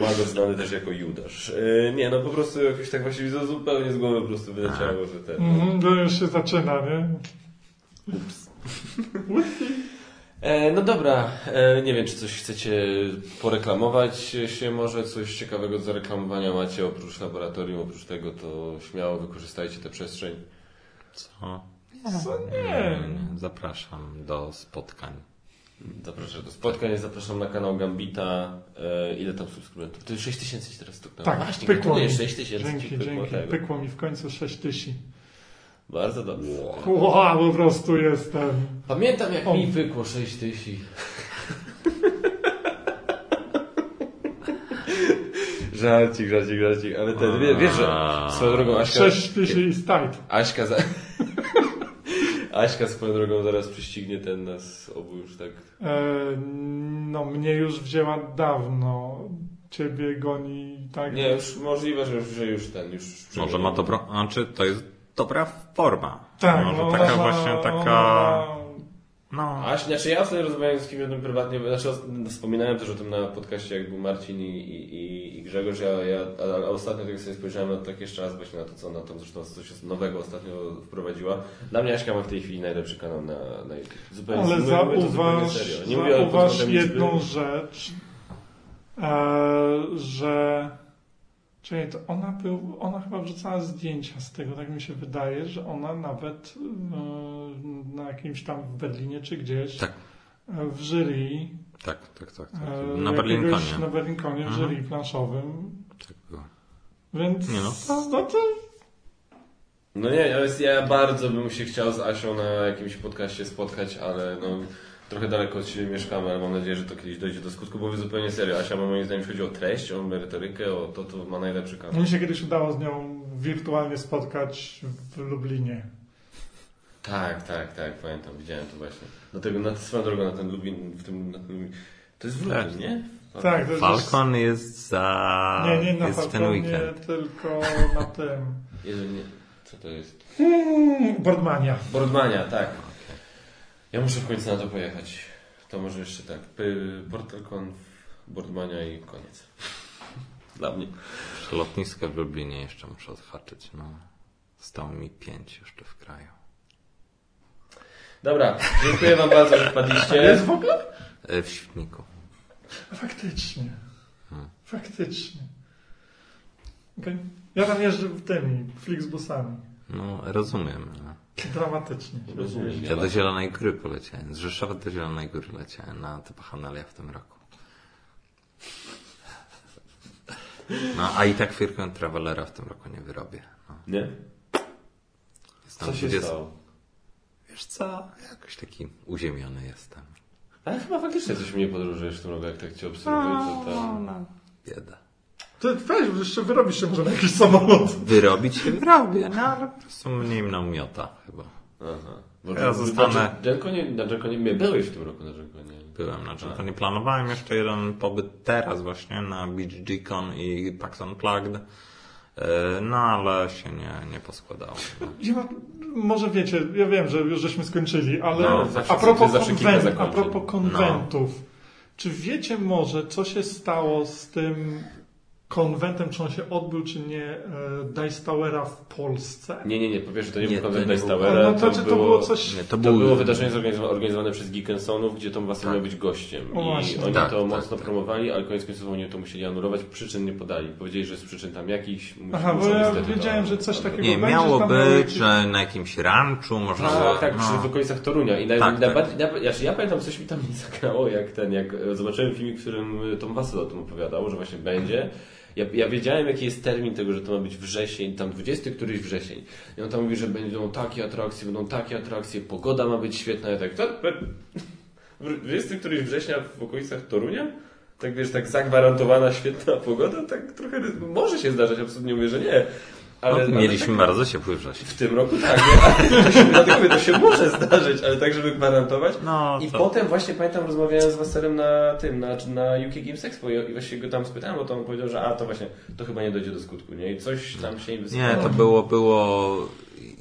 Speaker 1: Magot znany też jako Judasz. E, nie, no po prostu jakoś tak właśnie widzę, zupełnie z głowy po prostu wyleciało, że ten... no.
Speaker 3: To już się zaczyna, nie?
Speaker 1: E, no dobra, e, nie wiem, czy coś chcecie poreklamować się może, coś ciekawego do zareklamowania macie oprócz laboratorium, oprócz tego to śmiało wykorzystajcie tę przestrzeń.
Speaker 2: Co?
Speaker 3: Co nie?
Speaker 2: Zapraszam do spotkań.
Speaker 1: Zapraszam do spotkań, zapraszam na kanał Gambita. E, ile tam subskrybentów? To już 6 tysięcy ci teraz stuknęło.
Speaker 3: Tak,
Speaker 1: Właśnie,
Speaker 3: pykło mi.
Speaker 1: 6 tysięcy ci
Speaker 3: Dzięki, dzięki. Pykło mi w końcu 6 tysięcy.
Speaker 1: Bardzo dobrze.
Speaker 3: Wow, po prostu jestem.
Speaker 1: Pamiętam jak
Speaker 3: O.
Speaker 1: mi pykło 6 tysięcy. żarcik, żarcik, żarcik, ale ten, wie- wiesz, że swoją drogą Aśka...
Speaker 3: 6 tysięcy is tight.
Speaker 1: Aśka za... Aśka swoją drogą zaraz przyścignie ten nas obu już tak.
Speaker 3: E, no, mnie już wzięła dawno. Ciebie goni, tak?
Speaker 1: Nie, już możliwe, że już, że już ten, już...
Speaker 2: Może ma dobro... Znaczy, to jest dobra forma.
Speaker 3: Tak,
Speaker 2: Może
Speaker 3: no,
Speaker 2: taka
Speaker 3: ona-
Speaker 2: właśnie,
Speaker 3: ona
Speaker 2: taka... No.
Speaker 1: Aś, znaczy ja wtedy rozmawiałem z kimś o tym prywatnie, znaczy wspominałem też o tym na podcaście, jak był Marcin i, i, i- Grzegorz, ja, ja, ale ostatnio tak sobie spojrzałem na to tak jeszcze raz właśnie na to, co na to zresztą coś nowego ostatnio wprowadziła. Dla mnie Aśka ma w tej chwili najlepszy kanał na, na YouTube. Zupełnie,
Speaker 3: Ale
Speaker 1: mówię-
Speaker 3: zauważ,
Speaker 1: mówię
Speaker 3: zauważ jedną rzecz, e, że Czekaj, to ona, był, ona chyba wrzucała zdjęcia z tego, tak mi się wydaje, że ona nawet e, na jakimś tam w Berlinie czy gdzieś
Speaker 2: Tak.
Speaker 3: e, w jury
Speaker 2: Tak, tak, tak. tak.
Speaker 3: e,
Speaker 2: Na Berlinkonie.
Speaker 3: na Berlinkonie w
Speaker 2: Mhm.
Speaker 3: jury planszowym,
Speaker 2: Tak było.
Speaker 3: więc
Speaker 2: Nie no.
Speaker 3: no to
Speaker 1: No nie, ja bardzo bym się chciał z Asią na jakimś podcaście spotkać, ale no trochę daleko od siebie mieszkamy, ale mam nadzieję, że to kiedyś dojdzie do skutku, bo wy zupełnie serio. Asia ma moim zdaniem, jeśli chodzi o treść, o merytorykę, o to, to ma najlepszy kanał.
Speaker 3: mi się kiedyś udało z nią wirtualnie spotkać w Lublinie.
Speaker 1: Tak, tak, tak, pamiętam, widziałem to właśnie. Dlatego na swoją drogą na ten Lubin, w tym, na ten, to jest w Lublin,
Speaker 2: Tak.
Speaker 1: nie?
Speaker 3: Tak, to jest
Speaker 2: Falcon jest za...
Speaker 3: Nie, nie na
Speaker 2: jest w ten
Speaker 3: Falconie,
Speaker 2: weekend.
Speaker 3: tylko na tym.
Speaker 1: Jezu, nie. Co to jest?
Speaker 3: Mm, Boardmania.
Speaker 1: Boardmania, tak. Ja muszę w końcu na to pojechać. To może jeszcze tak. P- PortalCon, Boardmania i koniec. Dla mnie.
Speaker 2: Lotnisko w Lublinie jeszcze muszę odhaczyć. No. Zostało mi pięć jeszcze w kraju.
Speaker 1: Dobra, dziękuję Wam bardzo, że wpadliście.
Speaker 3: Jest w ogóle?
Speaker 2: E, W Świdniku.
Speaker 3: Faktycznie.
Speaker 2: Hmm.
Speaker 3: Faktycznie. Ja tam jeżdżę tymi Flixbusami.
Speaker 2: No, rozumiem. no.
Speaker 3: Dramatycznie.
Speaker 1: Rozumiem.
Speaker 2: Ja do Zielonej Góry poleciałem. Z Rzeszowa do Zielonej Góry leciałem na te Bachanalia w tym roku. No, a i tak Frequent Travelera w tym roku nie wyrobię. No.
Speaker 1: Nie?
Speaker 2: Jestem
Speaker 1: Co się
Speaker 2: 20
Speaker 1: stało?
Speaker 2: Wiesz co, jakoś taki uziemiony jestem.
Speaker 1: Ale chyba faktycznie coś mnie podróżujesz w tym roku, jak tak Cię obserwuję, to tam...
Speaker 2: no. Bieda.
Speaker 3: To weź, jeszcze wyrobisz się może na jakiś samolot.
Speaker 2: Wyrobić się wyrobię, no ale po prostu mniej mną miota chyba.
Speaker 1: Aha. Bo
Speaker 2: Ja zostanę-
Speaker 1: Na na Genkonie nie byłeś w tym roku na Genkonie.
Speaker 2: Byłem, znaczy to nie planowałem jeszcze jeden pobyt teraz właśnie na Beach G-Con i PAX Unplugged. E, No ale się nie, nie poskładało. No.
Speaker 3: Ja może wiecie, ja wiem, że już żeśmy skończyli, ale
Speaker 1: No, zawsze-
Speaker 3: a, propos
Speaker 1: zawsze kilka
Speaker 3: konwen- a propos konwentów. Czy wiecie może, co się stało z tym konwentem, czy on się odbył, czy nie, e, Dice Towera w Polsce.
Speaker 1: Nie, nie, nie, po pierwsze to nie,
Speaker 2: Nie,
Speaker 1: był
Speaker 2: to
Speaker 1: konwent
Speaker 2: nie
Speaker 1: Dice
Speaker 2: był-
Speaker 1: Towera,
Speaker 3: No to, czy to było coś...
Speaker 2: Nie, to
Speaker 1: To
Speaker 2: był...
Speaker 1: było wydarzenie zorganizowane, organizowane przez Geekensonów, gdzie Tom Wasser
Speaker 2: Tak.
Speaker 1: miał być gościem.
Speaker 3: O
Speaker 1: I
Speaker 3: właśnie.
Speaker 1: oni
Speaker 2: Tak,
Speaker 1: to
Speaker 2: tak,
Speaker 1: mocno
Speaker 2: tak.
Speaker 1: promowali, ale koniec końców oni to musieli anulować. Przyczyn nie podali. Powiedzieli, że z przyczyn tam jakichś
Speaker 3: Aha, bo ja
Speaker 1: to
Speaker 3: wiedziałem, że coś takiego
Speaker 2: Nie,
Speaker 3: będzie,
Speaker 2: miało
Speaker 3: że
Speaker 2: być, że na jakimś ranczu można
Speaker 1: Tak,
Speaker 2: było...
Speaker 1: tak, przy, w
Speaker 2: no.
Speaker 1: okolicach Torunia. I naj,
Speaker 2: Tak,
Speaker 1: najbardziej, naj, ja, ja pamiętam, coś mi tam nie zagrało, jak ten, jak zobaczyłem filmik, w którym Tom Wassel o tym opowiadał, że właśnie będzie. Ja, ja wiedziałem, jaki jest termin tego, że to ma być wrzesień, tam 20 któryś wrzesień. I on tam mówi, że będą takie atrakcje, będą takie atrakcje, pogoda ma być świetna. Ja tak, to, 20 któryś września w okolicach Torunia? Tak wiesz, tak zagwarantowana świetna pogoda? Tak trochę, może się zdarzać, absolutnie mówię, że nie. Ale,
Speaker 2: No,
Speaker 1: ale
Speaker 2: mieliśmy
Speaker 1: tak,
Speaker 2: bardzo ciepły wrzesień.
Speaker 1: w tym roku tak, nie? To się, dlatego to się może zdarzyć, ale tak, żeby gwarantować.
Speaker 2: No,
Speaker 1: I
Speaker 2: to-
Speaker 1: potem właśnie pamiętam, rozmawiałem z Wasserem na tym, na, na UK Games Expo i właśnie go tam spytałem, bo to on powiedział, że a to właśnie, to chyba nie dojdzie do skutku, nie? I coś tam się im
Speaker 2: Nie, to było, było...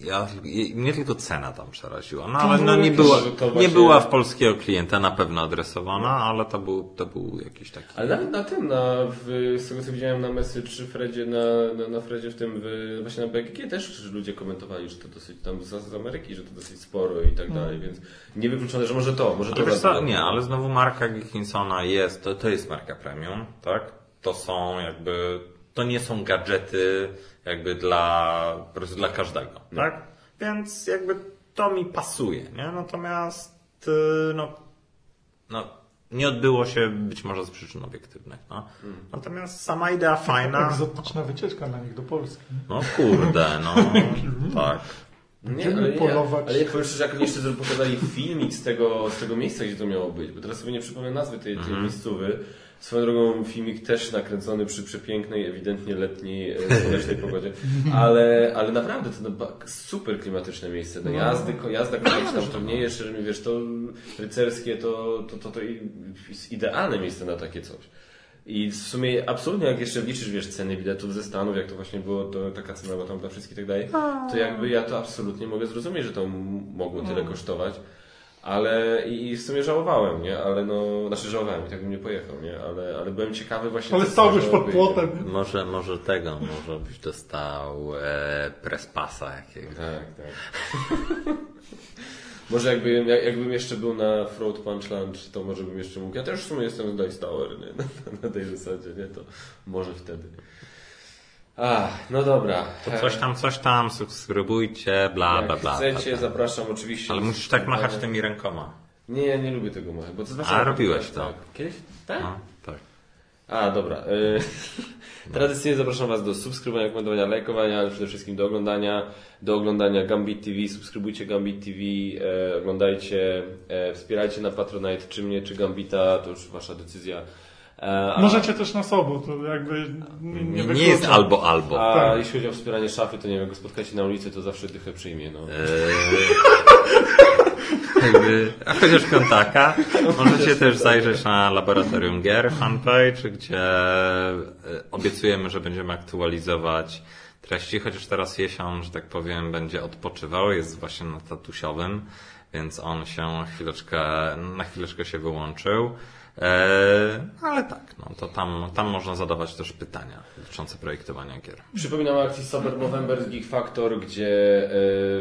Speaker 2: Ja, mnie tylko cena tam przeraziła. No ale no, nie, była, nie była w polskiego klienta na pewno adresowana, ale to był, to był jakiś taki...
Speaker 1: Ale nawet na tym, na, w, z tego co widziałem na Message czy Fredzie, na, na, na Fredzie w tym, w, właśnie na BGG też ludzie komentowali, że to dosyć tam z, z Ameryki, że to dosyć sporo i tak dalej, więc niewykluczone, że może to, może to
Speaker 2: Ale co, nie, ale znowu marka Gickinsona jest, to, to jest marka premium, tak? To są jakby, to nie są gadżety jakby dla, po prostu dla każdego, tak? Więc jakby to mi pasuje, nie? Natomiast, y, no, no, nie odbyło się być może z przyczyn obiektywnych, no. Natomiast sama idea fajna,
Speaker 3: Egzotyczna wycieczka na nich do Polski.
Speaker 2: no kurde, no, tak.
Speaker 1: Nie, ale, nie, ale jak szczerze, jak oni jeszcze pokazali filmik z tego, z tego miejsca, gdzie to miało być, bo teraz sobie nie przypomnę nazwy tej, tej miejscowy. Swoją drogą filmik też nakręcony przy przepięknej, ewidentnie letniej, e, słonecznej pogodzie, ale, ale naprawdę to no, super klimatyczne miejsce. No, jazdy, jazda koniecznie tam to nie jeszcze, że mi wiesz, to rycerskie to, to, to, to jest idealne miejsce na takie coś. I w sumie absolutnie jak jeszcze liczysz, wiesz, ceny biletów ze Stanów, jak to właśnie było, to taka cena była tam dla wszystkich i tak dalej, to jakby ja to absolutnie mogę zrozumieć, że to mogło tyle kosztować. Ale i, i w sumie żałowałem, nie? Ale no, znaczy żałowałem i tak bym nie pojechał, nie? Ale, ale byłem ciekawy właśnie...
Speaker 3: Ale stałbyś pod płotem.
Speaker 2: Może, może tego, może byś dostał e, prespasa jakiegoś.
Speaker 1: Tak, tak. może jakbym, jak, jakbym jeszcze był na Throat Punch Lunch, to może bym jeszcze mógł. Ja też w sumie jestem z Dice Tower, nie? Na, na tej zasadzie, nie? To może wtedy. A, no dobra.
Speaker 2: To coś tam, coś tam, subskrybujcie, bla, bla, bla.
Speaker 1: chcecie,
Speaker 2: bla,
Speaker 1: zapraszam oczywiście.
Speaker 2: Ale musisz tak machać tymi rękoma.
Speaker 1: Nie, ja nie lubię tego machać, bo to zawsze...
Speaker 2: A, robiłeś to.
Speaker 1: Tak. Kiedyś? Tak?
Speaker 2: No, tak.
Speaker 1: A, dobra. Y, Tradycyjnie zapraszam Was do subskrybowania, komentowania, lajkowania, ale przede wszystkim do oglądania, do oglądania Gambit TV. Subskrybujcie Gambit TV, e, oglądajcie, e, wspierajcie na Patronite, czy mnie, czy Gambita, to już Wasza decyzja. E, a,
Speaker 3: Możecie też na sobą, to jakby nie,
Speaker 2: Nie,
Speaker 3: nie
Speaker 2: jest albo, albo.
Speaker 1: a
Speaker 3: tak.
Speaker 1: jeśli chodzi o wspieranie szafy, to nie wiem, jak go spotkacie na ulicy, to zawsze dychę przyjmie. No.
Speaker 2: Eee, jakby, a chociaż piątaka, możecie też zajrzeć na Laboratorium Gier fanpage, gdzie e, obiecujemy, że będziemy aktualizować treści, chociaż teraz Jesion, że tak powiem, będzie odpoczywał, jest właśnie na tatusiowym, więc on się chwileczkę, na chwileczkę się wyłączył. Eee, ale tak, no to tam, tam można zadawać też pytania dotyczące projektowania gier.
Speaker 1: Przypominam o akcji Sober November z Geek Factor, gdzie e,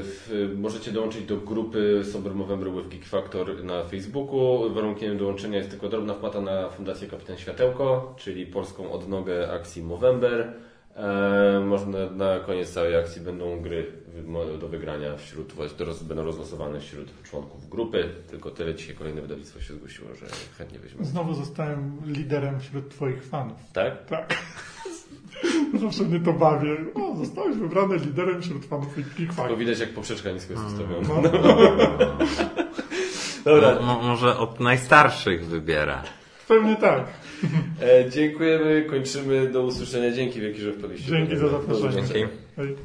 Speaker 1: w, możecie dołączyć do grupy Sober November with Geek Factor na Facebooku. Warunkiem dołączenia jest tylko drobna wpłata na Fundację Kapitan Światełko, czyli polską odnogę akcji Movember. E, można na koniec całej akcji będą gry do wygrania wśród, będą rozlosowane wśród członków grupy. Tylko tyle dzisiaj kolejne wydawnictwo się zgłosiło, że chętnie weźmie.
Speaker 3: Znowu zostałem liderem wśród Twoich fanów.
Speaker 1: Tak?
Speaker 3: Tak. Zawsze mnie to bawię. O, zostałeś wybrany liderem wśród fanów
Speaker 1: Bo
Speaker 3: Fight.
Speaker 1: widać jak poprzeczka nisko jest ustawiona.
Speaker 3: No,
Speaker 1: Dobra.
Speaker 2: Mo, mo, może od najstarszych wybiera.
Speaker 3: pewnie tak.
Speaker 1: E, dziękujemy, kończymy. Do usłyszenia. Dzięki wielkie, że wpadliście.
Speaker 3: Dzięki za zaproszenie.
Speaker 2: Dzięki.
Speaker 3: Hej.